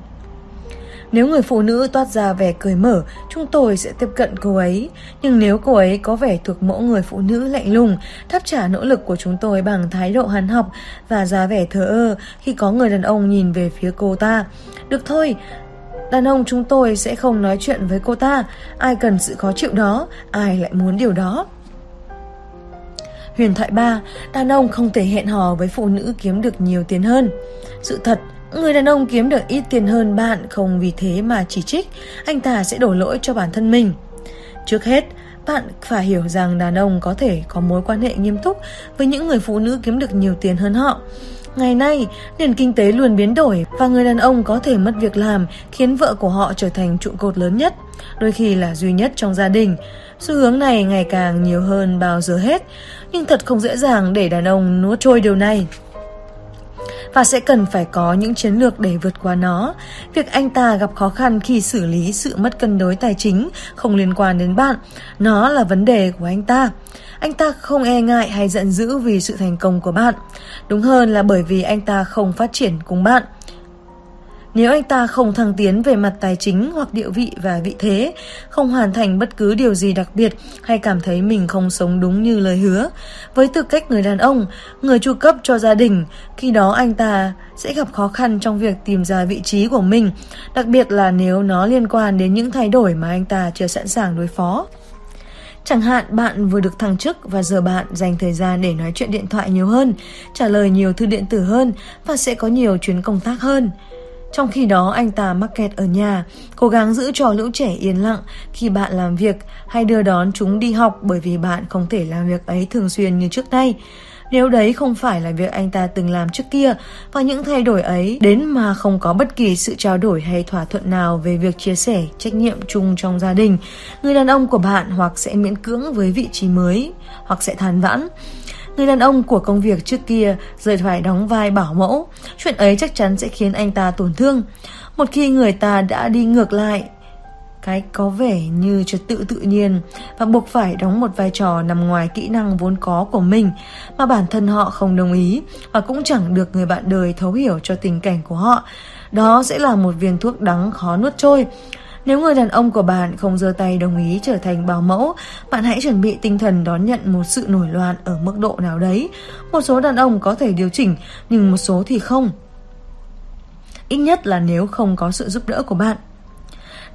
Nếu người phụ nữ toát ra vẻ cười mở, chúng tôi sẽ tiếp cận cô ấy. Nhưng nếu cô ấy có vẻ thuộc mẫu người phụ nữ lạnh lùng, đáp trả nỗ lực của chúng tôi bằng thái độ hàn học và ra vẻ thờ ơ khi có người đàn ông nhìn về phía cô ta. Được thôi, đàn ông chúng tôi sẽ không nói chuyện với cô ta. Ai cần sự khó chịu đó, ai lại muốn điều đó. Huyền thoại 3, đàn ông không thể hẹn hò với phụ nữ kiếm được nhiều tiền hơn. Sự thật, Người đàn ông kiếm được ít tiền hơn bạn không vì thế mà chỉ trích, anh ta sẽ đổ lỗi cho bản thân mình. Trước hết, bạn phải hiểu rằng đàn ông có thể có mối quan hệ nghiêm túc với những người phụ nữ kiếm được nhiều tiền hơn họ. Ngày nay, nền kinh tế luôn biến đổi và người đàn ông có thể mất việc làm khiến vợ của họ trở thành trụ cột lớn nhất, đôi khi là duy nhất trong gia đình. Xu hướng này ngày càng nhiều hơn bao giờ hết, nhưng thật không dễ dàng để đàn ông nuốt trôi điều này và sẽ cần phải có những chiến lược để vượt qua nó. Việc anh ta gặp khó khăn khi xử lý sự mất cân đối tài chính không liên quan đến bạn, nó là vấn đề của anh ta. Anh ta không e ngại hay giận dữ vì sự thành công của bạn. Đúng hơn là bởi vì anh ta không phát triển cùng bạn. Nếu anh ta không thăng tiến về mặt tài chính hoặc địa vị và vị thế, không hoàn thành bất cứ điều gì đặc biệt hay cảm thấy mình không sống đúng như lời hứa, với tư cách người đàn ông, người chu cấp cho gia đình, khi đó anh ta sẽ gặp khó khăn trong việc tìm ra vị trí của mình, đặc biệt là nếu nó liên quan đến những thay đổi mà anh ta chưa sẵn sàng đối phó. Chẳng hạn bạn vừa được thăng chức và giờ bạn dành thời gian để nói chuyện điện thoại nhiều hơn, trả lời nhiều thư điện tử hơn và sẽ có nhiều chuyến công tác hơn. Trong khi đó anh ta mắc kẹt ở nhà, cố gắng giữ cho lũ trẻ yên lặng khi bạn làm việc hay đưa đón chúng đi học bởi vì bạn không thể làm việc ấy thường xuyên như trước đây. Nếu đấy không phải là việc anh ta từng làm trước kia và những thay đổi ấy đến mà không có bất kỳ sự trao đổi hay thỏa thuận nào về việc chia sẻ trách nhiệm chung trong gia đình, người đàn ông của bạn hoặc sẽ miễn cưỡng với vị trí mới hoặc sẽ than vãn. Người đàn ông của công việc trước kia rời phải đóng vai bảo mẫu, chuyện ấy chắc chắn sẽ khiến anh ta tổn thương. Một khi người ta đã đi ngược lại cái có vẻ như trật tự tự nhiên và buộc phải đóng một vai trò nằm ngoài kỹ năng vốn có của mình mà bản thân họ không đồng ý và cũng chẳng được người bạn đời thấu hiểu cho tình cảnh của họ. Đó sẽ là một viên thuốc đắng khó nuốt trôi. Nếu người đàn ông của bạn không giơ tay đồng ý trở thành bảo mẫu, bạn hãy chuẩn bị tinh thần đón nhận một sự nổi loạn ở mức độ nào đấy. Một số đàn ông có thể điều chỉnh, nhưng một số thì không. Ít nhất là nếu không có sự giúp đỡ của bạn.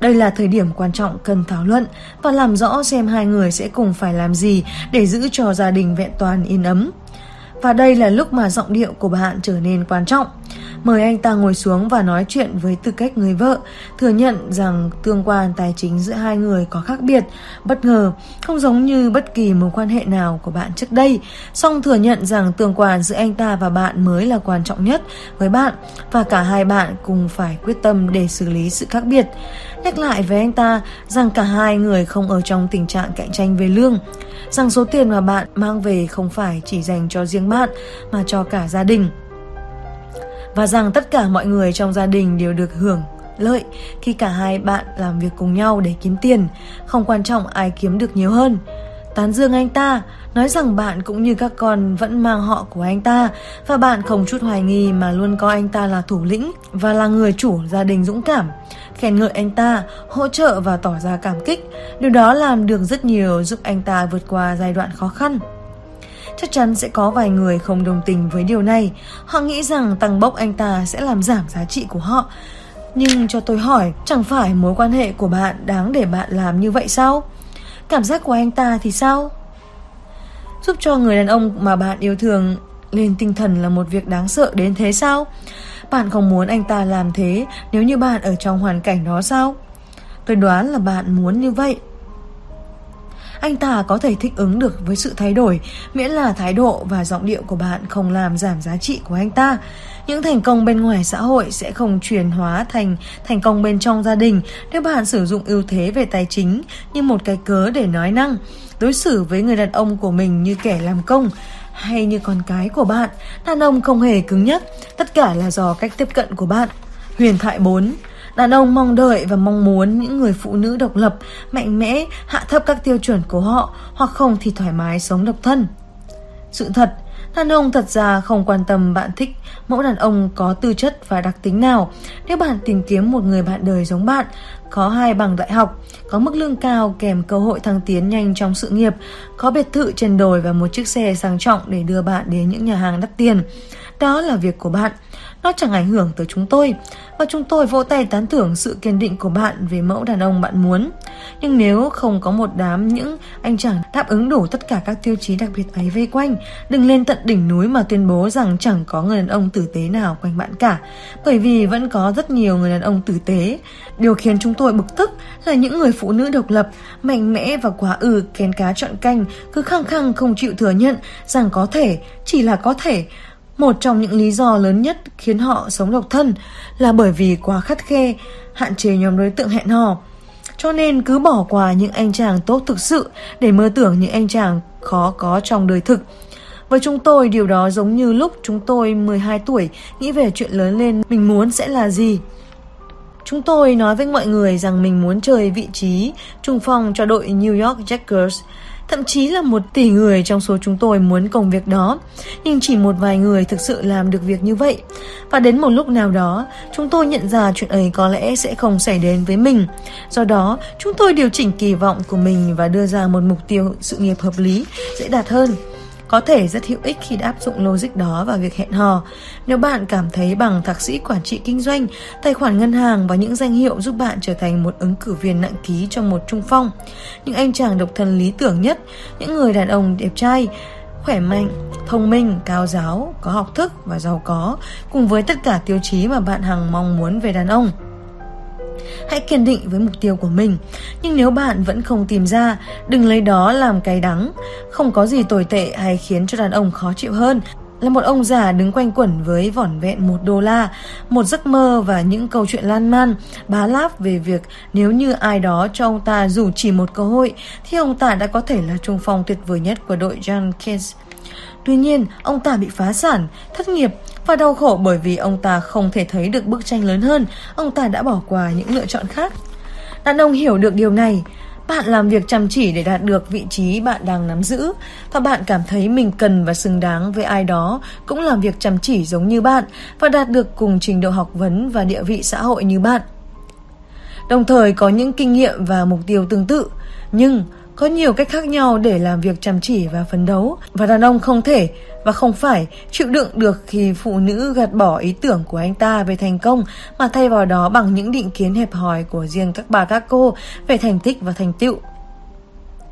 Đây là thời điểm quan trọng cần thảo luận và làm rõ xem hai người sẽ cùng phải làm gì để giữ cho gia đình vẹn toàn yên ấm. Và đây là lúc mà giọng điệu của bạn trở nên quan trọng. Mời anh ta ngồi xuống và nói chuyện với tư cách người vợ, thừa nhận rằng tương quan tài chính giữa hai người có khác biệt, bất ngờ, không giống như bất kỳ mối quan hệ nào của bạn trước đây. Song thừa nhận rằng tương quan giữa anh ta và bạn mới là quan trọng nhất với bạn và cả hai bạn cùng phải quyết tâm để xử lý sự khác biệt. Nhắc lại với anh ta rằng cả hai người không ở trong tình trạng cạnh tranh về lương, rằng số tiền mà bạn mang về không phải chỉ dành cho riêng bạn mà cho cả gia đình và rằng tất cả mọi người trong gia đình đều được hưởng lợi khi cả hai bạn làm việc cùng nhau để kiếm tiền, không quan trọng ai kiếm được nhiều hơn. Tán dương anh ta, nói rằng bạn cũng như các con vẫn mang họ của anh ta và bạn không chút hoài nghi mà luôn coi anh ta là thủ lĩnh và là người chủ gia đình dũng cảm. Khen ngợi anh ta, hỗ trợ và tỏ ra cảm kích. Điều đó làm được rất nhiều giúp anh ta vượt qua giai đoạn khó khăn. Chắc chắn sẽ có vài người không đồng tình với điều này. Họ nghĩ rằng tăng bốc anh ta sẽ làm giảm giá trị của họ. Nhưng cho tôi hỏi, chẳng phải mối quan hệ của bạn đáng để bạn làm như vậy sao? Cảm giác của anh ta thì sao? Giúp cho người đàn ông mà bạn yêu thương lên tinh thần là một việc đáng sợ đến thế sao? Bạn không muốn anh ta làm thế nếu như bạn ở trong hoàn cảnh đó sao? Tôi đoán là bạn muốn như vậy anh ta có thể thích ứng được với sự thay đổi, miễn là thái độ và giọng điệu của bạn không làm giảm giá trị của anh ta. Những thành công bên ngoài xã hội sẽ không chuyển hóa thành thành công bên trong gia đình nếu bạn sử dụng ưu thế về tài chính như một cái cớ để nói năng, đối xử với người đàn ông của mình như kẻ làm công hay như con cái của bạn, đàn ông không hề cứng nhắc, tất cả là do cách tiếp cận của bạn. Huyền thoại 4 Đàn ông mong đợi và mong muốn những người phụ nữ độc lập, mạnh mẽ, hạ thấp các tiêu chuẩn của họ hoặc không thì thoải mái sống độc thân. Sự thật, đàn ông thật ra không quan tâm bạn thích mẫu đàn ông có tư chất và đặc tính nào. Nếu bạn tìm kiếm một người bạn đời giống bạn, có hai bằng đại học, có mức lương cao kèm cơ hội thăng tiến nhanh trong sự nghiệp, có biệt thự trên đồi và một chiếc xe sang trọng để đưa bạn đến những nhà hàng đắt tiền. Đó là việc của bạn. Nó chẳng ảnh hưởng tới chúng tôi Và chúng tôi vỗ tay tán thưởng sự kiên định của bạn Về mẫu đàn ông bạn muốn. Nhưng nếu không có một đám những anh chàng đáp ứng đủ tất cả các tiêu chí đặc biệt ấy vây quanh Đừng lên tận đỉnh núi mà tuyên bố rằng chẳng có người đàn ông tử tế nào quanh bạn cả. Bởi vì vẫn có rất nhiều người đàn ông tử tế. Điều khiến chúng tôi bực tức là những người phụ nữ độc lập, mạnh mẽ và quá ư kén cá chọn canh Cứ khăng khăng không chịu thừa nhận rằng có thể, chỉ là có thể một trong những lý do lớn nhất khiến họ sống độc thân là bởi vì quá khắt khe, hạn chế nhóm đối tượng hẹn hò. Cho nên cứ bỏ qua những anh chàng tốt thực sự để mơ tưởng những anh chàng khó có trong đời thực. Với chúng tôi, điều đó giống như lúc chúng tôi 12 tuổi nghĩ về chuyện lớn lên mình muốn sẽ là gì. Chúng tôi nói với mọi người rằng mình muốn chơi vị trí trung phong cho đội New York Jackers. Thậm chí là một tỷ người trong số chúng tôi muốn công việc đó, nhưng chỉ một vài người thực sự làm được việc như vậy. Và đến một lúc nào đó, chúng tôi nhận ra chuyện ấy có lẽ sẽ không xảy đến với mình. Do đó, chúng tôi điều chỉnh kỳ vọng của mình và đưa ra một mục tiêu sự nghiệp hợp lý, dễ đạt hơn có thể rất hữu ích khi áp dụng logic đó vào việc hẹn hò. Nếu bạn cảm thấy bằng thạc sĩ quản trị kinh doanh, tài khoản ngân hàng và những danh hiệu giúp bạn trở thành một ứng cử viên nặng ký trong một trung phong, những anh chàng độc thân lý tưởng nhất, những người đàn ông đẹp trai, khỏe mạnh, thông minh, cao giáo, có học thức và giàu có, cùng với tất cả tiêu chí mà bạn hằng mong muốn về đàn ông. Hãy kiên định với mục tiêu của mình. Nhưng nếu bạn vẫn không tìm ra, đừng lấy đó làm cái đắng. Không có gì tồi tệ hay khiến cho đàn ông khó chịu hơn là một ông già đứng quanh quẩn với vỏn vẹn một đô la, một giấc mơ và những câu chuyện lan man, bá láp về việc nếu như ai đó cho ông ta dù chỉ một cơ hội thì ông ta đã có thể là trung phong tuyệt vời nhất của đội John Kiss. Tuy nhiên, ông ta bị phá sản, thất nghiệp và đau khổ bởi vì ông ta không thể thấy được bức tranh lớn hơn, ông ta đã bỏ qua những lựa chọn khác. Đàn ông hiểu được điều này, bạn làm việc chăm chỉ để đạt được vị trí bạn đang nắm giữ và bạn cảm thấy mình cần và xứng đáng với ai đó cũng làm việc chăm chỉ giống như bạn và đạt được cùng trình độ học vấn và địa vị xã hội như bạn. Đồng thời có những kinh nghiệm và mục tiêu tương tự, nhưng có nhiều cách khác nhau để làm việc chăm chỉ và phấn đấu và đàn ông không thể và không phải chịu đựng được khi phụ nữ gạt bỏ ý tưởng của anh ta về thành công, mà thay vào đó bằng những định kiến hẹp hòi của riêng các bà các cô về thành tích và thành tựu.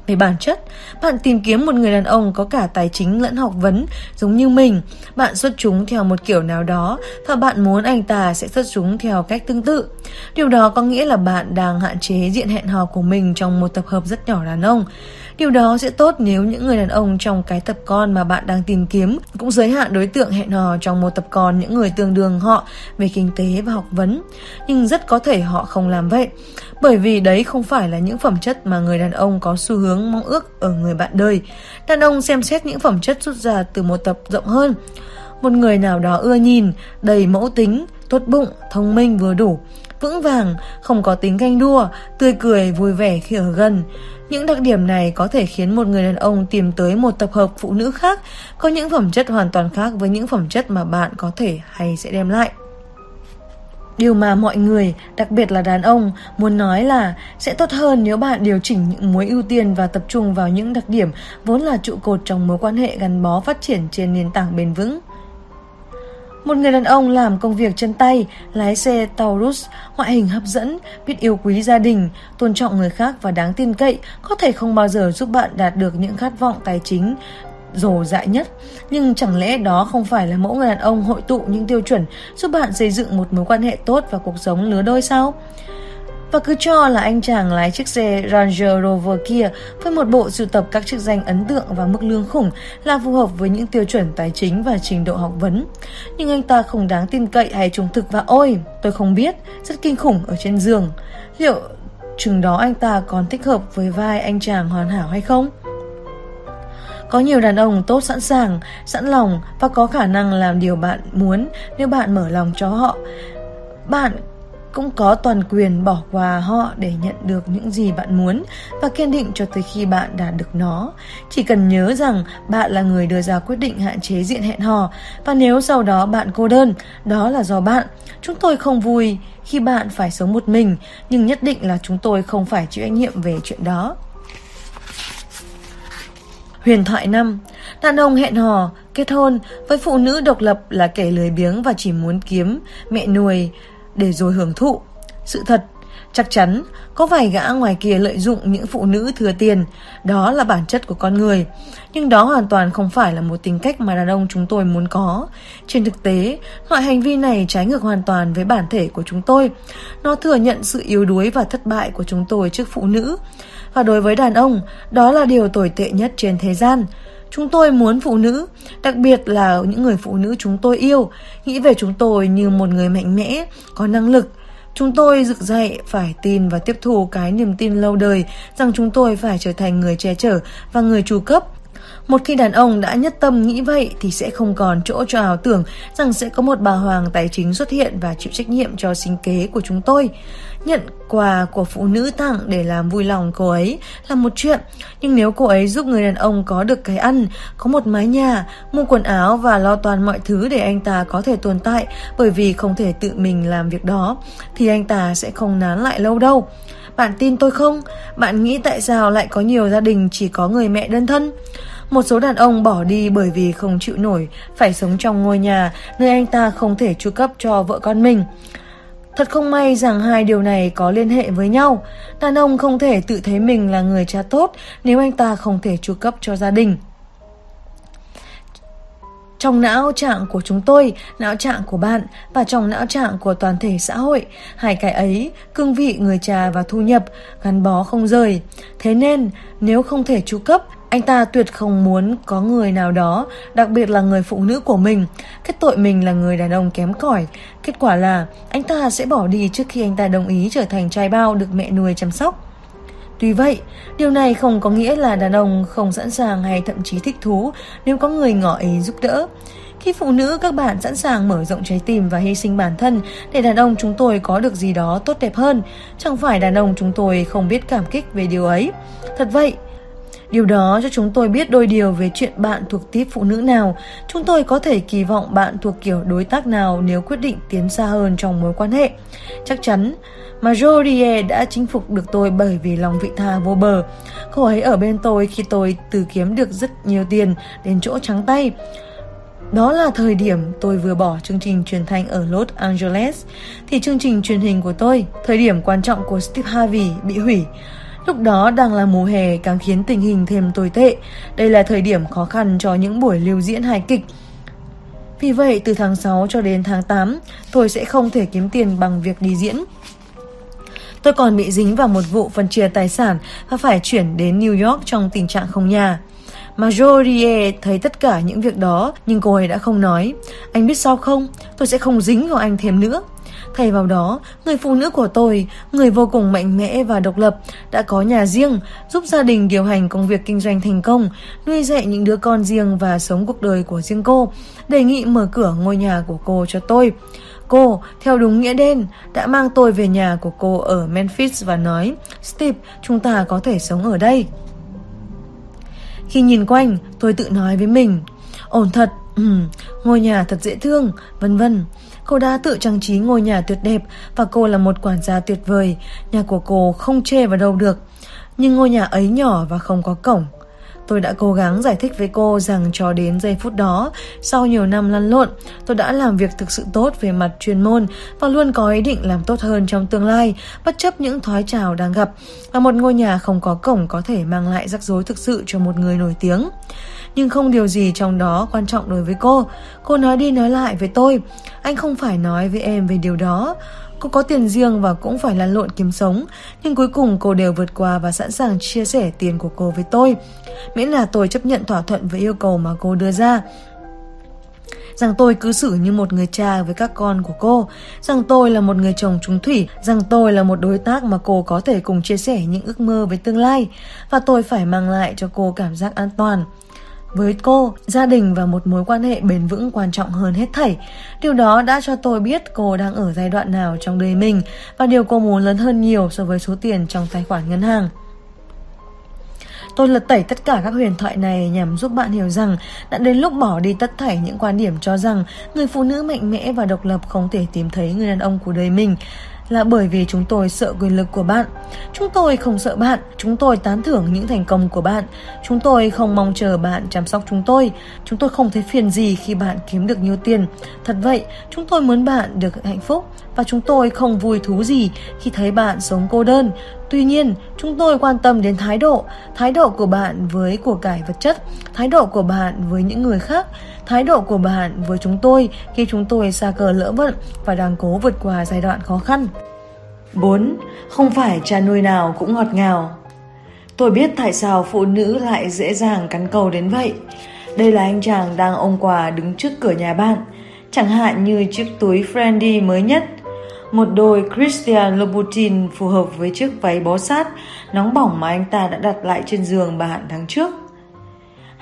Về bản chất, bạn tìm kiếm một người đàn ông có cả tài chính lẫn học vấn giống như mình. Bạn xuất chúng theo một kiểu nào đó và bạn muốn anh ta sẽ xuất chúng theo cách tương tự. Điều đó có nghĩa là bạn đang hạn chế diện hẹn hò của mình trong một tập hợp rất nhỏ đàn ông. Điều đó sẽ tốt nếu những người đàn ông trong cái tập con mà bạn đang tìm kiếm cũng giới hạn đối tượng hẹn hò trong một tập con những người tương đương họ về kinh tế và học vấn. Nhưng rất có thể họ không làm vậy, bởi vì đấy không phải là những phẩm chất mà người đàn ông có xu hướng mong ước ở người bạn đời. Đàn ông xem xét những phẩm chất rút ra từ một tập rộng hơn. Một người nào đó ưa nhìn, đầy mẫu tính, tốt bụng, thông minh vừa đủ, vững vàng, không có tính ganh đua, tươi cười, vui vẻ khi ở gần. Những đặc điểm này có thể khiến một người đàn ông tìm tới một tập hợp phụ nữ khác có những phẩm chất hoàn toàn khác với những phẩm chất mà bạn có thể hay sẽ đem lại. Điều mà mọi người, đặc biệt là đàn ông, muốn nói là sẽ tốt hơn nếu bạn điều chỉnh những mối ưu tiên và tập trung vào những đặc điểm vốn là trụ cột trong mối quan hệ gắn bó phát triển trên nền tảng bền vững. Một người đàn ông làm công việc chân tay, lái xe Taurus, ngoại hình hấp dẫn, biết yêu quý gia đình, tôn trọng người khác và đáng tin cậy có thể không bao giờ giúp bạn đạt được những khát vọng tài chính rồ dại nhất. Nhưng chẳng lẽ đó không phải là mẫu người đàn ông hội tụ những tiêu chuẩn giúp bạn xây dựng một mối quan hệ tốt và cuộc sống lứa đôi sao? Và cứ cho là anh chàng lái chiếc xe Range Rover kia với một bộ sưu tập các chức danh ấn tượng và mức lương khủng là phù hợp với những tiêu chuẩn tài chính và trình độ học vấn. Nhưng anh ta không đáng tin cậy hay trung thực và ôi, tôi không biết, rất kinh khủng ở trên giường. Liệu chừng đó anh ta còn thích hợp với vai anh chàng hoàn hảo hay không? Có nhiều đàn ông tốt sẵn sàng, sẵn lòng và có khả năng làm điều bạn muốn nếu bạn mở lòng cho họ. Bạn cũng có toàn quyền bỏ qua họ để nhận được những gì bạn muốn và kiên định cho tới khi bạn đạt được nó. Chỉ cần nhớ rằng bạn là người đưa ra quyết định hạn chế diện hẹn hò và nếu sau đó bạn cô đơn, đó là do bạn. Chúng tôi không vui khi bạn phải sống một mình, nhưng nhất định là chúng tôi không phải chịu trách nhiệm về chuyện đó. Huyền thoại 5 Đàn ông hẹn hò, kết hôn với phụ nữ độc lập là kẻ lười biếng và chỉ muốn kiếm mẹ nuôi để rồi hưởng thụ. Sự thật, chắc chắn có vài gã ngoài kia lợi dụng những phụ nữ thừa tiền, đó là bản chất của con người. Nhưng đó hoàn toàn không phải là một tính cách mà đàn ông chúng tôi muốn có. Trên thực tế, loại hành vi này trái ngược hoàn toàn với bản thể của chúng tôi. Nó thừa nhận sự yếu đuối và thất bại của chúng tôi trước phụ nữ. Và đối với đàn ông, đó là điều tồi tệ nhất trên thế gian. Chúng tôi muốn phụ nữ, đặc biệt là những người phụ nữ chúng tôi yêu, nghĩ về chúng tôi như một người mạnh mẽ, có năng lực. Chúng tôi dựng dậy phải tin và tiếp thu cái niềm tin lâu đời rằng chúng tôi phải trở thành người che chở và người chủ cấp. Một khi đàn ông đã nhất tâm nghĩ vậy thì sẽ không còn chỗ cho ảo tưởng rằng sẽ có một bà hoàng tài chính xuất hiện và chịu trách nhiệm cho sinh kế của chúng tôi. Nhận quà của phụ nữ tặng để làm vui lòng cô ấy là một chuyện, nhưng nếu cô ấy giúp người đàn ông có được cái ăn, có một mái nhà, mua quần áo và lo toàn mọi thứ để anh ta có thể tồn tại bởi vì không thể tự mình làm việc đó, thì anh ta sẽ không nán lại lâu đâu. Bạn tin tôi không? Bạn nghĩ tại sao lại có nhiều gia đình chỉ có người mẹ đơn thân? Một số đàn ông bỏ đi bởi vì không chịu nổi, phải sống trong ngôi nhà nơi anh ta không thể chu cấp cho vợ con mình. Thật không may rằng hai điều này có liên hệ với nhau. Đàn ông không thể tự thấy mình là người cha tốt nếu anh ta không thể chu cấp cho gia đình. Trong não trạng của chúng tôi, não trạng của bạn và trong não trạng của toàn thể xã hội, hai cái ấy, cương vị người cha và thu nhập, gắn bó không rời. Thế nên, nếu không thể chu cấp, anh ta tuyệt không muốn có người nào đó, đặc biệt là người phụ nữ của mình, kết tội mình là người đàn ông kém cỏi. Kết quả là anh ta sẽ bỏ đi trước khi anh ta đồng ý trở thành trai bao được mẹ nuôi chăm sóc. Tuy vậy, điều này không có nghĩa là đàn ông không sẵn sàng hay thậm chí thích thú nếu có người ngỏ ý giúp đỡ. Khi phụ nữ các bạn sẵn sàng mở rộng trái tim và hy sinh bản thân để đàn ông chúng tôi có được gì đó tốt đẹp hơn, chẳng phải đàn ông chúng tôi không biết cảm kích về điều ấy. Thật vậy, Điều đó cho chúng tôi biết đôi điều về chuyện bạn thuộc tiếp phụ nữ nào. Chúng tôi có thể kỳ vọng bạn thuộc kiểu đối tác nào nếu quyết định tiến xa hơn trong mối quan hệ. Chắc chắn, mà Jodie đã chinh phục được tôi bởi vì lòng vị tha vô bờ. Cô ấy ở bên tôi khi tôi từ kiếm được rất nhiều tiền đến chỗ trắng tay. Đó là thời điểm tôi vừa bỏ chương trình truyền thanh ở Los Angeles thì chương trình truyền hình của tôi, thời điểm quan trọng của Steve Harvey bị hủy. Lúc đó đang là mùa hè càng khiến tình hình thêm tồi tệ. Đây là thời điểm khó khăn cho những buổi lưu diễn hài kịch. Vì vậy, từ tháng 6 cho đến tháng 8, tôi sẽ không thể kiếm tiền bằng việc đi diễn. Tôi còn bị dính vào một vụ phân chia tài sản và phải chuyển đến New York trong tình trạng không nhà. Majorie thấy tất cả những việc đó nhưng cô ấy đã không nói. Anh biết sao không? Tôi sẽ không dính vào anh thêm nữa. Thay vào đó, người phụ nữ của tôi, người vô cùng mạnh mẽ và độc lập, đã có nhà riêng, giúp gia đình điều hành công việc kinh doanh thành công, nuôi dạy những đứa con riêng và sống cuộc đời của riêng cô, đề nghị mở cửa ngôi nhà của cô cho tôi. Cô, theo đúng nghĩa đen, đã mang tôi về nhà của cô ở Memphis và nói, Steve, chúng ta có thể sống ở đây. Khi nhìn quanh, tôi tự nói với mình, ổn thật, ngôi nhà thật dễ thương, vân vân. Cô đã tự trang trí ngôi nhà tuyệt đẹp và cô là một quản gia tuyệt vời. Nhà của cô không chê vào đâu được. Nhưng ngôi nhà ấy nhỏ và không có cổng. Tôi đã cố gắng giải thích với cô rằng cho đến giây phút đó, sau nhiều năm lăn lộn, tôi đã làm việc thực sự tốt về mặt chuyên môn và luôn có ý định làm tốt hơn trong tương lai, bất chấp những thoái trào đang gặp. Và một ngôi nhà không có cổng có thể mang lại rắc rối thực sự cho một người nổi tiếng nhưng không điều gì trong đó quan trọng đối với cô. Cô nói đi nói lại với tôi, anh không phải nói với em về điều đó. Cô có tiền riêng và cũng phải lăn lộn kiếm sống, nhưng cuối cùng cô đều vượt qua và sẵn sàng chia sẻ tiền của cô với tôi. Miễn là tôi chấp nhận thỏa thuận với yêu cầu mà cô đưa ra rằng tôi cứ xử như một người cha với các con của cô, rằng tôi là một người chồng trúng thủy, rằng tôi là một đối tác mà cô có thể cùng chia sẻ những ước mơ với tương lai và tôi phải mang lại cho cô cảm giác an toàn. Với cô, gia đình và một mối quan hệ bền vững quan trọng hơn hết thảy. Điều đó đã cho tôi biết cô đang ở giai đoạn nào trong đời mình và điều cô muốn lớn hơn nhiều so với số tiền trong tài khoản ngân hàng. Tôi lật tẩy tất cả các huyền thoại này nhằm giúp bạn hiểu rằng đã đến lúc bỏ đi tất thảy những quan điểm cho rằng người phụ nữ mạnh mẽ và độc lập không thể tìm thấy người đàn ông của đời mình là bởi vì chúng tôi sợ quyền lực của bạn. Chúng tôi không sợ bạn, chúng tôi tán thưởng những thành công của bạn. Chúng tôi không mong chờ bạn chăm sóc chúng tôi. Chúng tôi không thấy phiền gì khi bạn kiếm được nhiều tiền. Thật vậy, chúng tôi muốn bạn được hạnh phúc và chúng tôi không vui thú gì khi thấy bạn sống cô đơn. Tuy nhiên, chúng tôi quan tâm đến thái độ, thái độ của bạn với của cải vật chất, thái độ của bạn với những người khác, thái độ của bạn với chúng tôi khi chúng tôi xa cờ lỡ vận và đang cố vượt qua giai đoạn khó khăn. 4. Không phải cha nuôi nào cũng ngọt ngào. Tôi biết tại sao phụ nữ lại dễ dàng cắn cầu đến vậy. Đây là anh chàng đang ôm quà đứng trước cửa nhà bạn, chẳng hạn như chiếc túi Fendi mới nhất một đôi Christian Louboutin phù hợp với chiếc váy bó sát nóng bỏng mà anh ta đã đặt lại trên giường bà Hạn tháng trước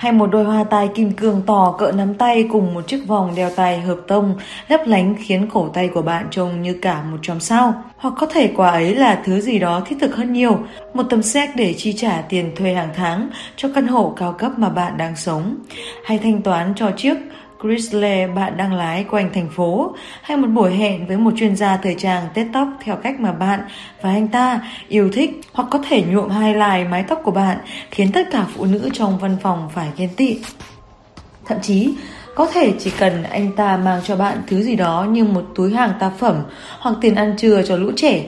hay một đôi hoa tai kim cương to cỡ nắm tay cùng một chiếc vòng đeo tay hợp tông lấp lánh khiến cổ tay của bạn trông như cả một chòm sao. Hoặc có thể quà ấy là thứ gì đó thiết thực hơn nhiều, một tấm séc để chi trả tiền thuê hàng tháng cho căn hộ cao cấp mà bạn đang sống, hay thanh toán cho chiếc Chrysler bạn đang lái quanh thành phố hay một buổi hẹn với một chuyên gia thời trang tết tóc theo cách mà bạn và anh ta yêu thích hoặc có thể nhuộm hai lại mái tóc của bạn khiến tất cả phụ nữ trong văn phòng phải ghen tị. Thậm chí, có thể chỉ cần anh ta mang cho bạn thứ gì đó như một túi hàng tác phẩm hoặc tiền ăn trưa cho lũ trẻ.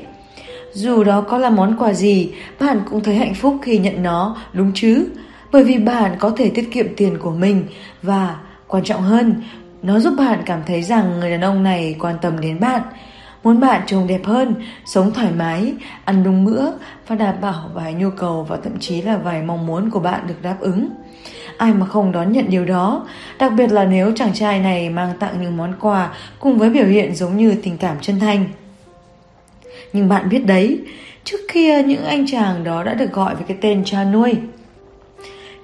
Dù đó có là món quà gì, bạn cũng thấy hạnh phúc khi nhận nó, đúng chứ? Bởi vì bạn có thể tiết kiệm tiền của mình và Quan trọng hơn, nó giúp bạn cảm thấy rằng người đàn ông này quan tâm đến bạn, muốn bạn trông đẹp hơn, sống thoải mái, ăn đúng bữa và đảm bảo vài nhu cầu và thậm chí là vài mong muốn của bạn được đáp ứng. Ai mà không đón nhận điều đó, đặc biệt là nếu chàng trai này mang tặng những món quà cùng với biểu hiện giống như tình cảm chân thành. Nhưng bạn biết đấy, trước kia những anh chàng đó đã được gọi với cái tên cha nuôi.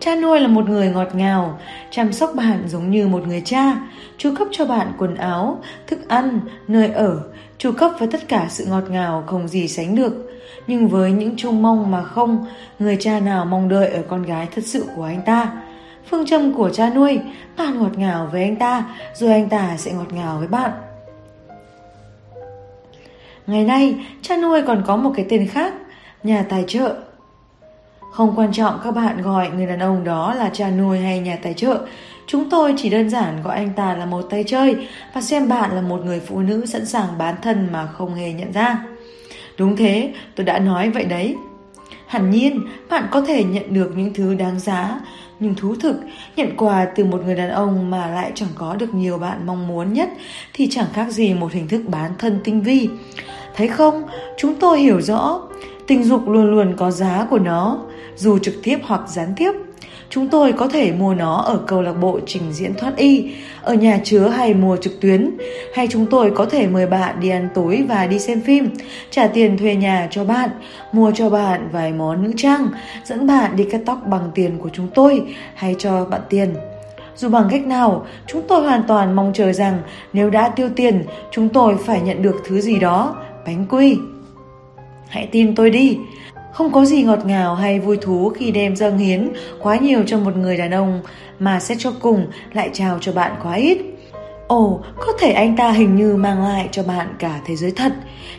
Cha nuôi là một người ngọt ngào, chăm sóc bạn giống như một người cha, chu cấp cho bạn quần áo, thức ăn, nơi ở, chu cấp với tất cả sự ngọt ngào không gì sánh được. Nhưng với những trông mong mà không, người cha nào mong đợi ở con gái thật sự của anh ta. Phương châm của cha nuôi, bạn ngọt ngào với anh ta, rồi anh ta sẽ ngọt ngào với bạn. Ngày nay, cha nuôi còn có một cái tên khác, nhà tài trợ không quan trọng các bạn gọi người đàn ông đó là cha nuôi hay nhà tài trợ. Chúng tôi chỉ đơn giản gọi anh ta là một tay chơi và xem bạn là một người phụ nữ sẵn sàng bán thân mà không hề nhận ra. Đúng thế, tôi đã nói vậy đấy. Hẳn nhiên, bạn có thể nhận được những thứ đáng giá, nhưng thú thực, nhận quà từ một người đàn ông mà lại chẳng có được nhiều bạn mong muốn nhất thì chẳng khác gì một hình thức bán thân tinh vi. Thấy không, chúng tôi hiểu rõ, tình dục luôn luôn có giá của nó dù trực tiếp hoặc gián tiếp. Chúng tôi có thể mua nó ở câu lạc bộ trình diễn thoát y, ở nhà chứa hay mua trực tuyến, hay chúng tôi có thể mời bạn đi ăn tối và đi xem phim, trả tiền thuê nhà cho bạn, mua cho bạn vài món nữ trang, dẫn bạn đi cắt tóc bằng tiền của chúng tôi hay cho bạn tiền. Dù bằng cách nào, chúng tôi hoàn toàn mong chờ rằng nếu đã tiêu tiền, chúng tôi phải nhận được thứ gì đó, bánh quy. Hãy tin tôi đi, không có gì ngọt ngào hay vui thú khi đem dâng hiến quá nhiều cho một người đàn ông mà xét cho cùng lại trao cho bạn quá ít. Ồ, có thể anh ta hình như mang lại cho bạn cả thế giới thật.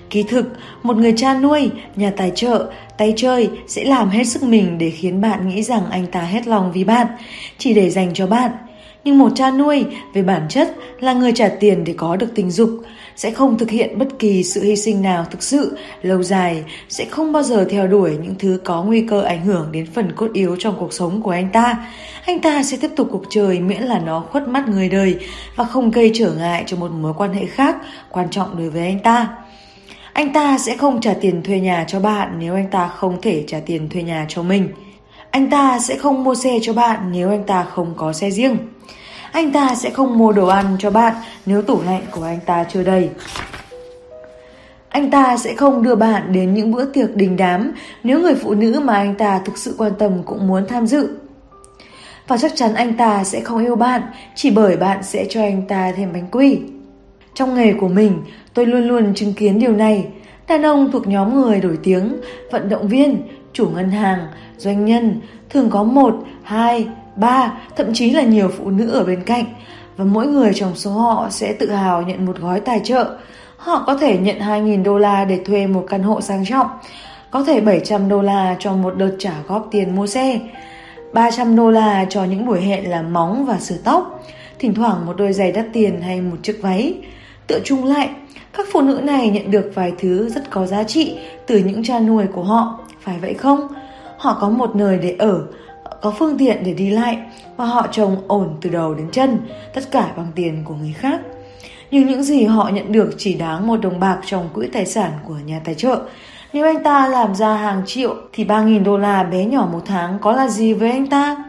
ký thực, một người cha nuôi, nhà tài trợ, tay chơi sẽ làm hết sức mình để khiến bạn nghĩ rằng anh ta hết lòng vì bạn, chỉ để dành cho bạn. Nhưng một cha nuôi, về bản chất, là người trả tiền để có được tình dục, sẽ không thực hiện bất kỳ sự hy sinh nào thực sự, lâu dài, sẽ không bao giờ theo đuổi những thứ có nguy cơ ảnh hưởng đến phần cốt yếu trong cuộc sống của anh ta. Anh ta sẽ tiếp tục cuộc chơi miễn là nó khuất mắt người đời và không gây trở ngại cho một mối quan hệ khác quan trọng đối với anh ta. Anh ta sẽ không trả tiền thuê nhà cho bạn nếu anh ta không thể trả tiền thuê nhà cho mình. Anh ta sẽ không mua xe cho bạn nếu anh ta không có xe riêng anh ta sẽ không mua đồ ăn cho bạn nếu tủ lạnh của anh ta chưa đầy. Anh ta sẽ không đưa bạn đến những bữa tiệc đình đám nếu người phụ nữ mà anh ta thực sự quan tâm cũng muốn tham dự. Và chắc chắn anh ta sẽ không yêu bạn chỉ bởi bạn sẽ cho anh ta thêm bánh quy. Trong nghề của mình, tôi luôn luôn chứng kiến điều này. Đàn ông thuộc nhóm người nổi tiếng, vận động viên, chủ ngân hàng, doanh nhân thường có một, hai, ba, thậm chí là nhiều phụ nữ ở bên cạnh và mỗi người trong số họ sẽ tự hào nhận một gói tài trợ. Họ có thể nhận 2.000 đô la để thuê một căn hộ sang trọng, có thể 700 đô la cho một đợt trả góp tiền mua xe, 300 đô la cho những buổi hẹn làm móng và sửa tóc, thỉnh thoảng một đôi giày đắt tiền hay một chiếc váy. Tựa chung lại, các phụ nữ này nhận được vài thứ rất có giá trị từ những cha nuôi của họ, phải vậy không? Họ có một nơi để ở, có phương tiện để đi lại và họ trồng ổn từ đầu đến chân, tất cả bằng tiền của người khác. Nhưng những gì họ nhận được chỉ đáng một đồng bạc trong quỹ tài sản của nhà tài trợ. Nếu anh ta làm ra hàng triệu thì 3.000 đô la bé nhỏ một tháng có là gì với anh ta?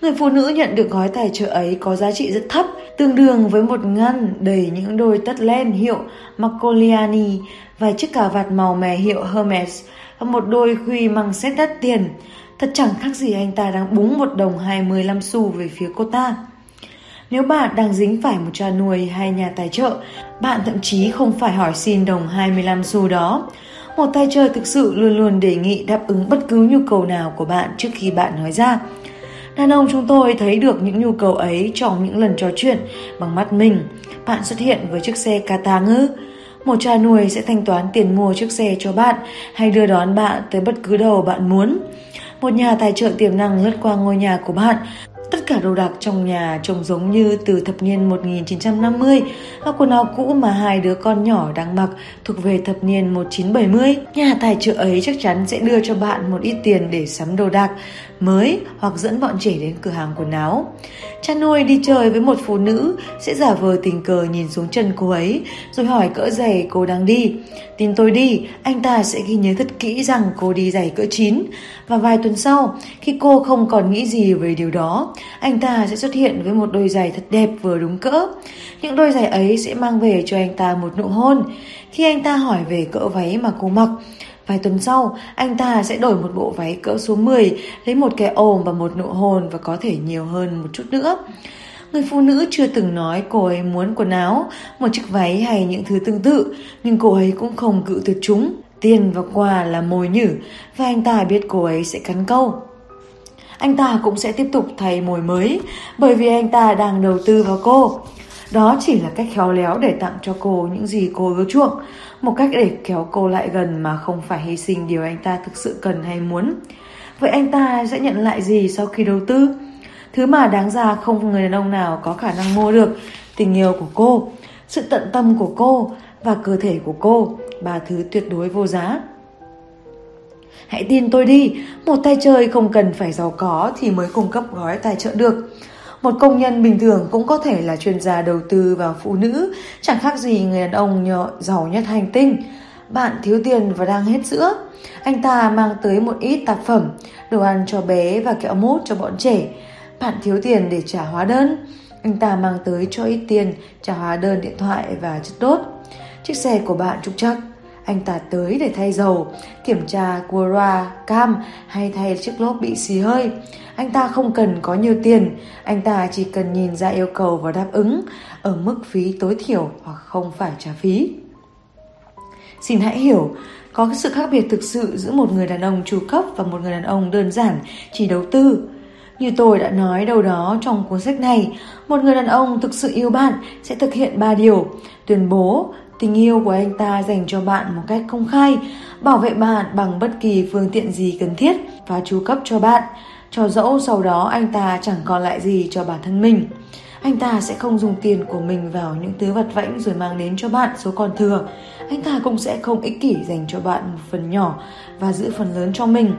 Người phụ nữ nhận được gói tài trợ ấy có giá trị rất thấp, tương đương với một ngăn đầy những đôi tất len hiệu Macoliani và chiếc cà vạt màu mè hiệu Hermes và một đôi khuy măng xét đắt tiền. Thật chẳng khác gì anh ta đang búng một đồng 25 xu về phía cô ta. Nếu bạn đang dính phải một cha nuôi hay nhà tài trợ, bạn thậm chí không phải hỏi xin đồng 25 xu đó. Một tài trợ thực sự luôn luôn đề nghị đáp ứng bất cứ nhu cầu nào của bạn trước khi bạn nói ra. Đàn ông chúng tôi thấy được những nhu cầu ấy trong những lần trò chuyện bằng mắt mình. Bạn xuất hiện với chiếc xe Kata ngư. Một cha nuôi sẽ thanh toán tiền mua chiếc xe cho bạn hay đưa đón bạn tới bất cứ đâu bạn muốn. Một nhà tài trợ tiềm năng lướt qua ngôi nhà của bạn. Tất cả đồ đạc trong nhà trông giống như từ thập niên 1950 và quần áo cũ mà hai đứa con nhỏ đang mặc thuộc về thập niên 1970. Nhà tài trợ ấy chắc chắn sẽ đưa cho bạn một ít tiền để sắm đồ đạc mới hoặc dẫn bọn trẻ đến cửa hàng quần áo. Cha nuôi đi chơi với một phụ nữ sẽ giả vờ tình cờ nhìn xuống chân cô ấy rồi hỏi cỡ giày cô đang đi. Tin tôi đi, anh ta sẽ ghi nhớ thật kỹ rằng cô đi giày cỡ 9 và vài tuần sau, khi cô không còn nghĩ gì về điều đó, anh ta sẽ xuất hiện với một đôi giày thật đẹp vừa đúng cỡ. Những đôi giày ấy sẽ mang về cho anh ta một nụ hôn. Khi anh ta hỏi về cỡ váy mà cô mặc, Vài tuần sau, anh ta sẽ đổi một bộ váy cỡ số 10, lấy một cái ôm và một nụ hôn và có thể nhiều hơn một chút nữa. Người phụ nữ chưa từng nói cô ấy muốn quần áo, một chiếc váy hay những thứ tương tự, nhưng cô ấy cũng không cự tuyệt chúng. Tiền và quà là mồi nhử và anh ta biết cô ấy sẽ cắn câu. Anh ta cũng sẽ tiếp tục thay mồi mới bởi vì anh ta đang đầu tư vào cô. Đó chỉ là cách khéo léo để tặng cho cô những gì cô ưa chuộng, một cách để kéo cô lại gần mà không phải hy sinh điều anh ta thực sự cần hay muốn. Vậy anh ta sẽ nhận lại gì sau khi đầu tư? Thứ mà đáng ra không người đàn ông nào có khả năng mua được, tình yêu của cô, sự tận tâm của cô và cơ thể của cô, ba thứ tuyệt đối vô giá. Hãy tin tôi đi, một tay chơi không cần phải giàu có thì mới cung cấp gói tài trợ được. Một công nhân bình thường cũng có thể là chuyên gia đầu tư vào phụ nữ, chẳng khác gì người đàn ông nhỏ, giàu nhất hành tinh. Bạn thiếu tiền và đang hết sữa. Anh ta mang tới một ít tạp phẩm, đồ ăn cho bé và kẹo mút cho bọn trẻ. Bạn thiếu tiền để trả hóa đơn. Anh ta mang tới cho ít tiền, trả hóa đơn điện thoại và chất đốt. Chiếc xe của bạn trục trặc. Anh ta tới để thay dầu, kiểm tra Quora, cam hay thay chiếc lốp bị xì hơi. Anh ta không cần có nhiều tiền, anh ta chỉ cần nhìn ra yêu cầu và đáp ứng ở mức phí tối thiểu hoặc không phải trả phí. Xin hãy hiểu, có sự khác biệt thực sự giữa một người đàn ông chu cấp và một người đàn ông đơn giản chỉ đầu tư. Như tôi đã nói đâu đó trong cuốn sách này, một người đàn ông thực sự yêu bạn sẽ thực hiện ba điều: tuyên bố tình yêu của anh ta dành cho bạn một cách công khai, bảo vệ bạn bằng bất kỳ phương tiện gì cần thiết và chu cấp cho bạn, cho dẫu sau đó anh ta chẳng còn lại gì cho bản thân mình. Anh ta sẽ không dùng tiền của mình vào những thứ vật vãnh rồi mang đến cho bạn số còn thừa. Anh ta cũng sẽ không ích kỷ dành cho bạn một phần nhỏ và giữ phần lớn cho mình.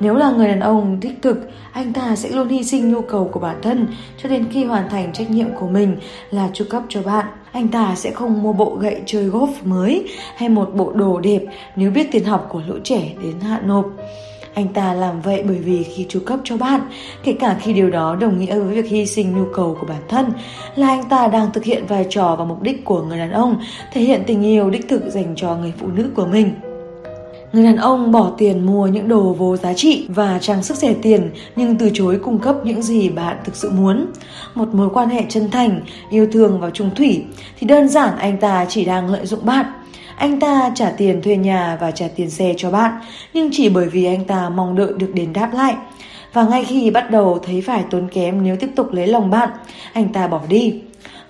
Nếu là người đàn ông tích cực, anh ta sẽ luôn hy sinh nhu cầu của bản thân cho đến khi hoàn thành trách nhiệm của mình là chu cấp cho bạn. Anh ta sẽ không mua bộ gậy chơi golf mới hay một bộ đồ đẹp nếu biết tiền học của lũ trẻ đến hạn nộp. Anh ta làm vậy bởi vì khi chu cấp cho bạn, kể cả khi điều đó đồng nghĩa với việc hy sinh nhu cầu của bản thân, là anh ta đang thực hiện vai trò và mục đích của người đàn ông, thể hiện tình yêu đích thực dành cho người phụ nữ của mình. Người đàn ông bỏ tiền mua những đồ vô giá trị và trang sức rẻ tiền nhưng từ chối cung cấp những gì bạn thực sự muốn. Một mối quan hệ chân thành, yêu thương và trung thủy thì đơn giản anh ta chỉ đang lợi dụng bạn. Anh ta trả tiền thuê nhà và trả tiền xe cho bạn, nhưng chỉ bởi vì anh ta mong đợi được đền đáp lại. Và ngay khi bắt đầu thấy phải tốn kém nếu tiếp tục lấy lòng bạn, anh ta bỏ đi.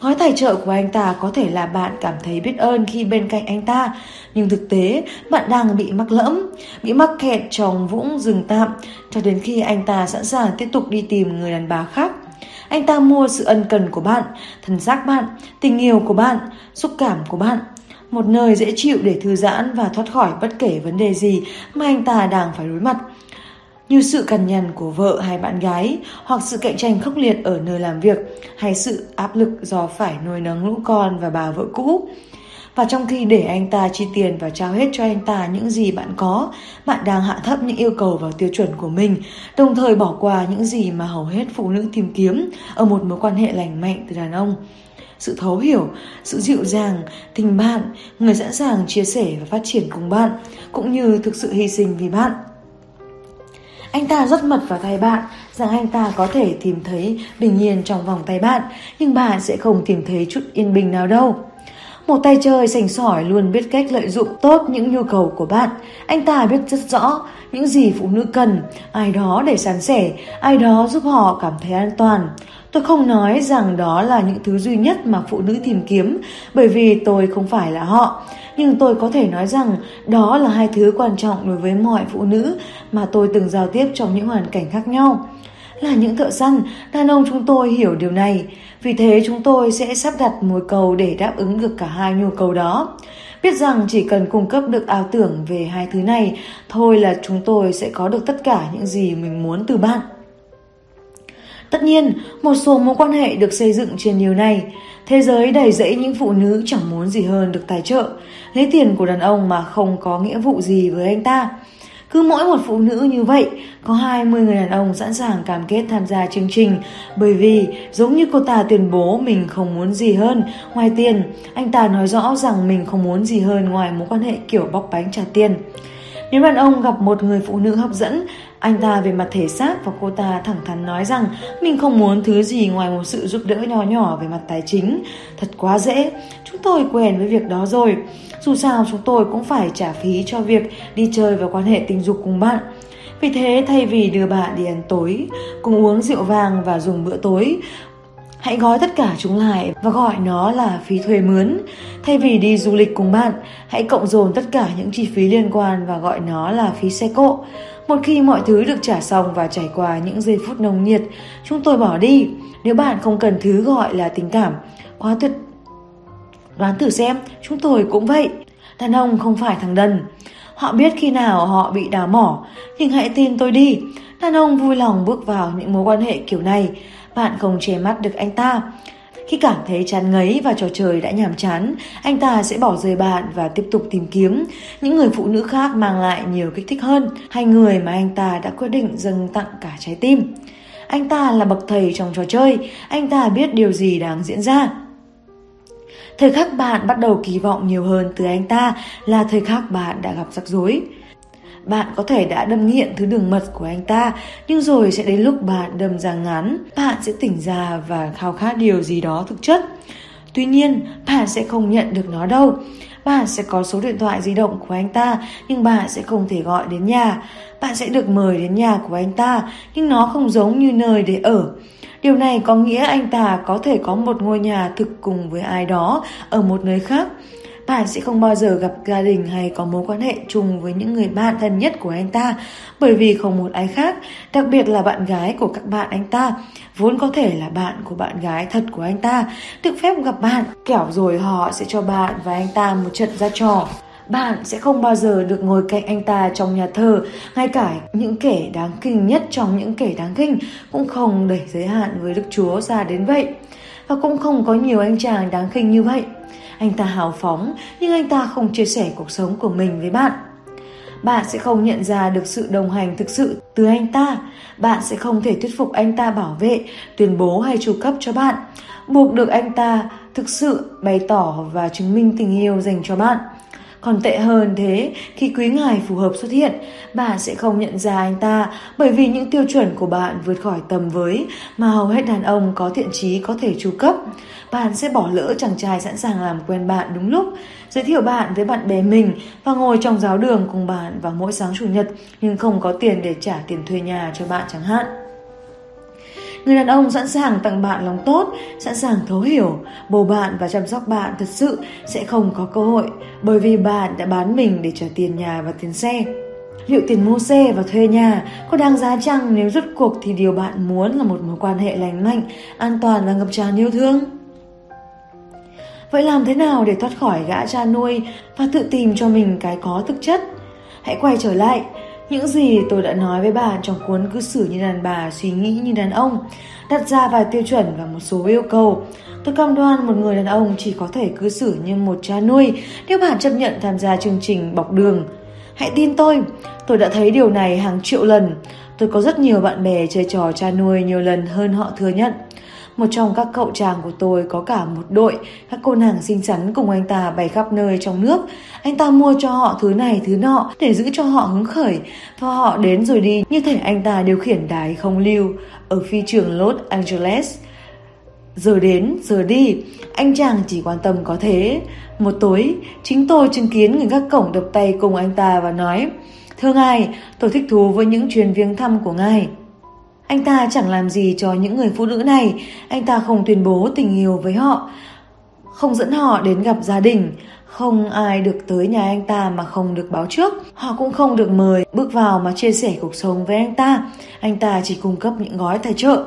Gói tài trợ của anh ta có thể là bạn cảm thấy biết ơn khi bên cạnh anh ta, nhưng thực tế bạn đang bị mắc lẫm, bị mắc kẹt trong vũng rừng tạm cho đến khi anh ta sẵn sàng tiếp tục đi tìm người đàn bà khác. Anh ta mua sự ân cần của bạn, thần giác bạn, tình yêu của bạn, xúc cảm của bạn, một nơi dễ chịu để thư giãn và thoát khỏi bất kể vấn đề gì mà anh ta đang phải đối mặt như sự cằn nhằn của vợ hay bạn gái hoặc sự cạnh tranh khốc liệt ở nơi làm việc hay sự áp lực do phải nuôi nấng lũ con và bà vợ cũ. Và trong khi để anh ta chi tiền và trao hết cho anh ta những gì bạn có, bạn đang hạ thấp những yêu cầu và tiêu chuẩn của mình, đồng thời bỏ qua những gì mà hầu hết phụ nữ tìm kiếm ở một mối quan hệ lành mạnh từ đàn ông. sự thấu hiểu, sự dịu dàng, tình bạn, người sẵn sàng chia sẻ và phát triển cùng bạn, cũng như thực sự hy sinh vì bạn. Anh ta rất mật vào tay bạn rằng anh ta có thể tìm thấy bình yên trong vòng tay bạn, nhưng bạn sẽ không tìm thấy chút yên bình nào đâu. Một tay chơi sành sỏi luôn biết cách lợi dụng tốt những nhu cầu của bạn. Anh ta biết rất rõ những gì phụ nữ cần, ai đó để san sẻ, ai đó giúp họ cảm thấy an toàn. Tôi không nói rằng đó là những thứ duy nhất mà phụ nữ tìm kiếm, bởi vì tôi không phải là họ. Nhưng tôi có thể nói rằng đó là hai thứ quan trọng đối với mọi phụ nữ mà tôi từng giao tiếp trong những hoàn cảnh khác nhau. Là những thợ săn, đàn ông chúng tôi hiểu điều này. Vì thế chúng tôi sẽ sắp đặt mối cầu để đáp ứng được cả hai nhu cầu đó. Biết rằng chỉ cần cung cấp được ảo tưởng về hai thứ này, thôi là chúng tôi sẽ có được tất cả những gì mình muốn từ bạn. Tất nhiên, một số mối quan hệ được xây dựng trên điều này. Thế giới đầy rẫy những phụ nữ chẳng muốn gì hơn được tài trợ, lấy tiền của đàn ông mà không có nghĩa vụ gì với anh ta. Cứ mỗi một phụ nữ như vậy, có 20 người đàn ông sẵn sàng cam kết tham gia chương trình bởi vì giống như cô ta tuyên bố mình không muốn gì hơn ngoài tiền, anh ta nói rõ rằng mình không muốn gì hơn ngoài mối quan hệ kiểu bóc bánh trả tiền. Nếu đàn ông gặp một người phụ nữ hấp dẫn, anh ta về mặt thể xác và cô ta thẳng thắn nói rằng mình không muốn thứ gì ngoài một sự giúp đỡ nhỏ nhỏ về mặt tài chính. Thật quá dễ, chúng tôi quen với việc đó rồi. Dù sao chúng tôi cũng phải trả phí cho việc đi chơi và quan hệ tình dục cùng bạn. Vì thế thay vì đưa bạn đi ăn tối, cùng uống rượu vàng và dùng bữa tối, Hãy gói tất cả chúng lại và gọi nó là phí thuê mướn. Thay vì đi du lịch cùng bạn, hãy cộng dồn tất cả những chi phí liên quan và gọi nó là phí xe cộ. Một khi mọi thứ được trả xong và trải qua những giây phút nồng nhiệt, chúng tôi bỏ đi. Nếu bạn không cần thứ gọi là tình cảm, quá tuyệt Đoán thử xem, chúng tôi cũng vậy. Đàn ông không phải thằng đần. Họ biết khi nào họ bị đào mỏ, nhưng hãy tin tôi đi. Đàn ông vui lòng bước vào những mối quan hệ kiểu này. Bạn không che mắt được anh ta. Khi cảm thấy chán ngấy và trò chơi đã nhàm chán, anh ta sẽ bỏ rơi bạn và tiếp tục tìm kiếm những người phụ nữ khác mang lại nhiều kích thích hơn, hay người mà anh ta đã quyết định dâng tặng cả trái tim. Anh ta là bậc thầy trong trò chơi, anh ta biết điều gì đang diễn ra. Thời khắc bạn bắt đầu kỳ vọng nhiều hơn từ anh ta là thời khắc bạn đã gặp rắc rối. Bạn có thể đã đâm nghiện thứ đường mật của anh ta, nhưng rồi sẽ đến lúc bạn đâm ra ngắn, bạn sẽ tỉnh ra và khao khát điều gì đó thực chất. Tuy nhiên, bạn sẽ không nhận được nó đâu. Bạn sẽ có số điện thoại di động của anh ta, nhưng bạn sẽ không thể gọi đến nhà. Bạn sẽ được mời đến nhà của anh ta, nhưng nó không giống như nơi để ở. Điều này có nghĩa anh ta có thể có một ngôi nhà thực cùng với ai đó ở một nơi khác. Bạn sẽ không bao giờ gặp gia đình hay có mối quan hệ chung với những người bạn thân nhất của anh ta bởi vì không một ai khác, đặc biệt là bạn gái của các bạn anh ta, vốn có thể là bạn của bạn gái thật của anh ta, được phép gặp bạn, kẻo rồi họ sẽ cho bạn và anh ta một trận ra trò bạn sẽ không bao giờ được ngồi cạnh anh ta trong nhà thờ, ngay cả những kẻ đáng kinh nhất trong những kẻ đáng kinh cũng không đẩy giới hạn với Đức Chúa ra đến vậy. Và cũng không có nhiều anh chàng đáng khinh như vậy. Anh ta hào phóng, nhưng anh ta không chia sẻ cuộc sống của mình với bạn. Bạn sẽ không nhận ra được sự đồng hành thực sự từ anh ta. Bạn sẽ không thể thuyết phục anh ta bảo vệ, tuyên bố hay tru cấp cho bạn. Buộc được anh ta thực sự bày tỏ và chứng minh tình yêu dành cho bạn. Còn tệ hơn thế, khi quý ngài phù hợp xuất hiện, bạn sẽ không nhận ra anh ta bởi vì những tiêu chuẩn của bạn vượt khỏi tầm với mà hầu hết đàn ông có thiện trí có thể tru cấp. Bạn sẽ bỏ lỡ chàng trai sẵn sàng làm quen bạn đúng lúc, giới thiệu bạn với bạn bè mình và ngồi trong giáo đường cùng bạn vào mỗi sáng chủ nhật nhưng không có tiền để trả tiền thuê nhà cho bạn chẳng hạn. Người đàn ông sẵn sàng tặng bạn lòng tốt, sẵn sàng thấu hiểu, bầu bạn và chăm sóc bạn thật sự sẽ không có cơ hội bởi vì bạn đã bán mình để trả tiền nhà và tiền xe. Liệu tiền mua xe và thuê nhà có đáng giá chăng nếu rút cuộc thì điều bạn muốn là một mối quan hệ lành mạnh, an toàn và ngập tràn yêu thương? Vậy làm thế nào để thoát khỏi gã cha nuôi và tự tìm cho mình cái có thực chất? Hãy quay trở lại, những gì tôi đã nói với bà trong cuốn cư xử như đàn bà, suy nghĩ như đàn ông, đặt ra vài tiêu chuẩn và một số yêu cầu. Tôi cam đoan một người đàn ông chỉ có thể cư xử như một cha nuôi nếu bạn chấp nhận tham gia chương trình bọc đường. Hãy tin tôi, tôi đã thấy điều này hàng triệu lần. Tôi có rất nhiều bạn bè chơi trò cha nuôi nhiều lần hơn họ thừa nhận. Một trong các cậu chàng của tôi có cả một đội Các cô nàng xinh xắn cùng anh ta bày khắp nơi trong nước Anh ta mua cho họ thứ này thứ nọ Để giữ cho họ hứng khởi Và họ đến rồi đi Như thể anh ta điều khiển đài không lưu Ở phi trường Los Angeles Giờ đến, giờ đi, anh chàng chỉ quan tâm có thế. Một tối, chính tôi chứng kiến người các cổng đập tay cùng anh ta và nói Thưa ngài, tôi thích thú với những chuyến viếng thăm của ngài. Anh ta chẳng làm gì cho những người phụ nữ này, anh ta không tuyên bố tình yêu với họ, không dẫn họ đến gặp gia đình, không ai được tới nhà anh ta mà không được báo trước. Họ cũng không được mời bước vào mà chia sẻ cuộc sống với anh ta. Anh ta chỉ cung cấp những gói tài trợ.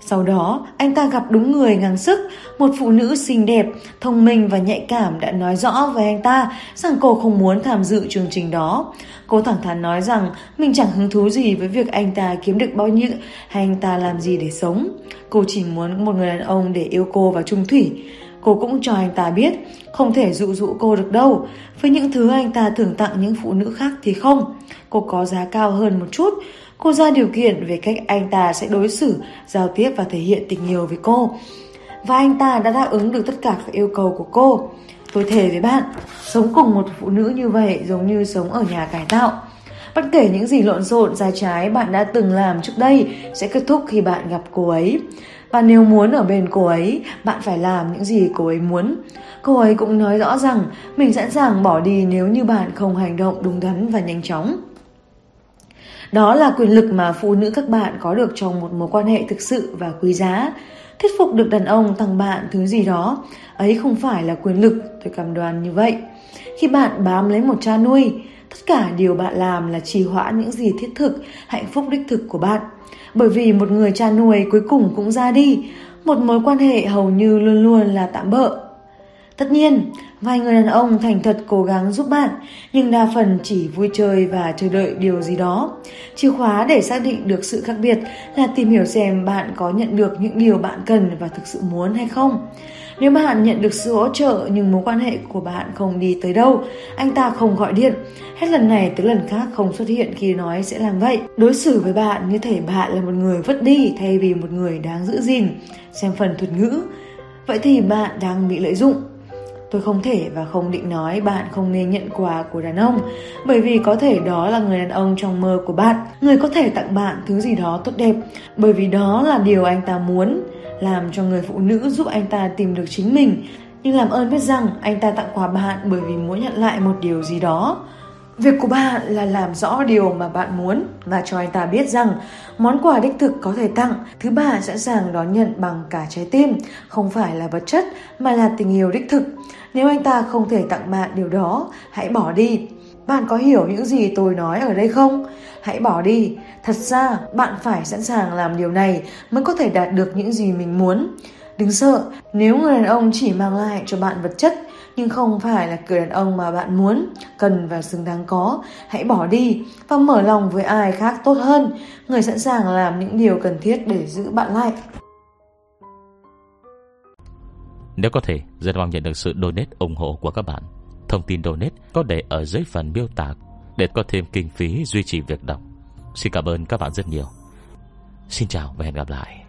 Sau đó, anh ta gặp đúng người ngang sức, một phụ nữ xinh đẹp, thông minh và nhạy cảm đã nói rõ với anh ta rằng cô không muốn tham dự chương trình đó. Cô thẳng thắn nói rằng mình chẳng hứng thú gì với việc anh ta kiếm được bao nhiêu hay anh ta làm gì để sống. Cô chỉ muốn một người đàn ông để yêu cô và trung thủy. Cô cũng cho anh ta biết không thể dụ dụ cô được đâu. Với những thứ anh ta thường tặng những phụ nữ khác thì không. Cô có giá cao hơn một chút Cô ra điều kiện về cách anh ta sẽ đối xử, giao tiếp và thể hiện tình yêu với cô. Và anh ta đã đáp ứng được tất cả các yêu cầu của cô. Tôi thề với bạn, sống cùng một phụ nữ như vậy giống như sống ở nhà cải tạo. Bất kể những gì lộn xộn sai trái bạn đã từng làm trước đây sẽ kết thúc khi bạn gặp cô ấy. Và nếu muốn ở bên cô ấy, bạn phải làm những gì cô ấy muốn. Cô ấy cũng nói rõ rằng mình sẵn sàng bỏ đi nếu như bạn không hành động đúng đắn và nhanh chóng. Đó là quyền lực mà phụ nữ các bạn có được trong một mối quan hệ thực sự và quý giá. Thuyết phục được đàn ông tặng bạn thứ gì đó, ấy không phải là quyền lực, tôi cảm đoan như vậy. Khi bạn bám lấy một cha nuôi, tất cả điều bạn làm là trì hoãn những gì thiết thực, hạnh phúc đích thực của bạn. Bởi vì một người cha nuôi cuối cùng cũng ra đi, một mối quan hệ hầu như luôn luôn là tạm bỡ. Tất nhiên, vài người đàn ông thành thật cố gắng giúp bạn, nhưng đa phần chỉ vui chơi và chờ đợi điều gì đó. Chìa khóa để xác định được sự khác biệt là tìm hiểu xem bạn có nhận được những điều bạn cần và thực sự muốn hay không. Nếu bạn nhận được sự hỗ trợ nhưng mối quan hệ của bạn không đi tới đâu, anh ta không gọi điện, hết lần này tới lần khác không xuất hiện khi nói sẽ làm vậy. Đối xử với bạn như thể bạn là một người vứt đi thay vì một người đáng giữ gìn. Xem phần thuật ngữ. Vậy thì bạn đang bị lợi dụng. Tôi không thể và không định nói bạn không nên nhận quà của đàn ông, Bởi vì có thể đó là người đàn ông trong mơ của bạn. Người có thể tặng bạn thứ gì đó tốt đẹp, Bởi vì đó là điều anh ta muốn, Làm cho người phụ nữ giúp anh ta tìm được chính mình. Nhưng làm ơn biết rằng anh ta tặng quà bạn bởi vì muốn nhận lại một điều gì đó. Việc của bạn là làm rõ điều mà bạn muốn và cho anh ta biết rằng món quà đích thực có thể tặng, thứ ba sẵn sàng đón nhận bằng cả trái tim, không phải là vật chất mà là tình yêu đích thực. Nếu anh ta không thể tặng bạn điều đó, hãy bỏ đi. Bạn có hiểu những gì tôi nói ở đây không? Hãy bỏ đi. Thật ra, bạn phải sẵn sàng làm điều này mới có thể đạt được những gì mình muốn. Đừng sợ, nếu người đàn ông chỉ mang lại cho bạn vật chất nhưng không phải là người đàn ông mà bạn muốn, cần và xứng đáng có. Hãy bỏ đi và mở lòng với ai khác tốt hơn, người sẵn sàng làm những điều cần thiết để giữ bạn lại. Nếu có thể, rất mong nhận được sự donate ủng hộ của các bạn. Thông tin donate có để ở dưới phần miêu tả để có thêm kinh phí duy trì việc đọc. Xin cảm ơn các bạn rất nhiều. Xin chào và hẹn gặp lại.